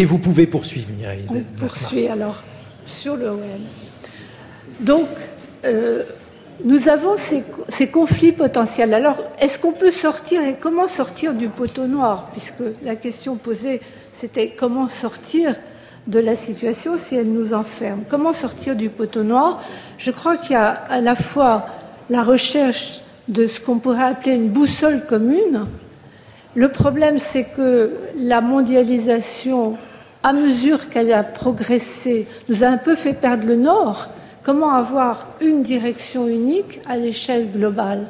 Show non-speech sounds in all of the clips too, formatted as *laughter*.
Et vous pouvez poursuivre, Mireille. On poursuit alors sur le web. Donc, euh, nous avons ces, conflits potentiels. Alors, est-ce qu'on peut sortir et comment sortir du poteau noir? Puisque la question posée, c'était comment sortir de la situation si elle nous enferme? Comment sortir du poteau noir? Je crois qu'il y a à la fois la recherche de ce qu'on pourrait appeler une boussole commune. Le problème, c'est que la mondialisation, à mesure qu'elle a progressé, nous a un peu fait perdre le nord. Comment avoir une direction unique à l'échelle globale?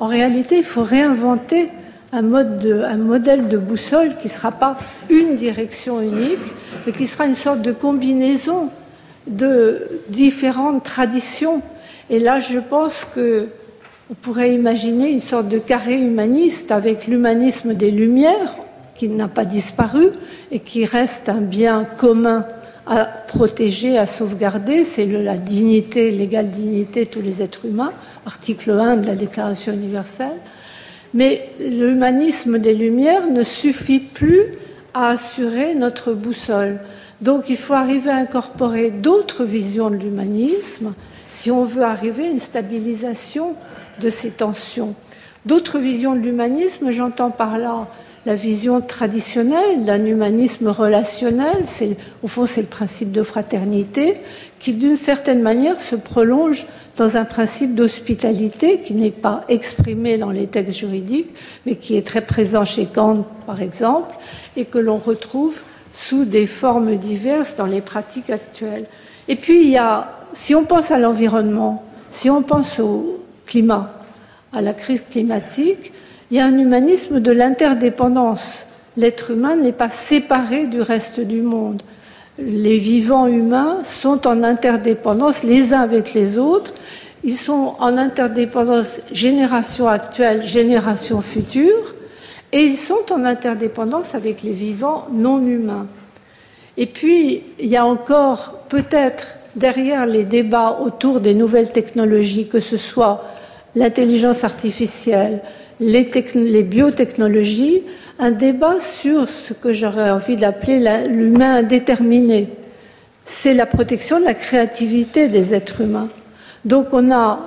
En réalité, il faut réinventer un, modèle de boussole qui ne sera pas une direction unique, mais qui sera une sorte de combinaison de différentes traditions. Et là, je pense que on pourrait imaginer une sorte de carré humaniste avec l'humanisme des Lumières, qui n'a pas disparu et qui reste un bien commun à protéger, à sauvegarder, c'est la dignité, l'égale dignité de tous les êtres humains, article 1 de la Déclaration universelle. Mais l'humanisme des Lumières ne suffit plus à assurer notre boussole. Donc il faut arriver à incorporer d'autres visions de l'humanisme si on veut arriver à une stabilisation de ces tensions. D'autres visions de l'humanisme, j'entends par là la vision traditionnelle d'un humanisme relationnel, c'est, au fond c'est le principe de fraternité, qui d'une certaine manière se prolonge dans un principe d'hospitalité qui n'est pas exprimé dans les textes juridiques, mais qui est très présent chez Kant, par exemple, et que l'on retrouve sous des formes diverses dans les pratiques actuelles. Et puis, il y a, si on pense à l'environnement, si on pense au climat, à la crise climatique, il y a un humanisme de l'interdépendance. L'être humain n'est pas séparé du reste du monde. Les vivants humains sont en interdépendance les uns avec les autres. Ils sont en interdépendance génération actuelle, génération future, et ils sont en interdépendance avec les vivants non humains. Et puis, il y a encore peut-être derrière les débats autour des nouvelles technologies, que ce soit l'intelligence artificielle, les, biotechnologies, un débat sur ce que j'aurais envie d'appeler l'humain indéterminé. C'est la protection de la créativité des êtres humains. Donc on a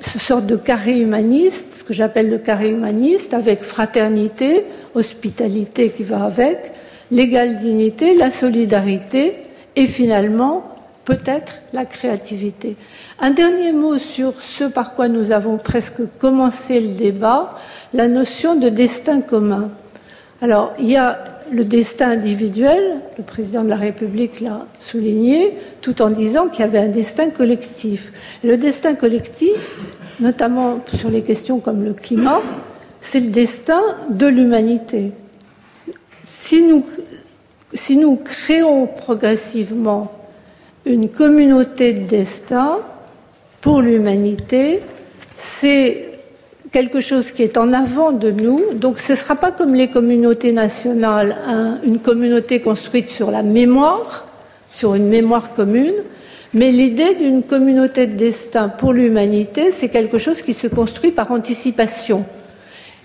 ce sorte de carré humaniste, ce que j'appelle le carré humaniste, avec fraternité, hospitalité qui va avec, l'égale dignité, la solidarité et finalement peut-être la créativité. Un dernier mot sur ce par quoi nous avons presque commencé le débat, la notion de destin commun. Alors, il y a le destin individuel, le président de la République l'a souligné, tout en disant qu'il y avait un destin collectif. Le destin collectif, notamment sur les questions comme le climat, c'est le destin de l'humanité. Si nous, si nous créons progressivement une communauté de destin pour l'humanité, c'est quelque chose qui est en avant de nous. Donc ce ne sera pas comme les communautés nationales, une communauté construite sur la mémoire, sur une mémoire commune, mais l'idée d'une communauté de destin pour l'humanité, c'est quelque chose qui se construit par anticipation.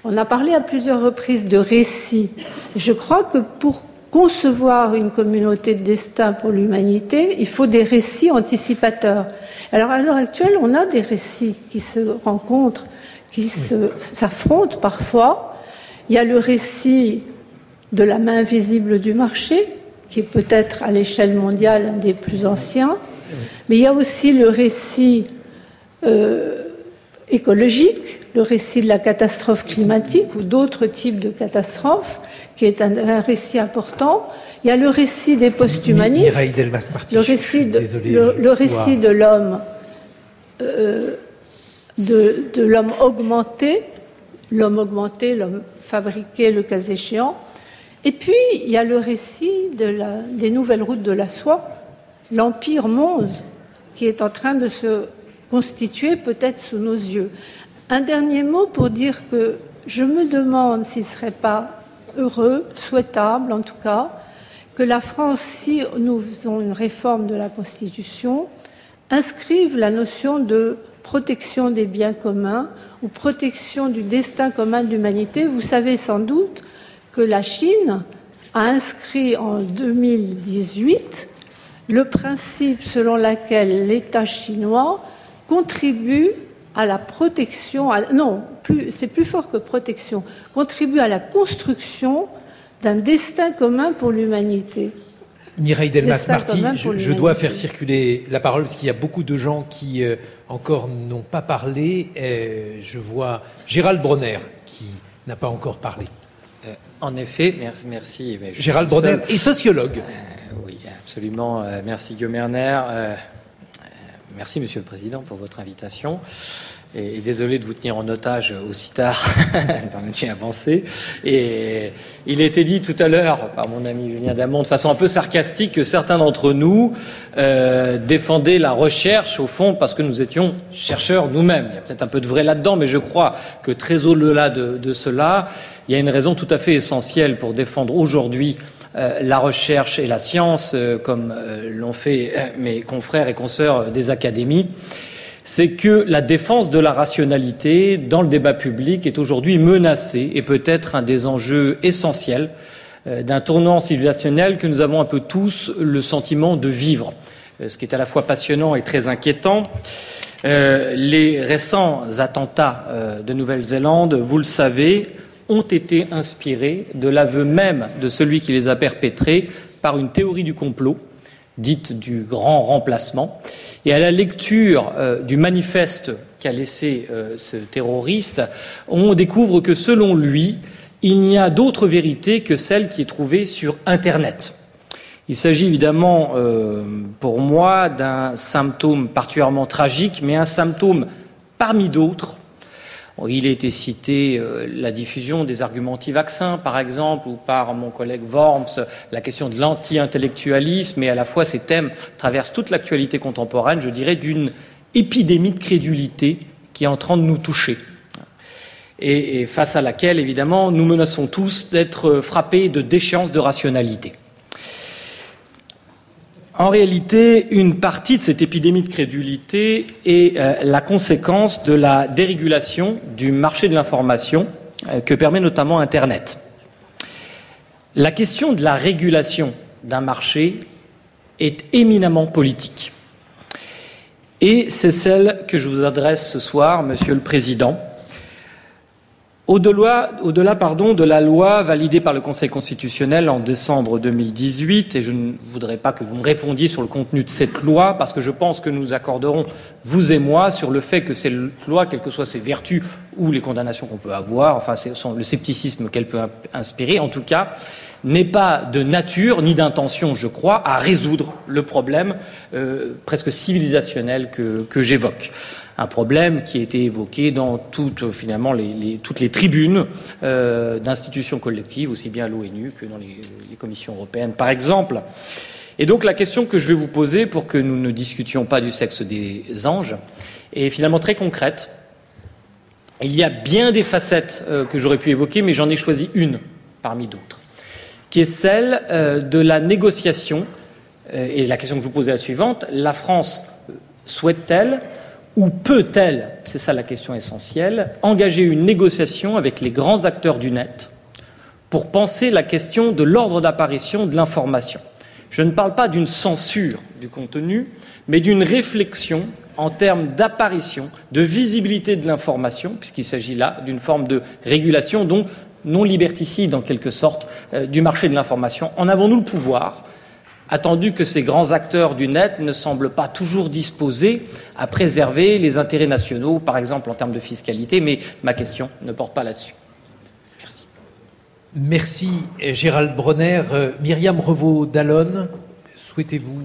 On a parlé à plusieurs reprises de récits. Je crois que pour concevoir une communauté de destin pour l'humanité, il faut des récits anticipateurs. Alors à l'heure actuelle, on a des récits qui se rencontrent, qui s'affrontent parfois. Il y a le récit de la main invisible du marché, qui est peut-être à l'échelle mondiale un des plus anciens, mais il y a aussi le récit euh, écologique, le récit de la catastrophe climatique ou d'autres types de catastrophes, qui est un, récit important. Il y a le récit des post-humanistes, le récit de, le, récit de l'homme, euh, de, l'homme augmenté, l'homme augmenté, l'homme fabriqué, le cas échéant. Et puis, il y a le récit de la, des nouvelles routes de la soie, l'empire monde, qui est en train de se constituer peut-être sous nos yeux. Un dernier mot pour dire que je me demande s'il ne serait pas heureux, souhaitable en tout cas, que la France, si nous faisons une réforme de la Constitution, inscrive la notion de protection des biens communs ou protection du destin commun de l'humanité. Vous savez sans doute que la Chine a inscrit en 2018 le principe selon lequel l'État chinois contribue à la protection, non, c'est plus fort que protection, contribue à la construction d'un destin commun pour l'humanité. Mireille Delmas-Marty, je, dois faire circuler la parole parce qu'il y a beaucoup de gens qui euh, encore n'ont pas parlé. Euh, je vois Gérald Bronner qui n'a pas encore parlé. Euh, en effet, merci. merci Gérald Bronner est sociologue. oui, absolument. merci Guillaume Erner. Merci Monsieur le Président pour votre invitation et, désolé de vous tenir en otage aussi tard, *laughs* j'ai avancé. Et il a été dit tout à l'heure par mon ami Julien Damon de façon un peu sarcastique que certains d'entre nous euh, défendaient la recherche au fond parce que nous étions chercheurs nous-mêmes. Il y a peut-être un peu de vrai là-dedans, mais je crois que très au-delà de, cela, il y a une raison tout à fait essentielle pour défendre aujourd'hui la recherche et la science, euh, comme l'ont fait mes confrères et consoeurs des académies c'est que la défense de la rationalité dans le débat public est aujourd'hui menacée et peut être un des enjeux essentiels euh, d'un tournant civilisationnel que nous avons un peu tous le sentiment de vivre, euh, ce qui est à la fois passionnant et très inquiétant. Euh, les récents attentats de Nouvelle-Zélande, vous le savez, ont été inspirés de l'aveu même de celui qui les a perpétrés par une théorie du complot dite du grand remplacement. Et à la lecture euh, du manifeste qu'a laissé euh, ce terroriste, on découvre que selon lui, il n'y a d'autre vérité que celle qui est trouvée sur Internet. Il s'agit évidemment euh, pour moi d'un symptôme particulièrement tragique, mais un symptôme parmi d'autres il a été cité euh, la diffusion des arguments anti-vaccins, par exemple, ou par mon collègue Worms, la question de l'anti-intellectualisme, et à la fois ces thèmes traversent toute l'actualité contemporaine, je dirais, d'une épidémie de crédulité qui est en train de nous toucher. Et, et face à laquelle, évidemment, nous menaçons tous d'être frappés de déchéance de rationalité. En réalité, une partie de cette épidémie de crédulité est euh, la conséquence de la dérégulation du marché de l'information euh, que permet notamment Internet. La question de la régulation d'un marché est éminemment politique. Et c'est celle que je vous adresse ce soir, Monsieur le Président, au-delà, de la loi validée par le Conseil constitutionnel en décembre 2018, et je ne voudrais pas que vous me répondiez sur le contenu de cette loi, parce que je pense que nous nous accorderons, vous et moi, sur le fait que cette loi, quelles que soient ses vertus ou les condamnations qu'on peut avoir, enfin le scepticisme qu'elle peut inspirer, en tout cas, n'est pas de nature ni d'intention, je crois, à résoudre le problème euh, presque civilisationnel que j'évoque un problème qui a été évoqué dans toutes, finalement, les, toutes les tribunes euh, d'institutions collectives, aussi bien à l'ONU que dans les, commissions européennes, par exemple. Et donc la question que je vais vous poser pour que nous ne discutions pas du sexe des anges est finalement très concrète. Il y a bien des facettes euh, que j'aurais pu évoquer, mais j'en ai choisi une parmi d'autres, qui est celle euh, de la négociation. et la question que je vous posais est la suivante la France souhaite-t-elle ou peut-elle, c'est ça la question essentielle, engager une négociation avec les grands acteurs du net pour penser la question de l'ordre d'apparition de l'information? Je ne parle pas d'une censure du contenu, mais d'une réflexion en termes d'apparition, de visibilité de l'information, puisqu'il s'agit là d'une forme de régulation, donc non liberticide en quelque sorte, euh, du marché de l'information. En avons-nous le pouvoir attendu que ces grands acteurs du net ne semblent pas toujours disposés à préserver les intérêts nationaux, par exemple en termes de fiscalité, mais ma question ne porte pas là-dessus. Merci. Merci Gérald Bronner. Euh, Myriam Revaux-Dallon, souhaitez-vous?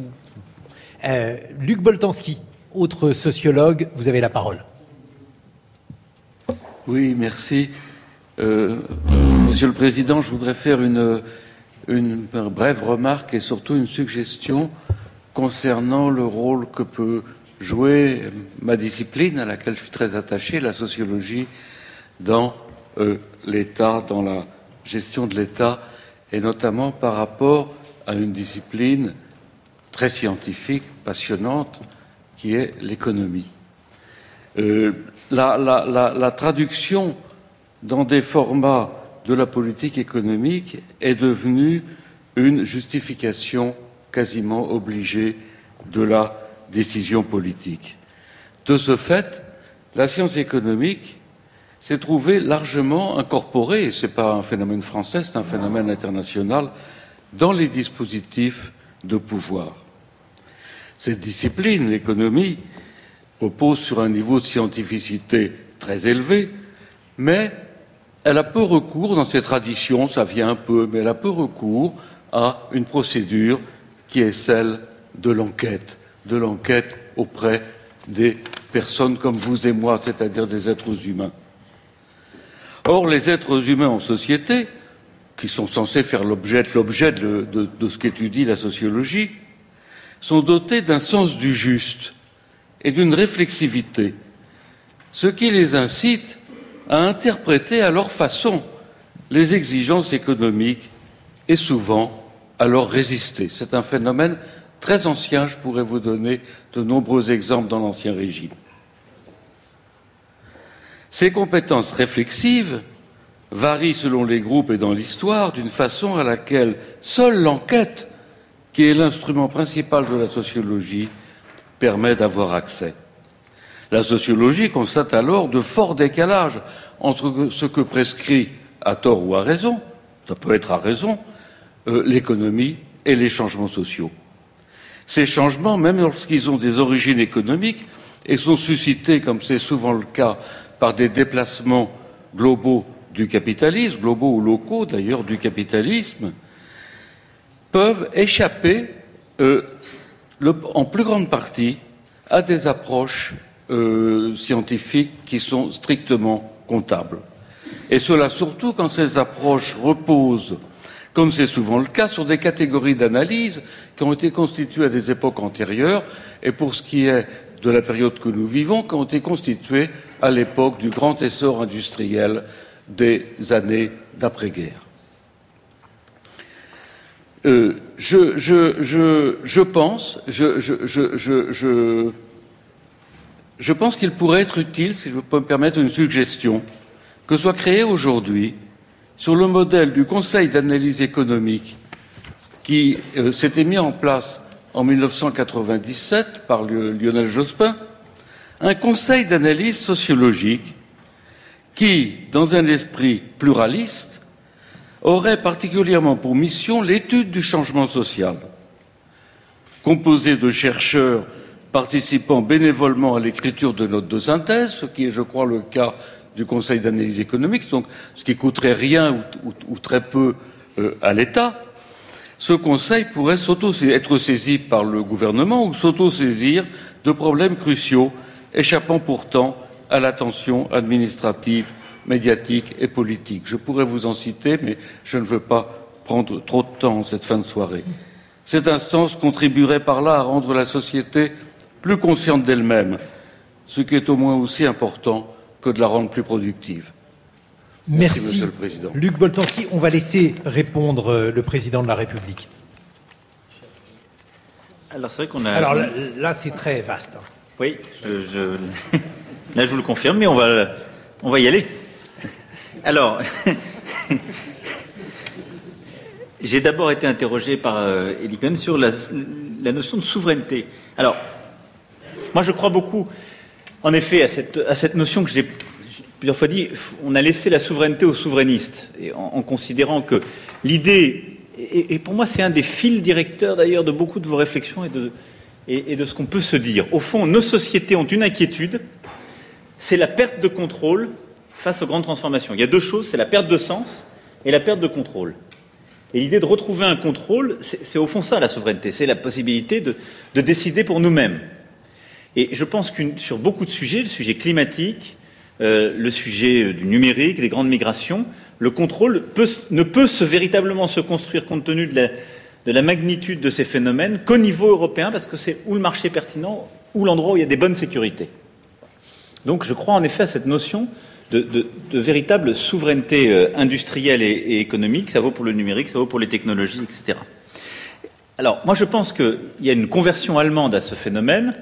Euh, Luc Boltanski, autre sociologue, vous avez la parole. Oui, merci. Euh, Monsieur le Président, je voudrais faire une une brève remarque et surtout une suggestion concernant le rôle que peut jouer ma discipline à laquelle je suis très attaché, la sociologie, dans euh, l'État, dans la gestion de l'État, et notamment par rapport à une discipline très scientifique, passionnante, qui est l'économie. Euh, la, traduction dans des formats de la politique économique est devenue une justification quasiment obligée de la décision politique. De ce fait, la science économique s'est trouvée largement incorporée, et ce n'est pas un phénomène français, c'est un phénomène international, dans les dispositifs de pouvoir. Cette discipline, l'économie, repose sur un niveau de scientificité très élevé, mais elle a peu recours dans ses traditions, ça vient un peu, mais elle a peu recours à une procédure qui est celle de l'enquête, de l'enquête auprès des personnes comme vous et moi, c'est-à-dire des êtres humains. Or, les êtres humains en société, qui sont censés faire l'objet de, de, ce qu'étudie la sociologie, sont dotés d'un sens du juste et d'une réflexivité, ce qui les incite à interpréter à leur façon les exigences économiques et souvent à leur résister. C'est un phénomène très ancien, je pourrais vous donner de nombreux exemples dans l'Ancien Régime. Ces compétences réflexives varient selon les groupes et dans l'histoire d'une façon à laquelle seule l'enquête, qui est l'instrument principal de la sociologie, permet d'avoir accès. La sociologie constate alors de forts décalages entre ce que prescrit, à tort ou à raison, ça peut être à raison, euh, l'économie et les changements sociaux. Ces changements, même lorsqu'ils ont des origines économiques et sont suscités, comme c'est souvent le cas, par des déplacements globaux du capitalisme, globaux ou locaux d'ailleurs du capitalisme, peuvent échapper euh, en plus grande partie à des approches euh, scientifiques qui sont strictement comptables. Et cela surtout quand ces approches reposent, comme c'est souvent le cas, sur des catégories d'analyse qui ont été constituées à des époques antérieures, et pour ce qui est de la période que nous vivons, qui ont été constituées à l'époque du grand essor industriel des années d'après-guerre. Euh, je, je, pense, je pense qu'il pourrait être utile, si je peux me permettre une suggestion, que soit créé aujourd'hui, sur le modèle du Conseil d'analyse économique qui euh, s'était mis en place en 1997 par Lionel Jospin, un conseil d'analyse sociologique qui, dans un esprit pluraliste, aurait particulièrement pour mission l'étude du changement social, composé de chercheurs participant bénévolement à l'écriture de notes de synthèse, ce qui est, je crois, le cas du Conseil d'analyse économique, donc ce qui coûterait rien ou, très peu euh, à l'État, ce Conseil pourrait être saisi par le gouvernement ou s'auto-saisir de problèmes cruciaux, échappant pourtant à l'attention administrative, médiatique et politique. Je pourrais vous en citer, mais je ne veux pas prendre trop de temps cette fin de soirée. Cette instance contribuerait par là à rendre la société plus consciente d'elle-même, ce qui est au moins aussi important que de la rendre plus productive. Merci, Monsieur le Président. Luc Boltanski, on va laisser répondre euh, le Président de la République. Alors c'est vrai qu'on a. Alors là, c'est très vaste. Hein. Oui, je, *laughs* là je vous le confirme, mais on va, on va y aller. Alors, *laughs* j'ai d'abord été interrogé par euh, sur la, la, notion de souveraineté. Alors, moi je crois beaucoup, en effet, à cette, notion que j'ai plusieurs fois dit, on a laissé la souveraineté aux souverainistes, en, considérant que l'idée, et, pour moi c'est un des fils directeurs d'ailleurs de beaucoup de vos réflexions et de, ce qu'on peut se dire. Au fond, nos sociétés ont une inquiétude, c'est la perte de contrôle face aux grandes transformations. Il y a deux choses, c'est la perte de sens et la perte de contrôle. Et l'idée de retrouver un contrôle, c'est au fond ça la souveraineté, c'est la possibilité de, de décider pour nous-mêmes. Et je pense que sur beaucoup de sujets, le sujet climatique, euh, le sujet du numérique, des grandes migrations, le contrôle ne peut se, véritablement se construire compte tenu de la, magnitude de ces phénomènes qu'au niveau européen, parce que c'est où le marché pertinent, ou l'endroit où il y a des bonnes sécurités. Donc je crois en effet à cette notion de, véritable souveraineté euh, industrielle et, économique. Ça vaut pour le numérique, ça vaut pour les technologies, etc. Alors moi je pense qu'il y a une conversion allemande à ce phénomène,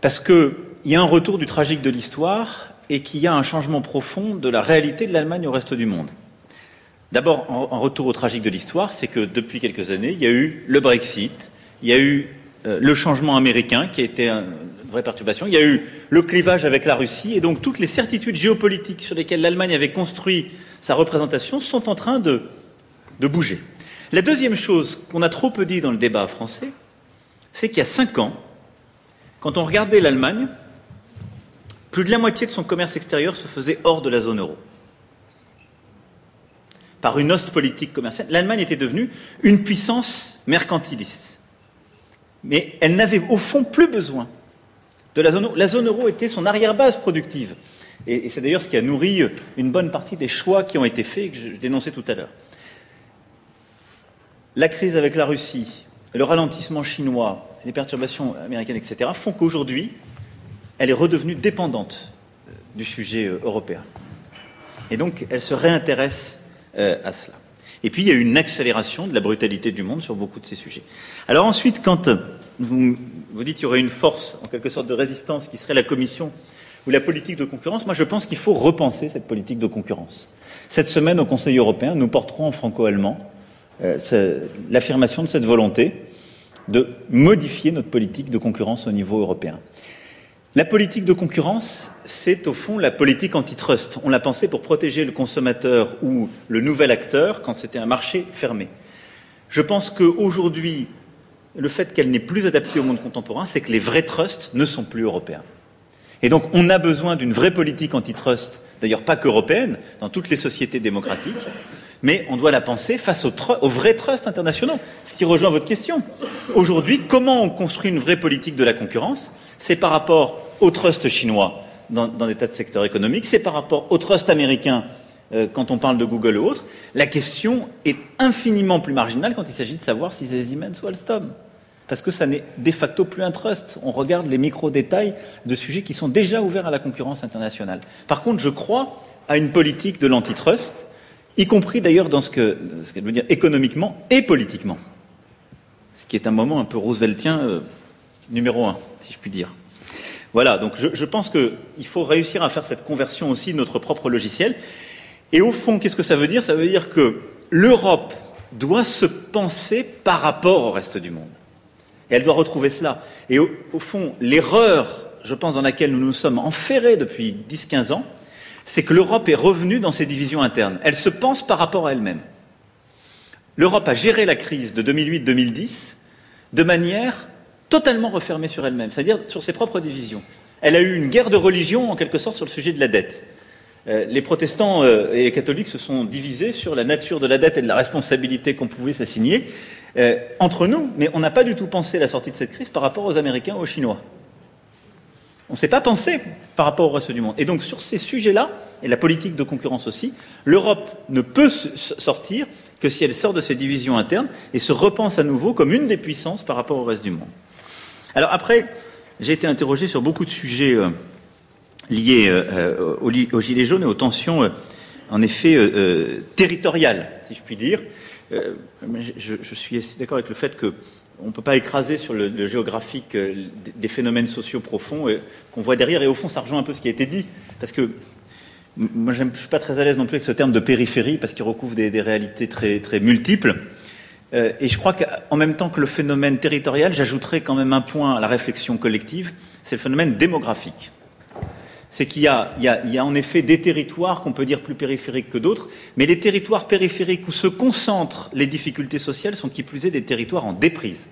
parce qu'il y a un retour du tragique de l'histoire et qu'il y a un changement profond de la réalité de l'Allemagne au reste du monde. D'abord, en, retour au tragique de l'histoire, c'est que depuis quelques années, il y a eu le Brexit, il y a eu euh, le changement américain qui a été une vraie perturbation, il y a eu le clivage avec la Russie, et donc toutes les certitudes géopolitiques sur lesquelles l'Allemagne avait construit sa représentation sont en train de, de bouger. La deuxième chose qu'on a trop peu dit dans le débat français, c'est qu'il y a cinq ans, quand on regardait l'Allemagne, plus de la moitié de son commerce extérieur se faisait hors de la zone euro par une hoste politique commerciale, l'Allemagne était devenue une puissance mercantiliste. Mais elle n'avait au fond plus besoin de la zone euro. La zone euro était son arrière-base productive. Et, c'est d'ailleurs ce qui a nourri une bonne partie des choix qui ont été faits et que je dénonçais tout à l'heure. La crise avec la Russie, le ralentissement chinois, les perturbations américaines, etc., font qu'aujourd'hui, elle est redevenue dépendante euh, du sujet euh, européen. Et donc, elle se réintéresse euh, à cela. Et puis il y a eu une accélération de la brutalité du monde sur beaucoup de ces sujets. Alors ensuite, quand vous, dites qu'il y aurait une force, en quelque sorte, de résistance qui serait la Commission ou la politique de concurrence, moi je pense qu'il faut repenser cette politique de concurrence. Cette semaine, au Conseil européen, nous porterons en franco-allemand l'affirmation de cette volonté de modifier notre politique de concurrence au niveau européen. La politique de concurrence, c'est au fond la politique antitrust. On l'a pensé pour protéger le consommateur ou le nouvel acteur quand c'était un marché fermé. Je pense qu'aujourd'hui, le fait qu'elle n'est plus adaptée au monde contemporain, c'est que les vrais trusts ne sont plus européens. Et donc, on a besoin d'une vraie politique antitrust, d'ailleurs pas qu'européenne, dans toutes les sociétés démocratiques, mais on doit la penser face aux, aux, vrais trusts internationaux, ce qui rejoint votre question. Aujourd'hui, comment on construit une vraie politique de la concurrence? C'est par rapport au trust chinois dans, des tas de secteurs économiques, c'est par rapport au trust américain euh, quand on parle de Google ou autre. La question est infiniment plus marginale quand il s'agit de savoir si c'est Siemens ou Alstom. Parce que ça n'est de facto plus un trust. On regarde les micro-détails de sujets qui sont déjà ouverts à la concurrence internationale. Par contre, je crois à une politique de l'antitrust, y compris d'ailleurs dans ce qu'elle veut dire économiquement et politiquement. Ce qui est un moment un peu rooseveltien. Euh, numéro un, si je puis dire. Voilà, donc je, pense qu'il faut réussir à faire cette conversion aussi de notre propre logiciel. Et au fond, qu'est-ce que ça veut dire? Ça veut dire que l'Europe doit se penser par rapport au reste du monde. Et elle doit retrouver cela. Et au, au fond, l'erreur, je pense, dans laquelle nous nous sommes enferrés depuis 10-15 ans, c'est que l'Europe est revenue dans ses divisions internes. Elle se pense par rapport à elle-même. L'Europe a géré la crise de 2008-2010 de manière totalement refermée sur elle-même, c'est-à-dire sur ses propres divisions. Elle a eu une guerre de religion, en quelque sorte, sur le sujet de la dette. Euh, les protestants euh, et les catholiques se sont divisés sur la nature de la dette et de la responsabilité qu'on pouvait s'assigner euh, entre nous, mais on n'a pas du tout pensé la sortie de cette crise par rapport aux Américains ou aux Chinois. On ne s'est pas pensé par rapport au reste du monde. Et donc sur ces sujets-là, et la politique de concurrence aussi, l'Europe ne peut sortir que si elle sort de ses divisions internes et se repense à nouveau comme une des puissances par rapport au reste du monde. Alors après, j'ai été interrogé sur beaucoup de sujets euh, liés euh, aux, aux, Gilets jaunes et aux tensions, en effet, euh, territoriales, si je puis dire. Je, je, suis d'accord avec le fait que on ne peut pas écraser sur le, géographique des phénomènes sociaux profonds qu'on voit derrière. Et au fond, ça rejoint un peu ce qui a été dit. Parce que moi, je ne suis pas très à l'aise non plus avec ce terme de périphérie, parce qu'il recouvre des, réalités très, multiples. Euh, et je crois qu'en même temps que le phénomène territorial, j'ajouterais quand même un point à la réflexion collective, c'est le phénomène démographique. C'est qu'il y, a en effet des territoires qu'on peut dire plus périphériques que d'autres, mais les territoires périphériques où se concentrent les difficultés sociales sont qui plus est des territoires en déprise.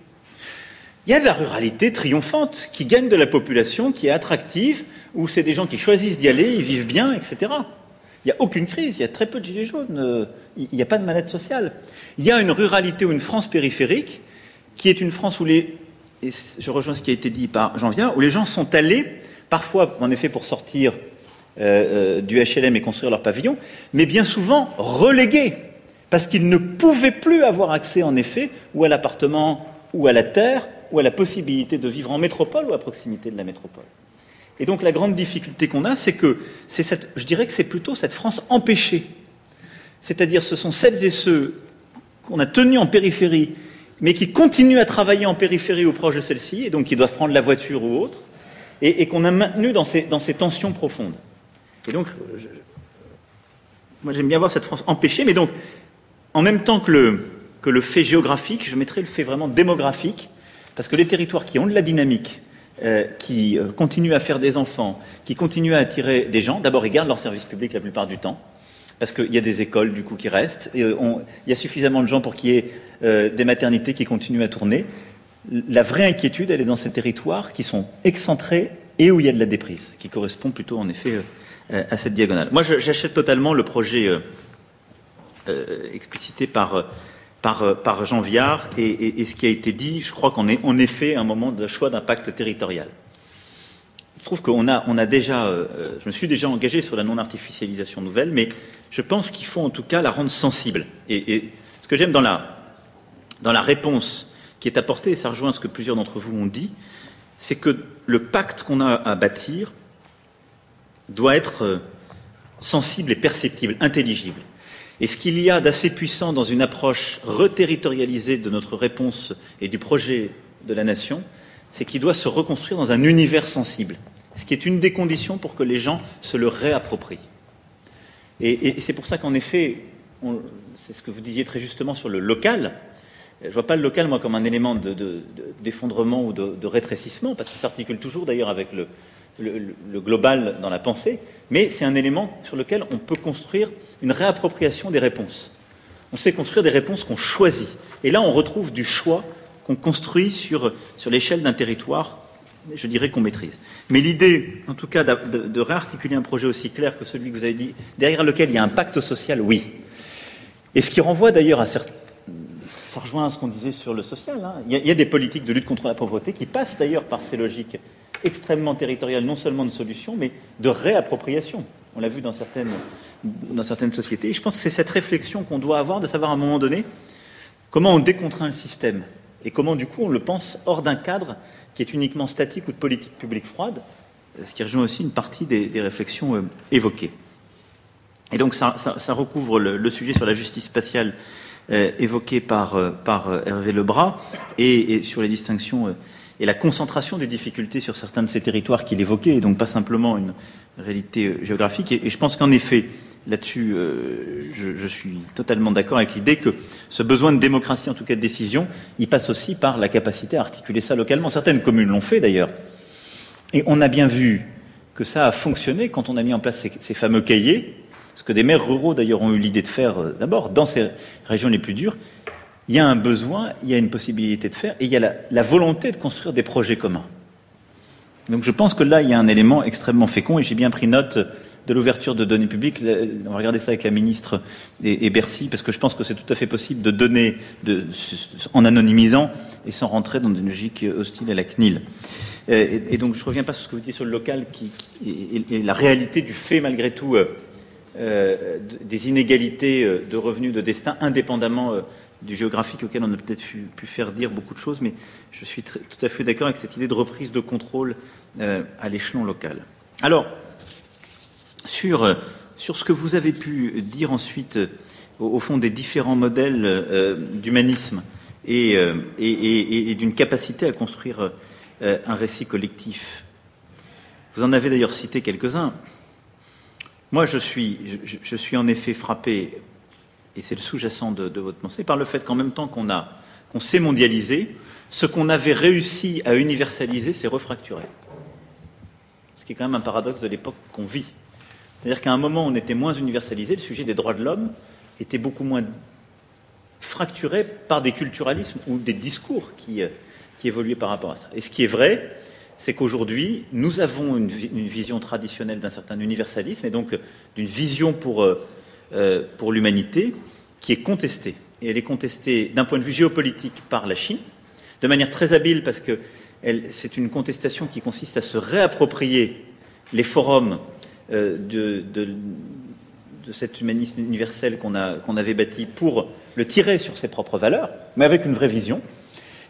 Il y a de la ruralité triomphante qui gagne de la population, qui est attractive, où c'est des gens qui choisissent d'y aller, ils vivent bien, etc. Il n'y a aucune crise, il y a très peu de gilets jaunes, euh, il n'y a pas de mal sociale. Il y a une ruralité ou une France périphérique qui est une France où les, et je rejoins ce qui a été dit par Jean où les gens sont allés, parfois en effet pour sortir euh, euh, du HLM et construire leur pavillon, mais bien souvent relégués, parce qu'ils ne pouvaient plus avoir accès en effet ou à l'appartement ou à la terre ou à la possibilité de vivre en métropole ou à proximité de la métropole. Et donc la grande difficulté qu'on a, c'est que cette, je dirais que c'est plutôt cette France empêchée. C'est-à-dire ce sont celles et ceux qu'on a tenus en périphérie, mais qui continuent à travailler en périphérie ou proche de celle-ci, et donc qui doivent prendre la voiture ou autre, et, qu'on a maintenu dans ces, tensions profondes. Et donc, moi j'aime bien voir cette France empêchée, mais donc en même temps que le, fait géographique, je mettrais le fait vraiment démographique, parce que les territoires qui ont de la dynamique, euh, qui euh, continuent à faire des enfants, qui continuent à attirer des gens, d'abord ils gardent leur service public la plupart du temps, parce qu'il y a des écoles du coup qui restent, il y a suffisamment de gens pour qu'il y ait des maternités qui continuent à tourner. La vraie inquiétude, elle est dans ces territoires qui sont excentrés et où il y a de la déprise, qui correspond plutôt en effet à cette diagonale. Moi, j'achète totalement le projet euh, explicité par, par, Jean Viard et, ce qui a été dit, je crois qu'on est en effet un moment de choix d'impact territorial. Il se trouve qu'on a, on a déjà, euh, je me suis déjà engagé sur la non-artificialisation nouvelle, mais je pense qu'il faut en tout cas la rendre sensible. Et, ce que j'aime dans la, dans la réponse qui est apportée, et ça rejoint ce que plusieurs d'entre vous ont dit, c'est que le pacte qu'on a à bâtir doit être euh, sensible et perceptible, intelligible. Et ce qu'il y a d'assez puissant dans une approche reterritorialisée de notre réponse et du projet de la nation, c'est qu'il doit se reconstruire dans un univers sensible, ce qui est une des conditions pour que les gens se le réapproprient. Et, c'est pour ça qu'en effet, c'est ce que vous disiez très justement sur le local, je ne vois pas le local, moi, comme un élément d'effondrement ou de, rétrécissement, parce qu'il s'articule toujours d'ailleurs avec le, global dans la pensée, mais c'est un élément sur lequel on peut construire une réappropriation des réponses. On sait construire des réponses qu'on choisit. Et là, on retrouve du choix qu'on construit sur, sur l'échelle d'un territoire, je dirais qu'on maîtrise. Mais l'idée, en tout cas, de, réarticuler un projet aussi clair que celui que vous avez dit, derrière lequel il y a un pacte social, oui. Et ce qui renvoie d'ailleurs à certains ça rejoint à ce qu'on disait sur le social. Hein. Il, y a, des politiques de lutte contre la pauvreté qui passent d'ailleurs par ces logiques extrêmement territorial, non seulement de solution, mais de réappropriation. On l'a vu dans certaines, dans certaines sociétés. Je pense que c'est cette réflexion qu'on doit avoir de savoir à un moment donné comment on décontraint le système et comment du coup on le pense hors d'un cadre qui est uniquement statique ou de politique publique froide, ce qui rejoint aussi une partie des, réflexions euh, évoquées. Et donc ça, recouvre le, sujet sur la justice spatiale euh, évoqué par, euh, par Hervé Lebras et, sur les distinctions et la concentration des difficultés sur certains de ces territoires qu'il évoquait, et donc pas simplement une réalité euh, géographique. Et, je pense qu'en effet, là-dessus, euh, je, suis totalement d'accord avec l'idée que ce besoin de démocratie, en tout cas de décision, il passe aussi par la capacité à articuler ça localement. Certaines communes l'ont fait d'ailleurs. Et on a bien vu que ça a fonctionné quand on a mis en place ces fameux cahiers, ce que des maires ruraux d'ailleurs ont eu l'idée de faire euh, d'abord dans ces régions les plus dures, il y a un besoin, il y a une possibilité de faire, et il y a la, volonté de construire des projets communs. Donc je pense que là, il y a un élément extrêmement fécond, et j'ai bien pris note de l'ouverture de données publiques. On va regarder ça avec la ministre et, Bercy, parce que je pense que c'est tout à fait possible de donner en anonymisant et sans rentrer dans une logique hostile à la CNIL. Euh, et, donc je ne reviens pas sur ce que vous dites sur le local qui, et, la réalité du fait malgré tout euh, euh, des inégalités de revenus, de destin, indépendamment du géographique auquel on a peut-être pu, faire dire beaucoup de choses, mais je suis tout à fait d'accord avec cette idée de reprise de contrôle euh, à l'échelon local. Alors, sur, euh, sur ce que vous avez pu dire ensuite, euh, au, fond, des différents modèles d'humanisme et, d'une capacité à construire un récit collectif, vous en avez d'ailleurs cité quelques-uns. Moi, je suis, en effet frappé et c'est le sous-jacent de, votre pensée, par le fait qu'en même temps qu'on s'est mondialisé, ce qu'on avait réussi à universaliser s'est refracturé. Ce qui est quand même un paradoxe de l'époque qu'on vit. C'est-à-dire qu'à un moment, on était moins universalisé, le sujet des droits de l'homme était beaucoup moins fracturé par des culturalismes ou des discours qui, euh, qui évoluaient par rapport à ça. Et ce qui est vrai, c'est qu'aujourd'hui, nous avons une, vision traditionnelle d'un certain universalisme et donc d'une vision pour euh, euh, pour l'humanité qui est contestée. Et elle est contestée d'un point de vue géopolitique par la Chine, de manière très habile parce que c'est une contestation qui consiste à se réapproprier les forums euh, de, cet humanisme universel qu'on avait bâti pour le tirer sur ses propres valeurs, mais avec une vraie vision.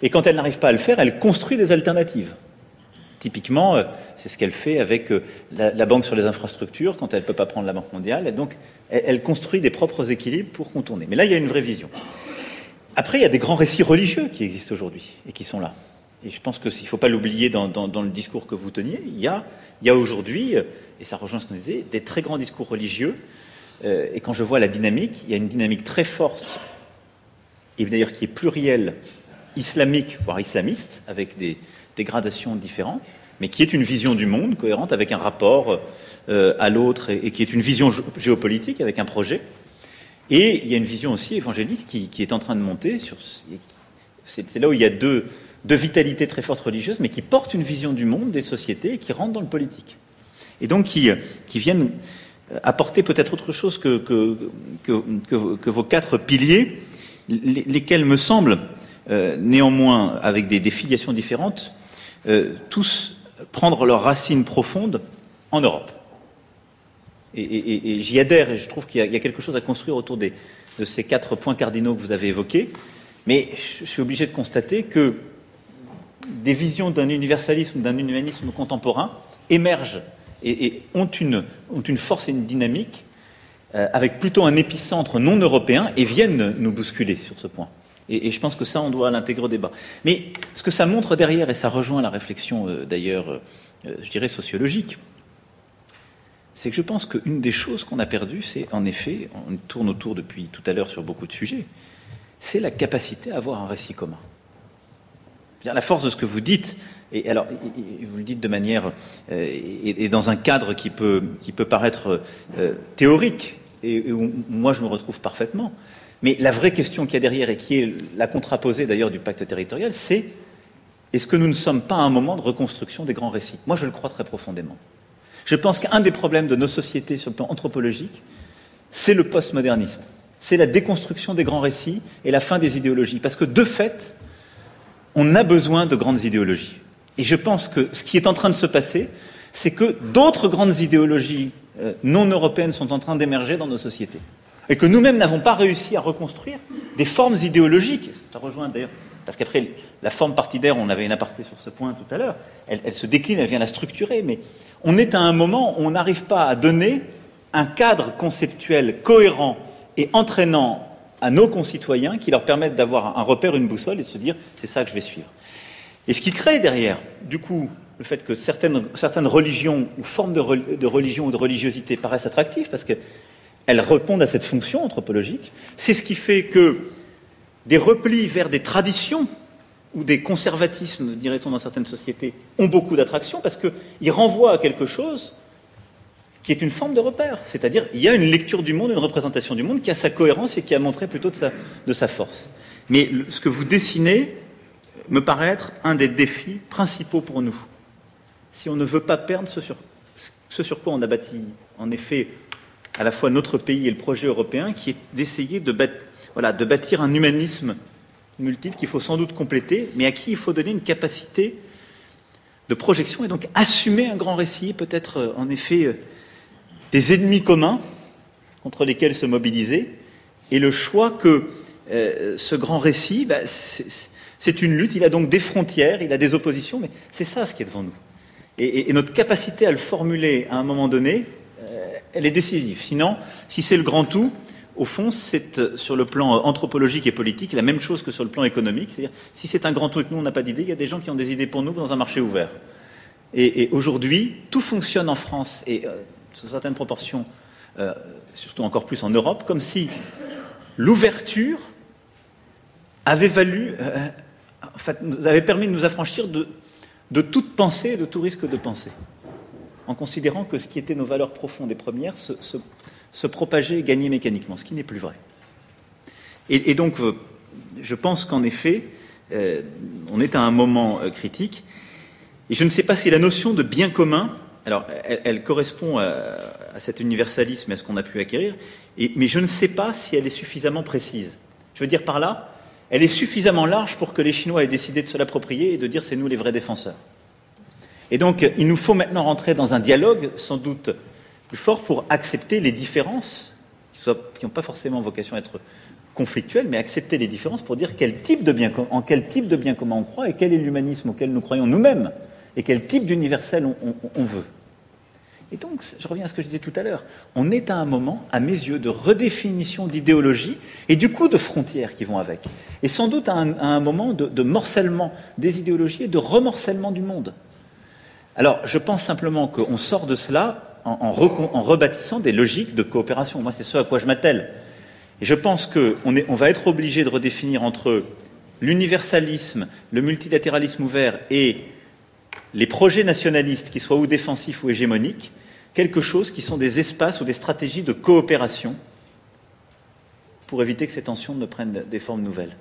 Et quand elle n'arrive pas à le faire, elle construit des alternatives. Typiquement, euh, c'est ce qu'elle fait avec euh, la, Banque sur les infrastructures quand elle ne peut pas prendre la Banque mondiale. Et donc, elle, construit des propres équilibres pour contourner. Mais là, il y a une vraie vision. Après, il y a des grands récits religieux qui existent aujourd'hui et qui sont là. Et je pense qu'il ne faut pas l'oublier dans, le discours que vous teniez. Il y a, aujourd'hui, euh, et ça rejoint ce qu'on disait, des très grands discours religieux. et quand je vois la dynamique, il y a une dynamique très forte et d'ailleurs qui est pluriel, islamique, voire islamiste, avec des, gradations différentes, mais qui est une vision du monde cohérente avec un rapport euh, à l'autre et, qui est une vision géopolitique avec un projet. Et il y a une vision aussi évangéliste qui, est en train de monter. C'est là où il y a deux, deux vitalités très fortes religieuses, mais qui portent une vision du monde, des sociétés, et qui rentrent dans le politique. Et donc qui, qui viennent apporter peut-être autre chose que, que, vos quatre piliers, lesquels me semblent, euh, néanmoins, avec des, filiations différentes, euh, tous prendre leurs racines profondes en Europe. Et, j'y adhère, et je trouve qu'il y, a quelque chose à construire autour de ces quatre points cardinaux que vous avez évoqués. Mais je suis obligé de constater que des visions d'un universalisme, d'un humanisme contemporain émergent et, ont, une, ont, une, force et une dynamique euh, avec plutôt un épicentre non européen et viennent nous bousculer sur ce point. Et, je pense que ça, on doit l'intégrer au débat. Mais ce que ça montre derrière, et ça rejoint la réflexion euh, d'ailleurs, euh, je dirais, sociologique, c'est que je pense qu'une des choses qu'on a perdues, c'est en effet, on tourne autour depuis tout à l'heure sur beaucoup de sujets, c'est la capacité à avoir un récit commun. La force de ce que vous dites, et alors, vous le dites de manière euh, et, dans un cadre qui peut, qui peut paraître théorique, et, où moi je me retrouve parfaitement. Mais la vraie question qu'il y a derrière et qui est la contraposée d'ailleurs du pacte territorial, c'est est-ce que nous ne sommes pas à un moment de reconstruction des grands récits? Moi, je le crois très profondément. Je pense qu'un des problèmes de nos sociétés sur le plan anthropologique, c'est le postmodernisme. C'est la déconstruction des grands récits et la fin des idéologies. Parce que de fait, on a besoin de grandes idéologies. Et je pense que ce qui est en train de se passer, c'est que d'autres grandes idéologies euh, non européennes sont en train d'émerger dans nos sociétés. Et que nous-mêmes n'avons pas réussi à reconstruire des formes idéologiques. Ça rejoint d'ailleurs, parce qu'après, la forme partidaire, on avait une aparté sur ce point tout à l'heure, elle, se décline, elle vient la structurer, mais on est à un moment où on n'arrive pas à donner un cadre conceptuel cohérent et entraînant à nos concitoyens qui leur permettent d'avoir un repère, une boussole et de se dire c'est ça que je vais suivre. Et ce qui crée derrière, du coup, le fait que certaines, certaines religions ou formes de, de, religion ou de religiosité paraissent attractives parce qu'elles répondent à cette fonction anthropologique, c'est ce qui fait que des replis vers des traditions ou des conservatismes, dirait-on dans certaines sociétés, ont beaucoup d'attraction parce qu'ils renvoient à quelque chose qui est une forme de repère. C'est-à-dire, il y a une lecture du monde, une représentation du monde qui a sa cohérence et qui a montré plutôt de sa, force. Mais ce que vous dessinez, me paraît être un des défis principaux pour nous. Si on ne veut pas perdre ce sur quoi on a bâti, en effet, à la fois notre pays et le projet européen, qui est d'essayer de, bâtir un humanisme multiple qu'il faut sans doute compléter, mais à qui il faut donner une capacité de projection et donc assumer un grand récit, peut-être euh, en effet euh, des ennemis communs contre lesquels se mobiliser, et le choix que euh, ce grand récit, bah, c'est une lutte, il a donc des frontières, il a des oppositions, mais c'est ça ce qui est devant nous. Et, notre capacité à le formuler à un moment donné, elle est décisive. Sinon, si c'est le grand tout, au fond, c'est euh, sur le plan anthropologique et politique la même chose que sur le plan économique. C'est-à-dire, si c'est un grand tout et que nous, on n'a pas d'idée, il y a des gens qui ont des idées pour nous dans un marché ouvert. Et, aujourd'hui, tout fonctionne en France et euh, sous certaines proportions, surtout encore plus en Europe, comme si l'ouverture avait valu avait permis de nous affranchir de, toute pensée et de tout risque de pensée, en considérant que ce qui était nos valeurs profondes et premières se, propageait et gagnait mécaniquement, ce qui n'est plus vrai. Et, donc, euh, je pense qu'en effet, euh, on est à un moment euh, critique, et je ne sais pas si la notion de bien commun, alors elle, correspond à, cet universalisme et à ce qu'on a pu acquérir, mais je ne sais pas si elle est suffisamment précise. Je veux dire par là, elle est suffisamment large pour que les Chinois aient décidé de se l'approprier et de dire c'est nous les vrais défenseurs. Et donc, il nous faut maintenant rentrer dans un dialogue sans doute plus fort pour accepter les différences, qui n'ont pas forcément vocation à être conflictuelles, mais accepter les différences pour dire en quel type de bien commun on croit et quel est l'humanisme auquel nous croyons nous-mêmes et quel type d'universel on veut. Et donc, je reviens à ce que je disais tout à l'heure, on est à un moment, à mes yeux, de redéfinition d'idéologie et du coup de frontières qui vont avec. Et sans doute à un, moment de, morcellement des idéologies et de remorcellement du monde. Alors, je pense simplement qu'on sort de cela en, rebâtissant des logiques de coopération. Moi, c'est ce à quoi je m'attelle. Et je pense qu'on on va être obligé de redéfinir entre l'universalisme, le multilatéralisme ouvert et les projets nationalistes, qui soient ou défensifs ou hégémoniques, quelque chose qui sont des espaces ou des stratégies de coopération pour éviter que ces tensions ne prennent des formes nouvelles.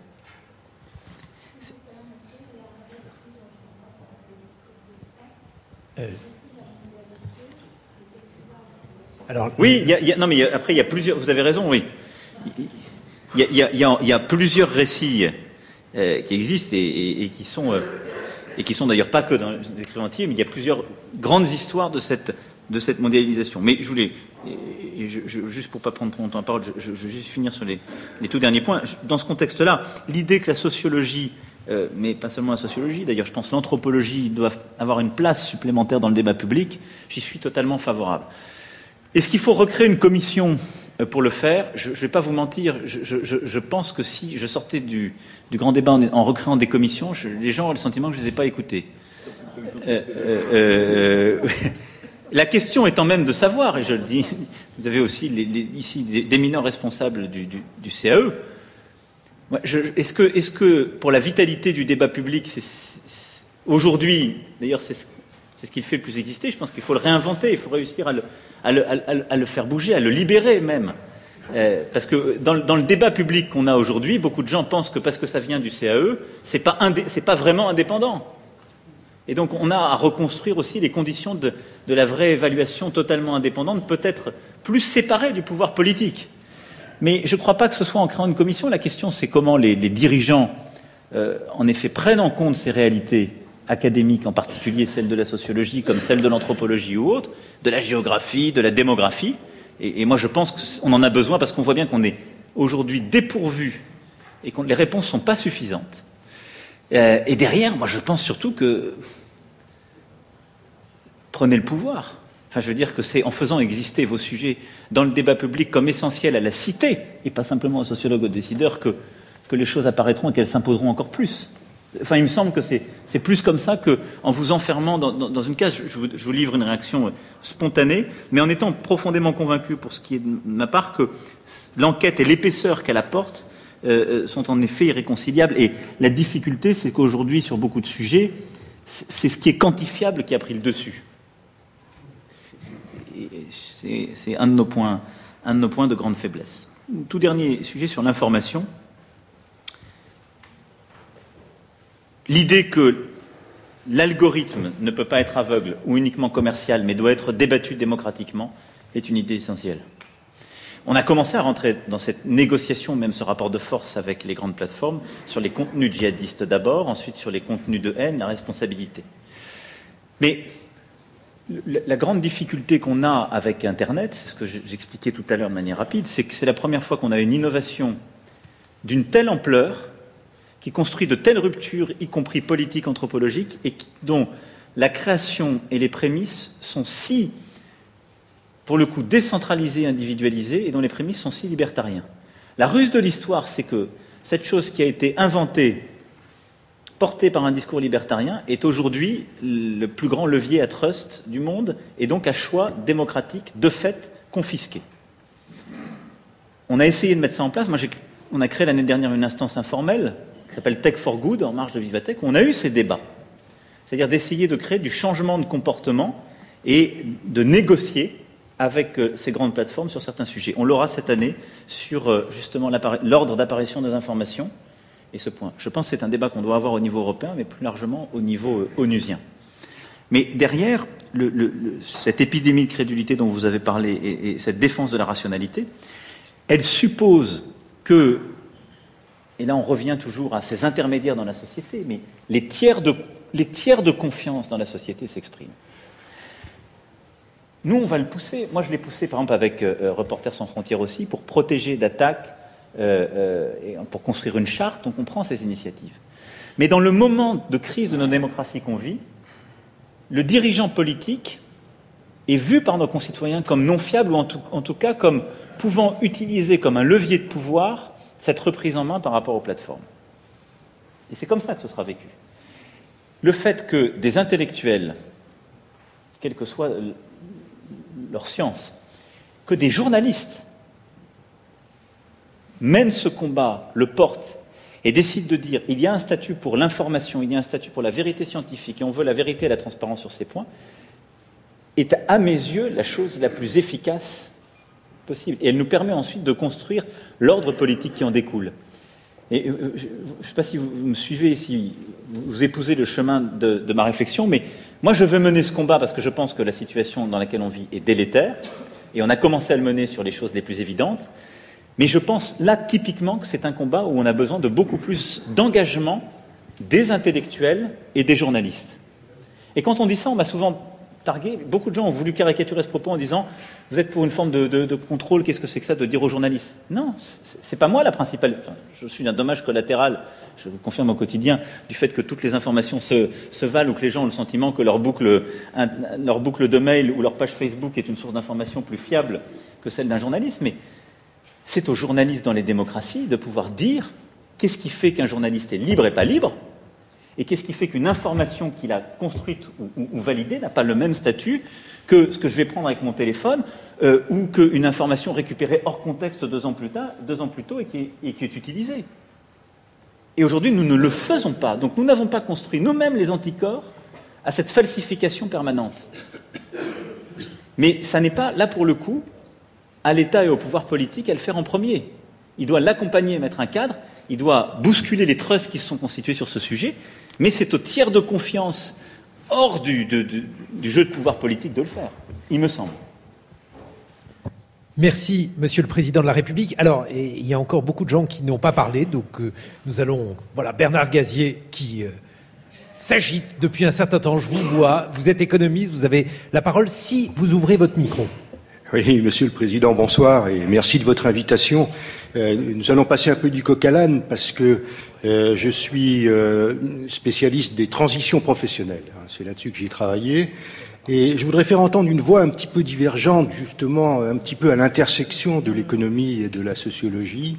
Alors, oui, non, mais après, il y a plusieurs. Vous avez raison, oui. Il y a, plusieurs récits euh, qui existent et, qui sont euh, et qui sont d'ailleurs pas que dans l'écrivain entier, mais il y a plusieurs grandes histoires de cette de cette mondialisation. Mais je voulais, juste pour pas prendre trop longtemps la parole, je, je, vais juste finir sur les, les tout derniers points. Dans ce contexte-là, l'idée que la sociologie, euh, mais pas seulement la sociologie, d'ailleurs, je pense que l'anthropologie doivent avoir une place supplémentaire dans le débat public, j'y suis totalement favorable. Est-ce qu'il faut recréer une commission euh, pour le faire? Je ne vais pas vous mentir, je, pense que si je sortais du, grand débat en, recréant des commissions, les gens ont le sentiment que je ne les ai pas écoutés. Euh, *laughs* La question étant même de savoir, et je le dis, vous avez aussi ici d'éminents responsables du, CAE. Est-ce que, pour la vitalité du débat public, aujourd'hui, d'ailleurs c'est ce qui le fait le plus exister, je pense qu'il faut le réinventer, il faut réussir à le, faire bouger, à le libérer même. Euh, parce que dans, le débat public qu'on a aujourd'hui, beaucoup de gens pensent que parce que ça vient du CAE, c'est pas, pas vraiment indépendant. Et donc on a à reconstruire aussi les conditions de, la vraie évaluation totalement indépendante, peut-être plus séparée du pouvoir politique. Mais je ne crois pas que ce soit en créant une commission. La question, c'est comment les, dirigeants, euh, en effet, prennent en compte ces réalités académiques, en particulier celles de la sociologie, comme celles de l'anthropologie ou autres, de la géographie, de la démographie. Et, moi, je pense qu'on en a besoin parce qu'on voit bien qu'on est aujourd'hui dépourvu et que les réponses ne sont pas suffisantes. Euh, et derrière, moi je pense surtout que prenez le pouvoir. Enfin, je veux dire que c'est en faisant exister vos sujets dans le débat public comme essentiels à la cité, et pas simplement aux sociologues aux décideurs, que, que les choses apparaîtront et qu'elles s'imposeront encore plus. Enfin, il me semble que c'est plus comme ça qu'en vous enfermant dans, une case. Je vous, livre une réaction spontanée, mais en étant profondément convaincu, pour ce qui est de ma part, que l'enquête et l'épaisseur qu'elle apporte euh, euh, sont en effet irréconciliables. Et la difficulté, c'est qu'aujourd'hui, sur beaucoup de sujets, c'est ce qui est quantifiable qui a pris le dessus. C'est un, de nos points, un de nos points de grande faiblesse. Tout dernier sujet sur l'information. L'idée que l'algorithme ne peut pas être aveugle ou uniquement commercial, mais doit être débattu démocratiquement, est une idée essentielle. On a commencé à rentrer dans cette négociation, même ce rapport de force avec les grandes plateformes, sur les contenus djihadistes d'abord, ensuite sur les contenus de haine, la responsabilité. Mais la grande difficulté qu'on a avec Internet, ce que j'expliquais tout à l'heure de manière rapide, c'est que c'est la première fois qu'on a une innovation d'une telle ampleur qui construit de telles ruptures, y compris politiques, anthropologiques, et dont la création et les prémices sont si pour le coup décentralisé, individualisé, et dont les prémices sont si libertariens. La ruse de l'histoire, c'est que cette chose qui a été inventée, portée par un discours libertarien, est aujourd'hui le plus grand levier à trust du monde, et donc à choix démocratique, de fait, confisqué. On a essayé de mettre ça en place. Moi, on a créé l'année dernière une instance informelle qui s'appelle Tech for Good, en marge de Vivatech, on a eu ces débats. C'est-à-dire d'essayer de créer du changement de comportement et de négocier avec euh, ces grandes plateformes sur certains sujets. On l'aura cette année sur euh, justement l'ordre d'apparition des informations et ce point. Je pense que c'est un débat qu'on doit avoir au niveau européen, mais plus largement au niveau euh, onusien. Mais derrière cette épidémie de crédulité dont vous avez parlé et, cette défense de la rationalité, elle suppose que, et là on revient toujours à ces intermédiaires dans la société, mais les tiers de confiance dans la société s'expriment. Nous, on va le pousser. Moi, je l'ai poussé, par exemple, avec euh, euh, Reporters sans frontières aussi, pour protéger d'attaques et pour construire une charte. On prend ces initiatives. Mais dans le moment de crise de nos démocraties qu'on vit, le dirigeant politique est vu par nos concitoyens comme non fiable ou en tout, en tout cas comme pouvant utiliser comme un levier de pouvoir cette reprise en main par rapport aux plateformes. Et c'est comme ça que ce sera vécu. Le fait que des intellectuels, quel que soit leur science, que des journalistes mène ce combat, le porte, et décide de dire il y a un statut pour l'information, il y a un statut pour la vérité scientifique, et on veut la vérité et la transparence sur ces points, est à mes yeux la chose la plus efficace possible. Et elle nous permet ensuite de construire l'ordre politique qui en découle. Et euh, je ne sais pas si vous me suivez, si vous épousez le chemin de, de, ma réflexion, mais moi je veux mener ce combat parce que je pense que la situation dans laquelle on vit est délétère, et on a commencé à le mener sur les choses les plus évidentes. Mais je pense là typiquement que c'est un combat où on a besoin de beaucoup plus d'engagement des intellectuels et des journalistes. Et quand on dit ça, on m'a souvent targué, beaucoup de gens ont voulu caricaturer ce propos en disant Vous êtes pour une forme de, contrôle, qu'est-ce que c'est que ça de dire aux journalistes? Non, c'est pas moi la principale. je suis un dommage collatéral, je vous confirme au quotidien, du fait que toutes les informations se, valent ou que les gens ont le sentiment que leur boucle, leur boucle de mail ou leur page Facebook est une source d'information plus fiable que celle d'un journaliste. Mais c'est aux journalistes dans les démocraties de pouvoir dire qu'est-ce qui fait qu'un journaliste est libre et pas libre, et qu'est-ce qui fait qu'une information qu'il a construite ou, validée n'a pas le même statut que ce que je vais prendre avec mon téléphone, euh, ou qu'une information récupérée hors contexte deux ans plus, tard, deux ans plus tôt et qui, est, qui est utilisée. Et aujourd'hui, nous ne le faisons pas. Donc nous n'avons pas construit nous-mêmes les anticorps à cette falsification permanente. Mais ça n'est pas, là pour le coup, à l'État et au pouvoir politique à le faire en premier. Il doit l'accompagner, mettre un cadre, il doit bousculer les trusts qui se sont constitués sur ce sujet, mais c'est au tiers de confiance hors du, jeu de pouvoir politique de le faire, il me semble. Merci, Monsieur le Président de la République. Alors, il y a encore beaucoup de gens qui n'ont pas parlé, donc euh, nous allons. Voilà, Bernard Gazier qui euh, s'agite depuis un certain temps. Je vous vois. Vous êtes économiste. Vous avez la parole si vous ouvrez votre micro. Oui, Monsieur le Président, bonsoir et merci de votre invitation. Euh, nous allons passer un peu du coq à l'âne parce que euh, je suis euh, spécialiste des transitions professionnelles. Hein, c'est là-dessus que j'ai travaillé. Et je voudrais faire entendre une voix un petit peu divergente, justement, un petit peu à l'intersection de l'économie et de la sociologie,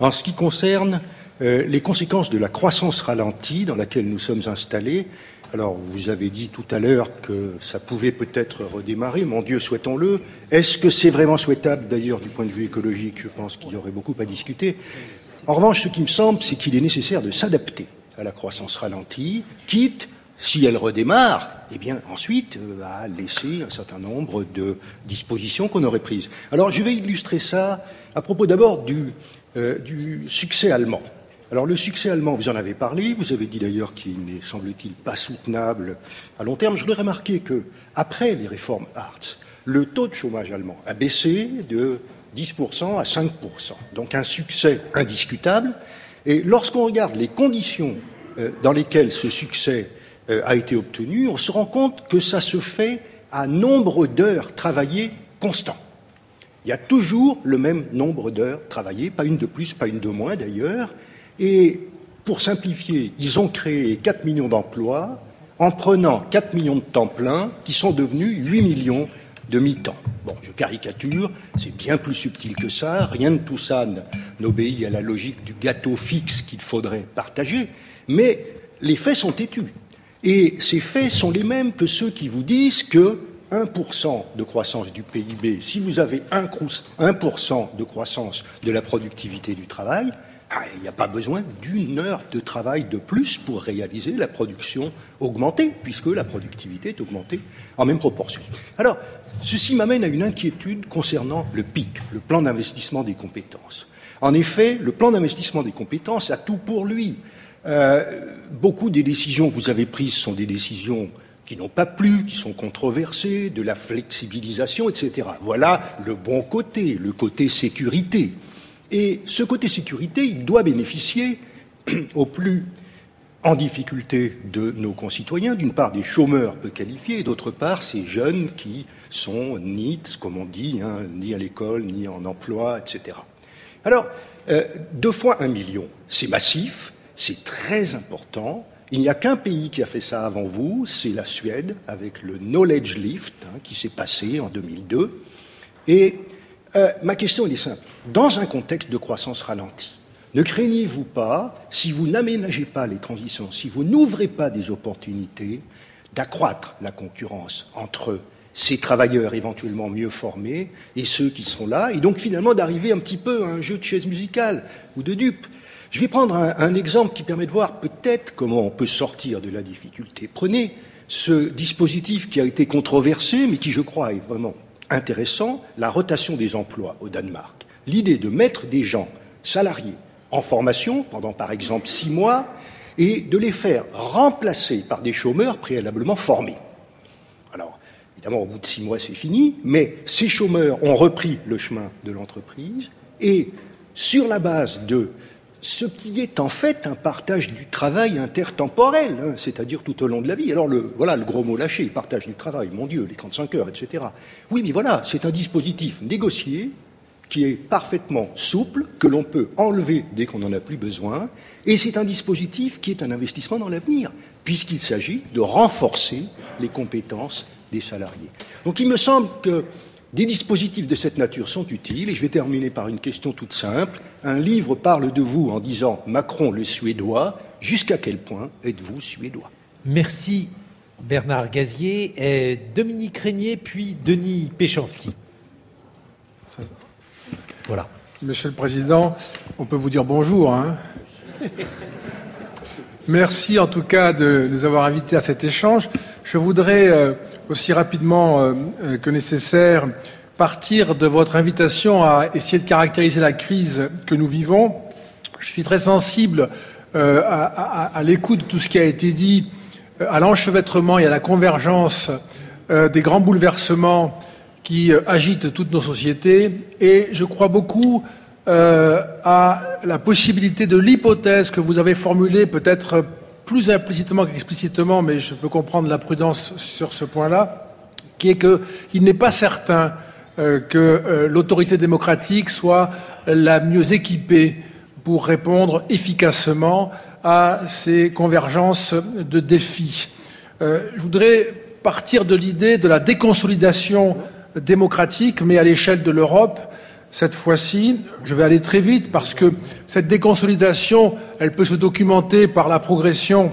en ce qui concerne les conséquences de la croissance ralentie dans laquelle nous sommes installés alors, vous avez dit tout à l'heure que ça pouvait peut-être redémarrer. Mon Dieu, souhaitons-le. Est-ce que c'est vraiment souhaitable, d'ailleurs, du point de vue écologique? Je pense qu'il y aurait beaucoup à discuter. En revanche, ce qui me semble, c'est qu'il est nécessaire de s'adapter à la croissance ralentie, quitte, si elle redémarre, eh bien, ensuite, euh, à laisser un certain nombre de dispositions qu'on aurait prises. Alors, je vais illustrer ça à propos d'abord du, euh, du succès allemand. Alors le succès allemand, vous en avez parlé, vous avez dit d'ailleurs qu'il n'est, semble-t-il, pas soutenable à long terme. Je voudrais remarquer que, après les réformes Hartz, le taux de chômage allemand a baissé de 10% à 5%. Donc un succès indiscutable. Et lorsqu'on regarde les conditions euh, dans lesquelles ce succès euh, a été obtenu, on se rend compte que ça se fait à nombre d'heures travaillées constant. Il y a toujours le même nombre d'heures travaillées, pas une de plus, pas une de moins d'ailleurs, et pour simplifier, ils ont créé 4 millions d'emplois en prenant 4 millions de temps plein qui sont devenus 8 millions de mi-temps. Bon, je caricature, c'est bien plus subtil que ça, rien de tout ça n'obéit à la logique du gâteau fixe qu'il faudrait partager, mais les faits sont têtus. Et ces faits sont les mêmes que ceux qui vous disent que 1% de croissance du PIB, si vous avez 1% de croissance de la productivité du travail, ah, il n'y a pas besoin d'une heure de travail de plus pour réaliser la production augmentée, puisque la productivité est augmentée en même proportion. Alors, ceci m'amène à une inquiétude concernant le PIC, le plan d'investissement des compétences. En effet, le plan d'investissement des compétences a tout pour lui. Euh, beaucoup des décisions que vous avez prises sont des décisions qui n'ont pas plu, qui sont controversées, de la flexibilisation, etc. Voilà le bon côté, le côté sécurité. Et ce côté sécurité, il doit bénéficier *clears throat* au plus en difficulté de nos concitoyens, d'une part des chômeurs peu qualifiés, et d'autre part ces jeunes qui sont NITS, comme on dit, hein, ni à l'école, ni en emploi, etc. Alors, euh, deux fois un million, c'est massif, c'est très important. Il n'y a qu'un pays qui a fait ça avant vous, c'est la Suède, avec le Knowledge Lift, hein, qui s'est passé en 2002. Et euh, ma question est simple. Dans un contexte de croissance ralentie, ne craignez-vous pas, si vous n'aménagez pas les transitions, si vous n'ouvrez pas des opportunités, d'accroître la concurrence entre ces travailleurs éventuellement mieux formés et ceux qui sont là, et donc finalement d'arriver un petit peu à un jeu de chaise musicale ou de dupes? Je vais prendre un, exemple qui permet de voir peut-être comment on peut sortir de la difficulté. Prenez ce dispositif qui a été controversé, mais qui, je crois, est vraiment intéressant, la rotation des emplois au Danemark. L'idée de mettre des gens salariés en formation pendant, par exemple, six mois et de les faire remplacer par des chômeurs préalablement formés. Alors, évidemment, au bout de six mois, c'est fini, mais ces chômeurs ont repris le chemin de l'entreprise et, sur la base de ce qui est en fait un partage du travail intertemporel, hein, c'est-à-dire tout au long de la vie. Alors le, voilà le gros mot lâché, partage du travail, mon Dieu, les 35 heures, etc. Oui, mais voilà, c'est un dispositif négocié qui est parfaitement souple, que l'on peut enlever dès qu'on n'en a plus besoin, et c'est un dispositif qui est un investissement dans l'avenir, puisqu'il s'agit de renforcer les compétences des salariés. Donc il me semble que des dispositifs de cette nature sont utiles, et je vais terminer par une question toute simple. Un livre parle de vous en disant Macron le Suédois. Jusqu'à quel point êtes-vous Suédois? Merci Bernard Gazier, et Dominique Régnier, puis Denis Péchanski. Monsieur le Président, on peut vous dire bonjour. Hein. Merci en tout cas de nous avoir invités à cet échange. Je voudrais euh, aussi rapidement euh, euh, que nécessaire partir de votre invitation à essayer de caractériser la crise que nous vivons. Je suis très sensible à, l'écoute de tout ce qui a été dit, à l'enchevêtrement et à la convergence des grands bouleversements qui agitent toutes nos sociétés, et je crois beaucoup à la possibilité de l'hypothèse que vous avez formulée peut-être plus implicitement qu'explicitement, mais je peux comprendre la prudence sur ce point-là, qui est qu'il n'est pas certain euh, que euh, l'autorité démocratique soit la mieux équipée pour répondre efficacement à ces convergences de défis. Euh, je voudrais partir de l'idée de la déconsolidation démocratique, mais à l'échelle de l'Europe, cette fois-ci. Je vais aller très vite parce que cette déconsolidation, elle peut se documenter par la progression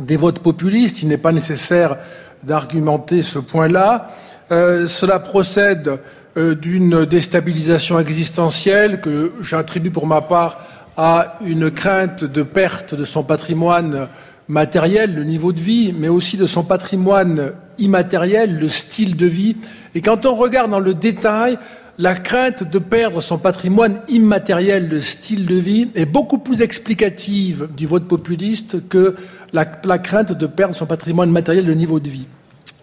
des votes populistes. Il n'est pas nécessaire d'argumenter ce point-là. Euh, cela procède euh, d'une déstabilisation existentielle que j'attribue pour ma part à une crainte de perte de son patrimoine matériel, le niveau de vie, mais aussi de son patrimoine immatériel, le style de vie. Et quand on regarde dans le détail, la crainte de perdre son patrimoine immatériel de style de vie est beaucoup plus explicative du vote populiste que la, crainte de perdre son patrimoine matériel de niveau de vie.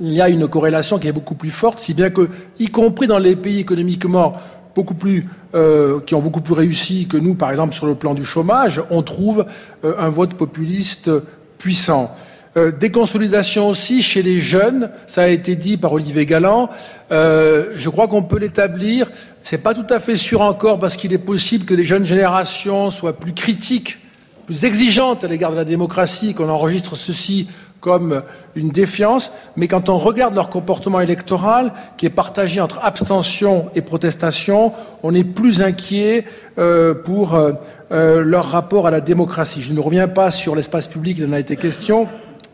Il y a une corrélation qui est beaucoup plus forte, si bien que, y compris dans les pays économiquement beaucoup plus, euh, qui ont beaucoup plus réussi que nous, par exemple sur le plan du chômage, on trouve euh, un vote populiste puissant. Euh, déconsolidation aussi chez les jeunes, ça a été dit par Olivier Galland. Euh, je crois qu'on peut l'établir. C'est pas tout à fait sûr encore parce qu'il est possible que les jeunes générations soient plus critiques, plus exigeantes à l'égard de la démocratie, qu'on enregistre ceci comme une défiance, mais quand on regarde leur comportement électoral, qui est partagé entre abstention et protestation, on est plus inquiet euh, pour euh, euh, leur rapport à la démocratie. Je ne reviens pas sur l'espace public, il en a été question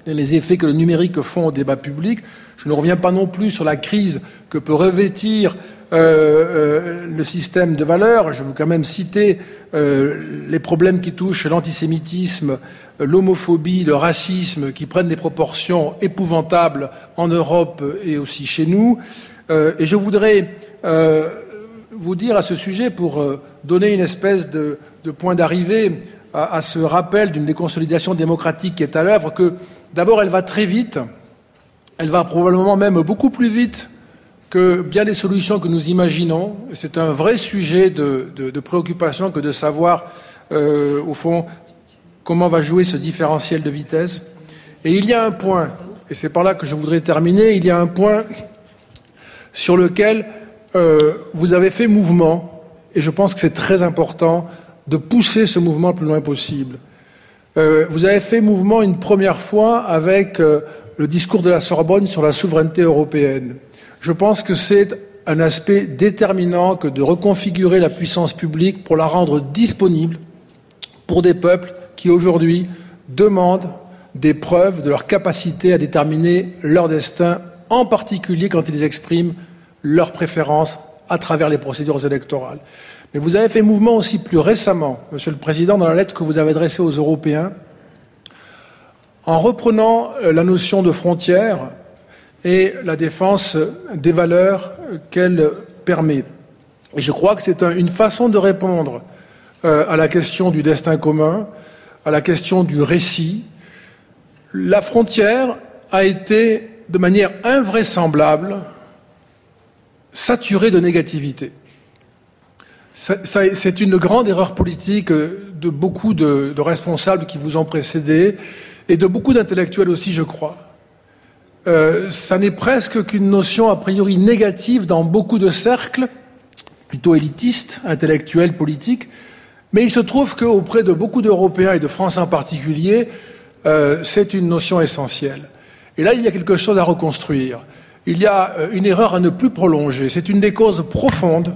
les effets que le numérique font au débat public. Je ne reviens pas non plus sur la crise que peut revêtir euh, euh, le système de valeurs. Je veux quand même citer euh, les problèmes qui touchent l'antisémitisme, l'homophobie, le racisme, qui prennent des proportions épouvantables en Europe et aussi chez nous. et je voudrais vous dire à ce sujet, pour donner une espèce de, point d'arrivée à, à, ce rappel d'une déconsolidation démocratique qui est à l'œuvre, que D'abord, elle va très vite, elle va probablement même beaucoup plus vite que bien les solutions que nous imaginons. C'est un vrai sujet de, préoccupation que de savoir, euh, au fond, comment va jouer ce différentiel de vitesse. Et il y a un point, et c'est par là que je voudrais terminer, il y a un point sur lequel euh, vous avez fait mouvement, et je pense que c'est très important de pousser ce mouvement le plus loin possible. Euh, vous avez fait mouvement une première fois avec euh, le discours de la Sorbonne sur la souveraineté européenne. Je pense que c'est un aspect déterminant que de reconfigurer la puissance publique pour la rendre disponible pour des peuples qui aujourd'hui demandent des preuves de leur capacité à déterminer leur destin en particulier quand ils expriment leurs préférences à travers les procédures électorales. Mais vous avez fait mouvement aussi plus récemment, Monsieur le Président, dans la lettre que vous avez adressée aux Européens, en reprenant euh, la notion de frontière et la défense des valeurs qu'elle permet. Et je crois que c'est une façon de répondre euh, à la question du destin commun, à la question du récit. La frontière a été, de manière invraisemblable, saturée de négativité. C'est une grande erreur politique de beaucoup de, responsables qui vous ont précédé et de beaucoup d'intellectuels aussi, je crois. Euh, ça n'est presque qu'une notion a priori négative dans beaucoup de cercles, plutôt élitistes, intellectuels, politiques, mais il se trouve qu'auprès de beaucoup d'Européens et de France en particulier, euh, c'est une notion essentielle. Et là, il y a quelque chose à reconstruire. Il y a euh, une erreur à ne plus prolonger. C'est une des causes profondes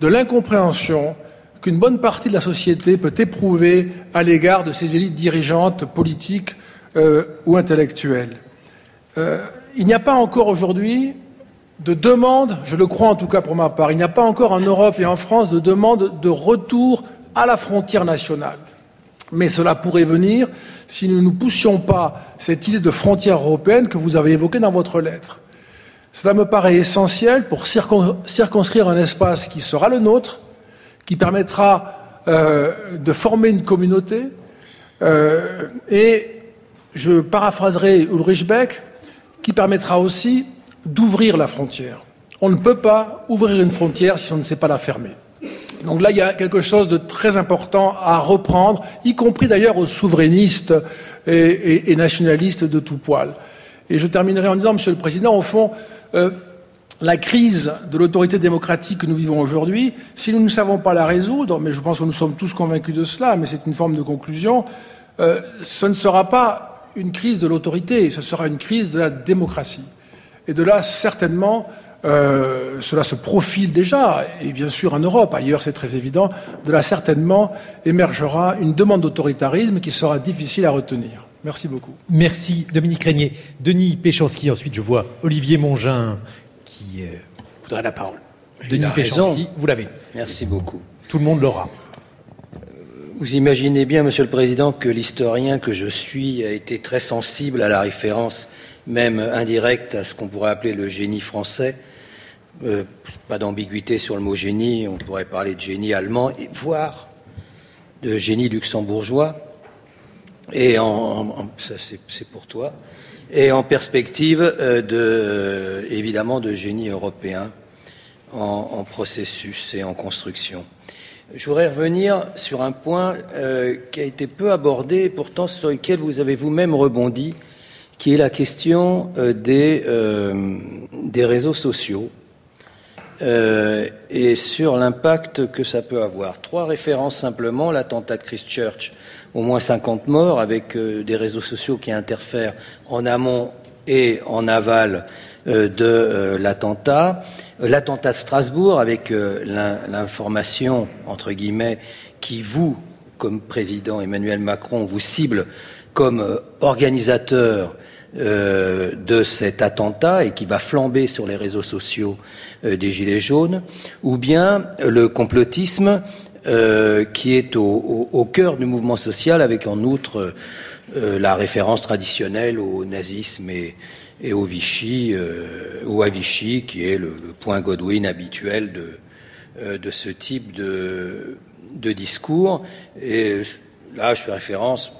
de l'incompréhension qu'une bonne partie de la société peut éprouver à l'égard de ces élites dirigeantes, politiques euh, ou intellectuelles. il n'y a pas encore aujourd'hui de demande, je le crois en tout cas pour ma part, il n'y a pas encore en Europe et en France de demande de retour à la frontière nationale. Mais cela pourrait venir si nous ne poussions pas cette idée de frontière européenne que vous avez évoquée dans votre lettre. Cela me paraît essentiel pour circonscrire un espace qui sera le nôtre, qui permettra euh, de former une communauté. Euh, et je paraphraserai Ulrich Beck, qui permettra aussi d'ouvrir la frontière. On ne peut pas ouvrir une frontière si on ne sait pas la fermer. Donc là, il y a quelque chose de très important à reprendre, y compris d'ailleurs aux souverainistes et, nationalistes de tout poil. Et je terminerai en disant, Monsieur le Président, au fond, euh, la crise de l'autorité démocratique que nous vivons aujourd'hui, si nous ne savons pas la résoudre, mais je pense que nous sommes tous convaincus de cela, mais c'est une forme de conclusion, euh, ce ne sera pas une crise de l'autorité, ce sera une crise de la démocratie. Et de là, certainement, euh, cela se profile déjà, et bien sûr en Europe, ailleurs c'est très évident, de là certainement émergera une demande d'autoritarisme qui sera difficile à retenir. Merci beaucoup. Merci Dominique Régnier. Denis Péchanski, ensuite je vois Olivier Mongin qui euh, voudrait la parole. Denis Péchanski, vous l'avez. Merci beaucoup. Tout le monde l'aura. Vous imaginez bien, Monsieur le Président, que l'historien que je suis a été très sensible à la référence, même indirecte, à ce qu'on pourrait appeler le génie français, euh, pas d'ambiguïté sur le mot génie, on pourrait parler de génie allemand, voire de génie luxembourgeois, et en, ça c'est pour toi, et en perspective euh, de, évidemment de génie européen en, processus et en construction. Je voudrais revenir sur un point euh, qui a été peu abordé, et pourtant sur lequel vous avez vous-même rebondi, qui est la question des, des réseaux sociaux euh, et sur l'impact que ça peut avoir. Trois références simplement, l'attentat de Christchurch, au moins 50 morts, avec euh, des réseaux sociaux qui interfèrent en amont et en aval euh, de l'attentat. L'attentat de Strasbourg, avec l'information, entre guillemets, qui vous, comme président Emmanuel Macron, vous cible comme organisateur euh, de cet attentat et qui va flamber sur les réseaux sociaux euh, des Gilets jaunes, ou bien le complotisme euh, qui est au, cœur du mouvement social, avec en outre la référence traditionnelle au nazisme et, au Vichy, ou à Vichy, qui est le, point Godwin habituel de, de ce type de, de discours. Et là, je fais référence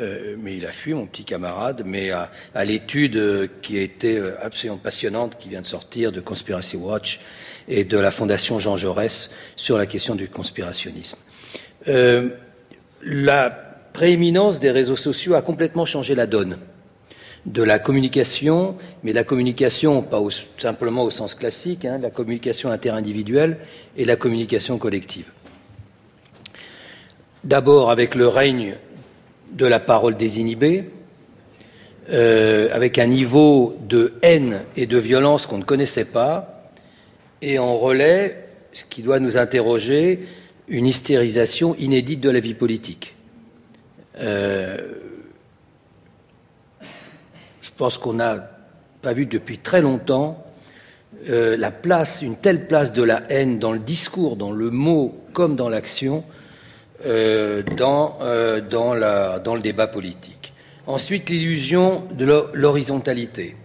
euh, mais il a fui, mon petit camarade, mais à, l'étude euh, qui a été euh, absolument passionnante, qui vient de sortir de Conspiracy Watch et de la Fondation Jean Jaurès sur la question du conspirationnisme. la prééminence des réseaux sociaux a complètement changé la donne de la communication, mais la communication, pas simplement au sens classique, hein, la communication interindividuelle et la communication collective. D'abord avec le règne de la parole désinhibée, euh, avec un niveau de haine et de violence qu'on ne connaissait pas, et en relais, ce qui doit nous interroger, une hystérisation inédite de la vie politique. Euh, je pense qu'on a pas vu depuis très longtemps euh, la place, une telle place de la haine dans le discours, dans le mot comme dans l'action, euh, dans, dans le débat politique. Ensuite, l'illusion de l'horizontalité.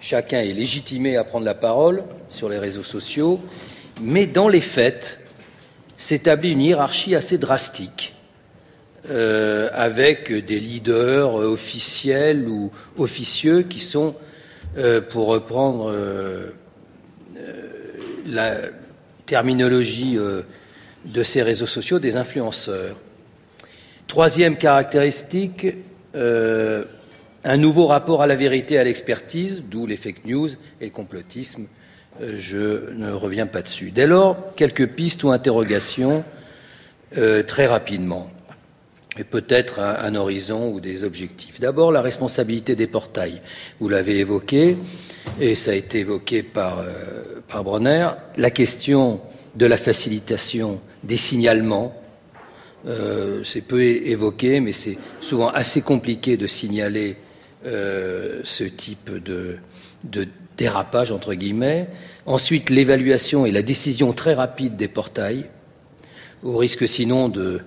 Chacun est légitimé à prendre la parole sur les réseaux sociaux, mais dans les faits, s'établit une hiérarchie assez drastique, avec des leaders officiels ou officieux qui sont, pour reprendre la terminologie euh, de ces réseaux sociaux des influenceurs. Troisième caractéristique, euh, un nouveau rapport à la vérité et à l'expertise, d'où les fake news et le complotisme. Euh, je ne reviens pas dessus. Dès lors, quelques pistes ou interrogations très rapidement, et peut-être un, horizon ou des objectifs. D'abord, la responsabilité des portails. Vous l'avez évoqué, et ça a été évoqué par par Bronner, la question de la facilitation des signalements. Euh, c'est peu évoqué, mais c'est souvent assez compliqué de signaler euh, ce type de, dérapage, entre guillemets. Ensuite, l'évaluation et la décision très rapide des portails, au risque sinon de,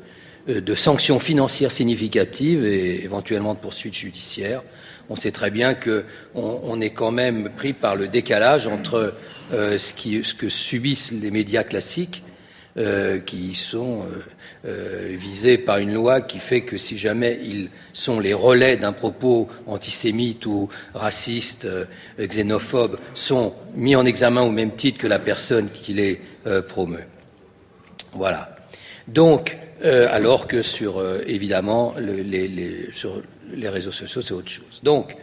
de sanctions financières significatives et éventuellement de poursuites judiciaires on sait très bien qu'on on est quand même pris par le décalage entre euh, ce, que subissent les médias classiques, euh, qui sont euh, visés par une loi qui fait que si jamais ils sont les relais d'un propos antisémite ou raciste, xénophobe, sont mis en examen au même titre que la personne qui les promeut. Voilà. Donc, alors que sur, évidemment, les, sur les réseaux sociaux, c'est autre chose. Donc,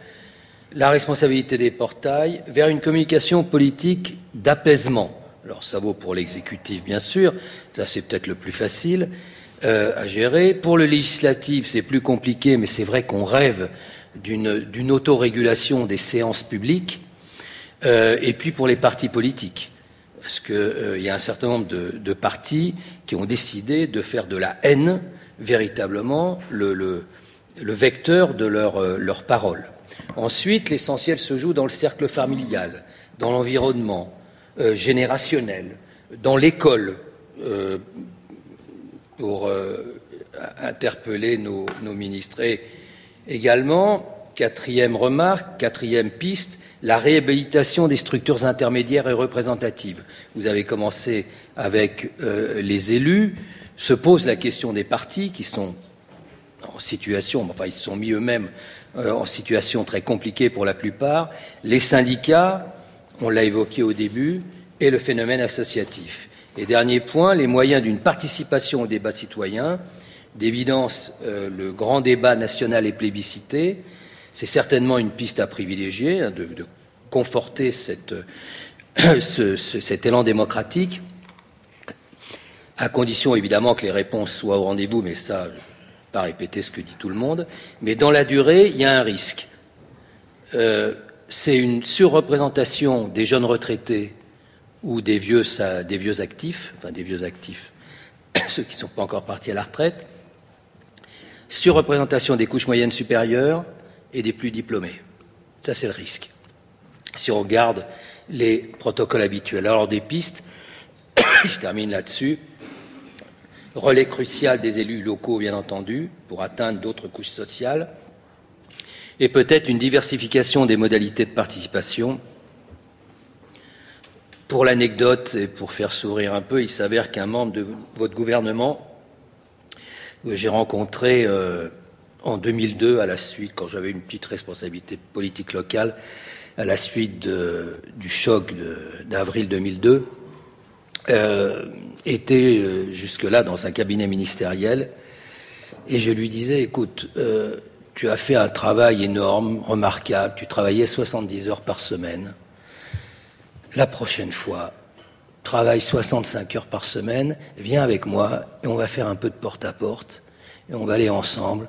la responsabilité des portails vers une communication politique d'apaisement. Alors, ça vaut pour l'exécutif, bien sûr, ça c'est peut-être le plus facile euh, à gérer. Pour le législatif, c'est plus compliqué, mais c'est vrai qu'on rêve d'une autorégulation des séances publiques. Euh, et puis pour les partis politiques, parce qu'il euh, y a un certain nombre de, partis qui ont décidé de faire de la haine véritablement le, vecteur de leur parole. Ensuite, l'essentiel se joue dans le cercle familial, dans l'environnement euh, générationnel, dans l'école, euh, pour interpeller nos, nos ministres. Et également, quatrième remarque, quatrième piste, la réhabilitation des structures intermédiaires et représentatives. Vous avez commencé avec les élus. Se pose la question des partis qui sont en situation, enfin ils se sont mis eux-mêmes euh, en situation très compliquée pour la plupart, les syndicats, on l'a évoqué au début, et le phénomène associatif. Et dernier point, les moyens d'une participation au débat citoyen. D'évidence, euh, le grand débat national est plébiscité. C'est certainement une piste à privilégier, hein, de, conforter cette, *coughs* cet élan démocratique, à condition évidemment que les réponses soient au rendez-vous, mais ça, pas répéter ce que dit tout le monde, mais dans la durée, il y a un risque. Euh, c'est une surreprésentation des jeunes retraités ou des vieux, actifs, enfin des vieux actifs, *coughs* ceux qui ne sont pas encore partis à la retraite, surreprésentation des couches moyennes supérieures et des plus diplômés. Ça, c'est le risque. Si on regarde les protocoles habituels. Alors, des pistes, *coughs* je termine là-dessus relais crucial des élus locaux, bien entendu, pour atteindre d'autres couches sociales, et peut-être une diversification des modalités de participation. Pour l'anecdote et pour faire sourire un peu, il s'avère qu'un membre de votre gouvernement, que j'ai rencontré euh, en 2002 à la suite, quand j'avais une petite responsabilité politique locale, à la suite du choc d'avril 2002, euh, était euh, jusque-là dans un cabinet ministériel, et je lui disais, écoute, tu as fait un travail énorme, remarquable, tu travaillais 70 heures par semaine. La prochaine fois, travaille 65 heures par semaine, viens avec moi et on va faire un peu de porte-à-porte, et on va aller ensemble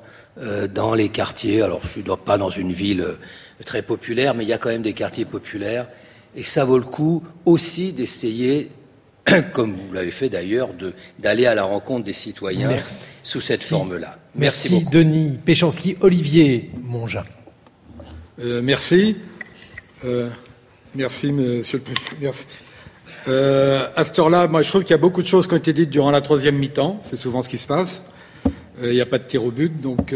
dans les quartiers. Alors, je ne suis pas dans une ville très populaire, mais il y a quand même des quartiers populaires, et ça vaut le coup aussi d'essayer *coughs* comme vous l'avez fait d'ailleurs, d'aller à la rencontre des citoyens sous cette forme-là. Merci, merci Denis Péchanski. Olivier Mongin. Euh, merci. merci, Monsieur le Président. Merci. à ce heure-là, moi, je trouve qu'il y a beaucoup de choses qui ont été dites durant la troisième mi-temps. C'est souvent ce qui se passe. Il n'y a pas de tir au but, donc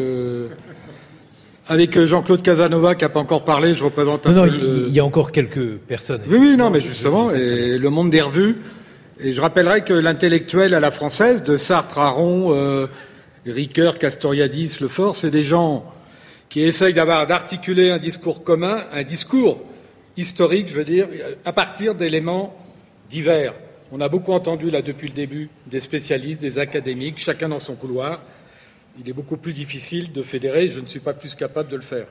avec euh, Jean-Claude Casanova qui n'a pas encore parlé, je représente un non, Non, il y a encore quelques personnes. Oui, oui, non, mais justement, et le monde des revues. Et je rappellerai que l'intellectuel à la française, de Sartre, Aron, euh, Ricoeur, Castoriadis, Lefort, c'est des gens qui essayent d'avoir, d'articuler un discours commun, un discours historique, je veux dire, à partir d'éléments divers. On a beaucoup entendu là depuis le début des spécialistes, des académiques, chacun dans son couloir il est beaucoup plus difficile de fédérer. Je ne suis pas plus capable de le faire.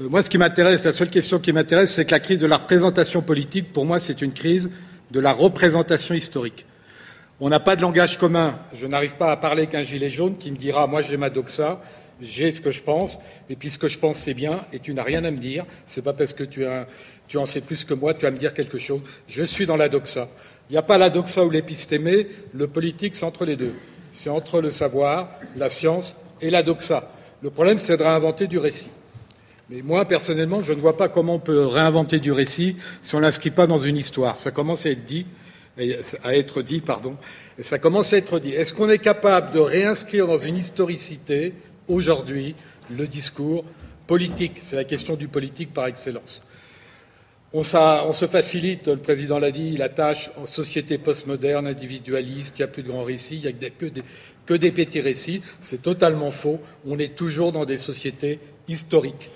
Euh, moi, ce qui m'intéresse, la seule question qui m'intéresse, c'est que la crise de la représentation politique, pour moi, c'est une crise de la représentation historique. On n'a pas de langage commun. Je n'arrive pas à parler qu'un gilet jaune qui me dira Moi, j'ai ma doxa, j'ai ce que je pense, et puis ce que je pense, c'est bien, et tu n'as rien à me dire. C'est pas parce que tu, en sais plus que moi, tu vas me dire quelque chose. Je suis dans la doxa. Il n'y a pas la doxa ou l'épistémé. Le politique, c'est entre les deux c'est entre le savoir, la science et la doxa. Le problème, c'est de réinventer du récit. Mais moi, personnellement, je ne vois pas comment on peut réinventer du récit si on ne l'inscrit pas dans une histoire. Ça commence à être dit, à être dit, pardon, ça commence à être dit. Est-ce qu'on est capable de réinscrire dans une historicité, aujourd'hui, le discours politique? C'est la question du politique par excellence. On, se facilite, le président l'a dit, la tâche en société postmoderne, individualiste, il n'y a plus de grands récits, il n'y a que des, que des petits récits. C'est totalement faux. On est toujours dans des sociétés historiques.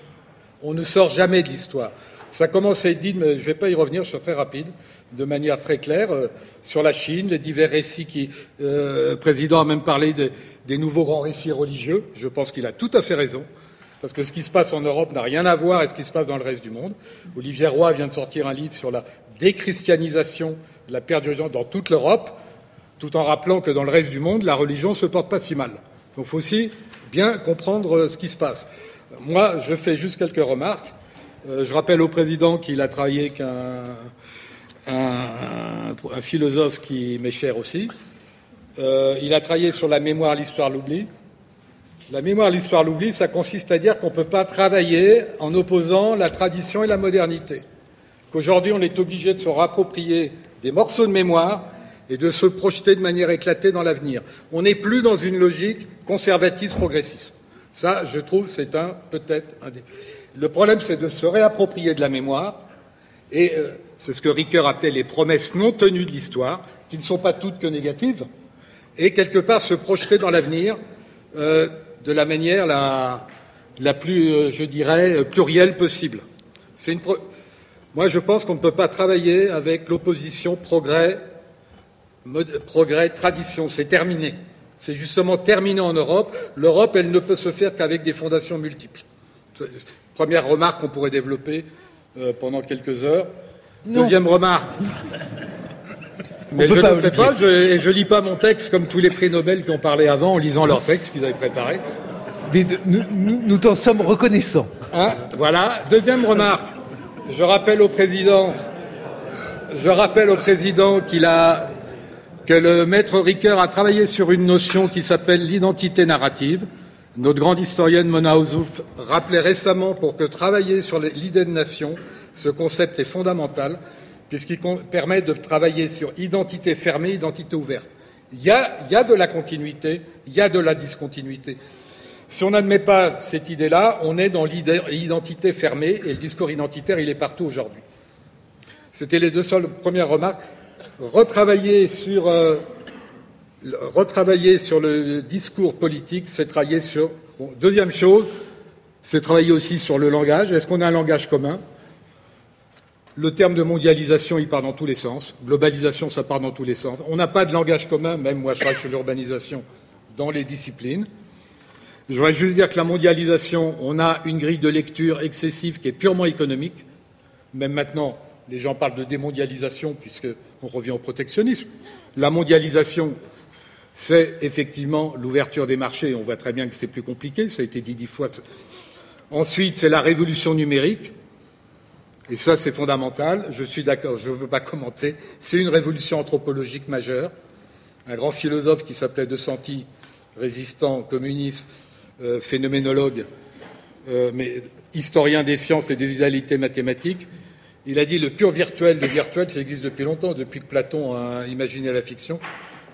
On ne sort jamais de l'histoire. Ça commence à être dit, mais je ne vais pas y revenir, je suis très rapide, de manière très claire, euh, sur la Chine, les divers récits qui. Euh, le président a même parlé des nouveaux grands récits religieux. Je pense qu'il a tout à fait raison parce que ce qui se passe en Europe n'a rien à voir avec ce qui se passe dans le reste du monde. Olivier Roy vient de sortir un livre sur la déchristianisation la perte d'urgence dans toute l'Europe, tout en rappelant que dans le reste du monde, la religion ne se porte pas si mal. Donc il faut aussi bien comprendre ce qui se passe. Moi, je fais juste quelques remarques. Euh, je rappelle au président qu'il a travaillé avec un, philosophe qui m'est cher aussi. Euh, il a travaillé sur la mémoire, l'histoire, l'oubli. La mémoire, l'histoire, l'oubli, ça consiste à dire qu'on ne peut pas travailler en opposant la tradition et la modernité. Qu'aujourd'hui, on est obligé de se rapproprier des morceaux de mémoire et de se projeter de manière éclatée dans l'avenir. On n'est plus dans une logique conservatiste progressiste. Ça, je trouve, c'est un peut-être un des. Le problème, c'est de se réapproprier de la mémoire, et euh, c'est ce que Ricoeur appelait les promesses non tenues de l'histoire, qui ne sont pas toutes que négatives, et quelque part se projeter dans l'avenir euh, de la manière la, la plus, euh, je dirais, plurielle possible. Une Moi, je pense qu'on ne peut pas travailler avec l'opposition progrès, progrès, tradition. C'est terminé. C'est justement terminé en Europe. L'Europe, elle ne peut se faire qu'avec des fondations multiples. Première remarque qu'on pourrait développer euh, pendant quelques heures. Deuxième remarque. *laughs* Mais je ne le fais pas, et je lis pas mon texte comme tous les prix Nobel qui ont parlé avant en lisant leur texte qu'ils avaient préparé. Mais nous, t'en sommes reconnaissants. Hein, voilà. Deuxième remarque. Je rappelle au président, je rappelle au président qu'il a que le maître Ricoeur a travaillé sur une notion qui s'appelle l'identité narrative. Notre grande historienne Mona Ouzouf rappelait récemment pour que travailler sur l'idée de nation, ce concept est fondamental puisqu'il permet de travailler sur identité fermée, identité ouverte. Il y, a, de la continuité, il y a de la discontinuité. Si on n'admet pas cette idée-là, on est dans l'identité fermée et le discours identitaire, il est partout aujourd'hui. C'était les deux seules premières remarques. Retravailler sur, euh, retravailler sur le discours politique, c'est travailler sur. deuxième chose, c'est travailler aussi sur le langage. Est-ce qu'on a un langage commun? Le terme de mondialisation, il part dans tous les sens. Globalisation, ça part dans tous les sens. On n'a pas de langage commun, même moi je travaille sur l'urbanisation, dans les disciplines. Je voudrais juste dire que la mondialisation, on a une grille de lecture excessive qui est purement économique. Même maintenant, les gens parlent de démondialisation puisqu'on revient au protectionnisme. La mondialisation, c'est effectivement l'ouverture des marchés. On voit très bien que c'est plus compliqué, ça a été dit dix fois. Ensuite, c'est la révolution numérique. Et ça, c'est fondamental. Je suis d'accord, je ne veux pas commenter. C'est une révolution anthropologique majeure. Un grand philosophe qui s'appelait De Santi, résistant communiste, euh, phénoménologue, euh, mais historien des sciences et des idéalités mathématiques, Il a dit le pur virtuel, le virtuel, ça existe depuis longtemps, depuis que Platon a imaginé la fiction.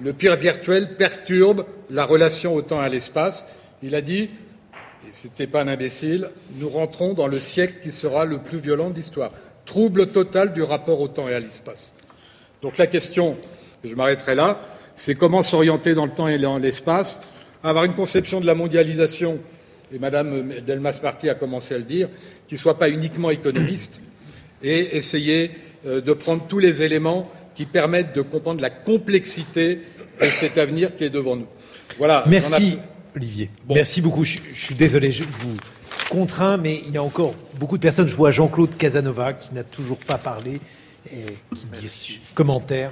Le pur virtuel perturbe la relation au temps et à l'espace. Il a dit, et c'était pas un imbécile, nous rentrons dans le siècle qui sera le plus violent de l'histoire. Trouble total du rapport au temps et à l'espace. Donc la question, je m'arrêterai là, c'est comment s'orienter dans le temps et dans l'espace, avoir une conception de la mondialisation, et Madame Delmas-Marty a commencé à le dire, qui ne soit pas uniquement économiste, et essayer euh, de prendre tous les éléments qui permettent de comprendre la complexité de cet avenir qui est devant nous. Voilà. Merci, Olivier. Merci beaucoup. Je, suis désolé, je vous contrains, mais il y a encore beaucoup de personnes. Je vois Jean-Claude Casanova qui n'a toujours pas parlé et qui dit commentaire.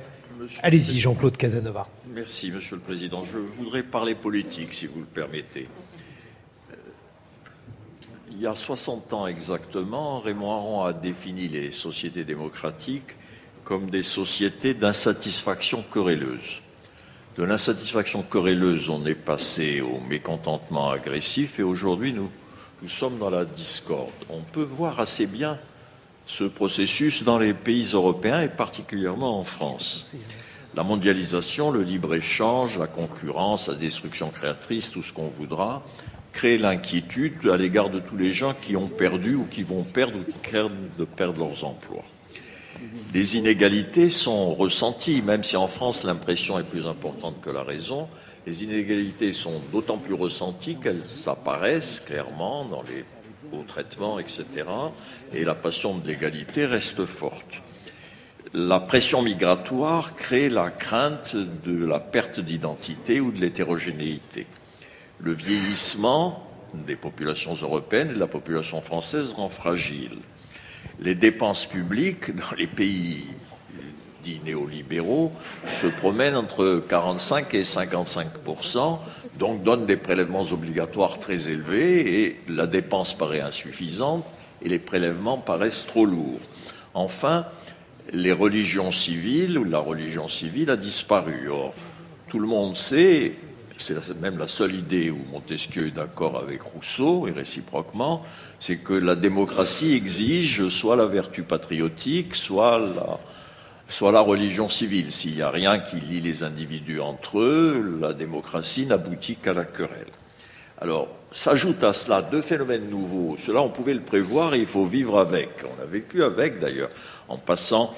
Allez-y, Jean-Claude Casanova. Merci, Monsieur le Président. Je voudrais parler politique, si vous le permettez. Il y a 60 ans exactement, Raymond Aron a défini les sociétés démocratiques comme des sociétés d'insatisfaction querelleuse. De l'insatisfaction querelleuse, on est passé au mécontentement agressif et aujourd'hui, nous, nous sommes dans la discorde. On peut voir assez bien ce processus dans les pays européens et particulièrement en France. La mondialisation, le libre-échange, la concurrence, la destruction créatrice, tout ce qu'on voudra, crée l'inquiétude à l'égard de tous les gens qui ont perdu ou qui vont perdre ou qui craignent de perdre leurs emplois. Les inégalités sont ressenties, même si en France l'impression est plus importante que la raison. Les inégalités sont d'autant plus ressenties qu'elles apparaissent clairement dans les hauts traitements, etc. Et la passion de l'égalité reste forte. La pression migratoire crée la crainte de la perte d'identité ou de l'hétérogénéité. Le vieillissement des populations européennes et de la population française rend fragile les dépenses publiques dans les pays dits néolibéraux se promènent entre 45 et 55% donc donnent des prélèvements obligatoires très élevés et la dépense paraît insuffisante et les prélèvements paraissent trop lourds. Enfin, les religions civiles ou la religion civile a disparu. Or, tout le monde sait, c'est même la seule idée où Montesquieu est d'accord avec Rousseau et réciproquement, c'est que la démocratie exige soit la vertu patriotique, soit la, religion civile. S'il n'y a rien qui lie les individus entre eux, la démocratie n'aboutit qu'à la querelle. Alors, s'ajoutent à cela deux phénomènes nouveaux. Cela, on pouvait le prévoir et il faut vivre avec. On a vécu avec, d'ailleurs, en passant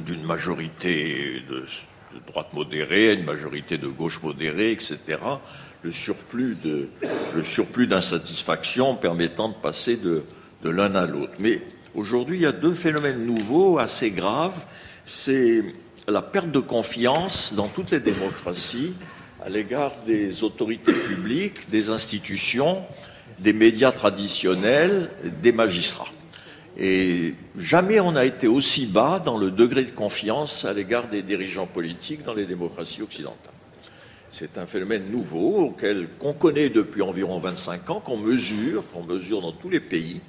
d'une majorité de, droite modérée une majorité de gauche modérée, etc le surplus de d'insatisfaction permettant de passer de, de l'un à l'autre. Mais aujourd'hui, il y a deux phénomènes nouveaux assez graves. C'est la perte de confiance dans toutes les démocraties à l'égard des autorités publiques, des institutions, des médias traditionnels, des magistrats. Et jamais on n'a été aussi bas dans le degré de confiance à l'égard des dirigeants politiques dans les démocraties occidentales. C'est un phénomène nouveau auquel qu'on connaît depuis environ 25 ans, qu'on mesure, qu'on mesure dans tous les pays.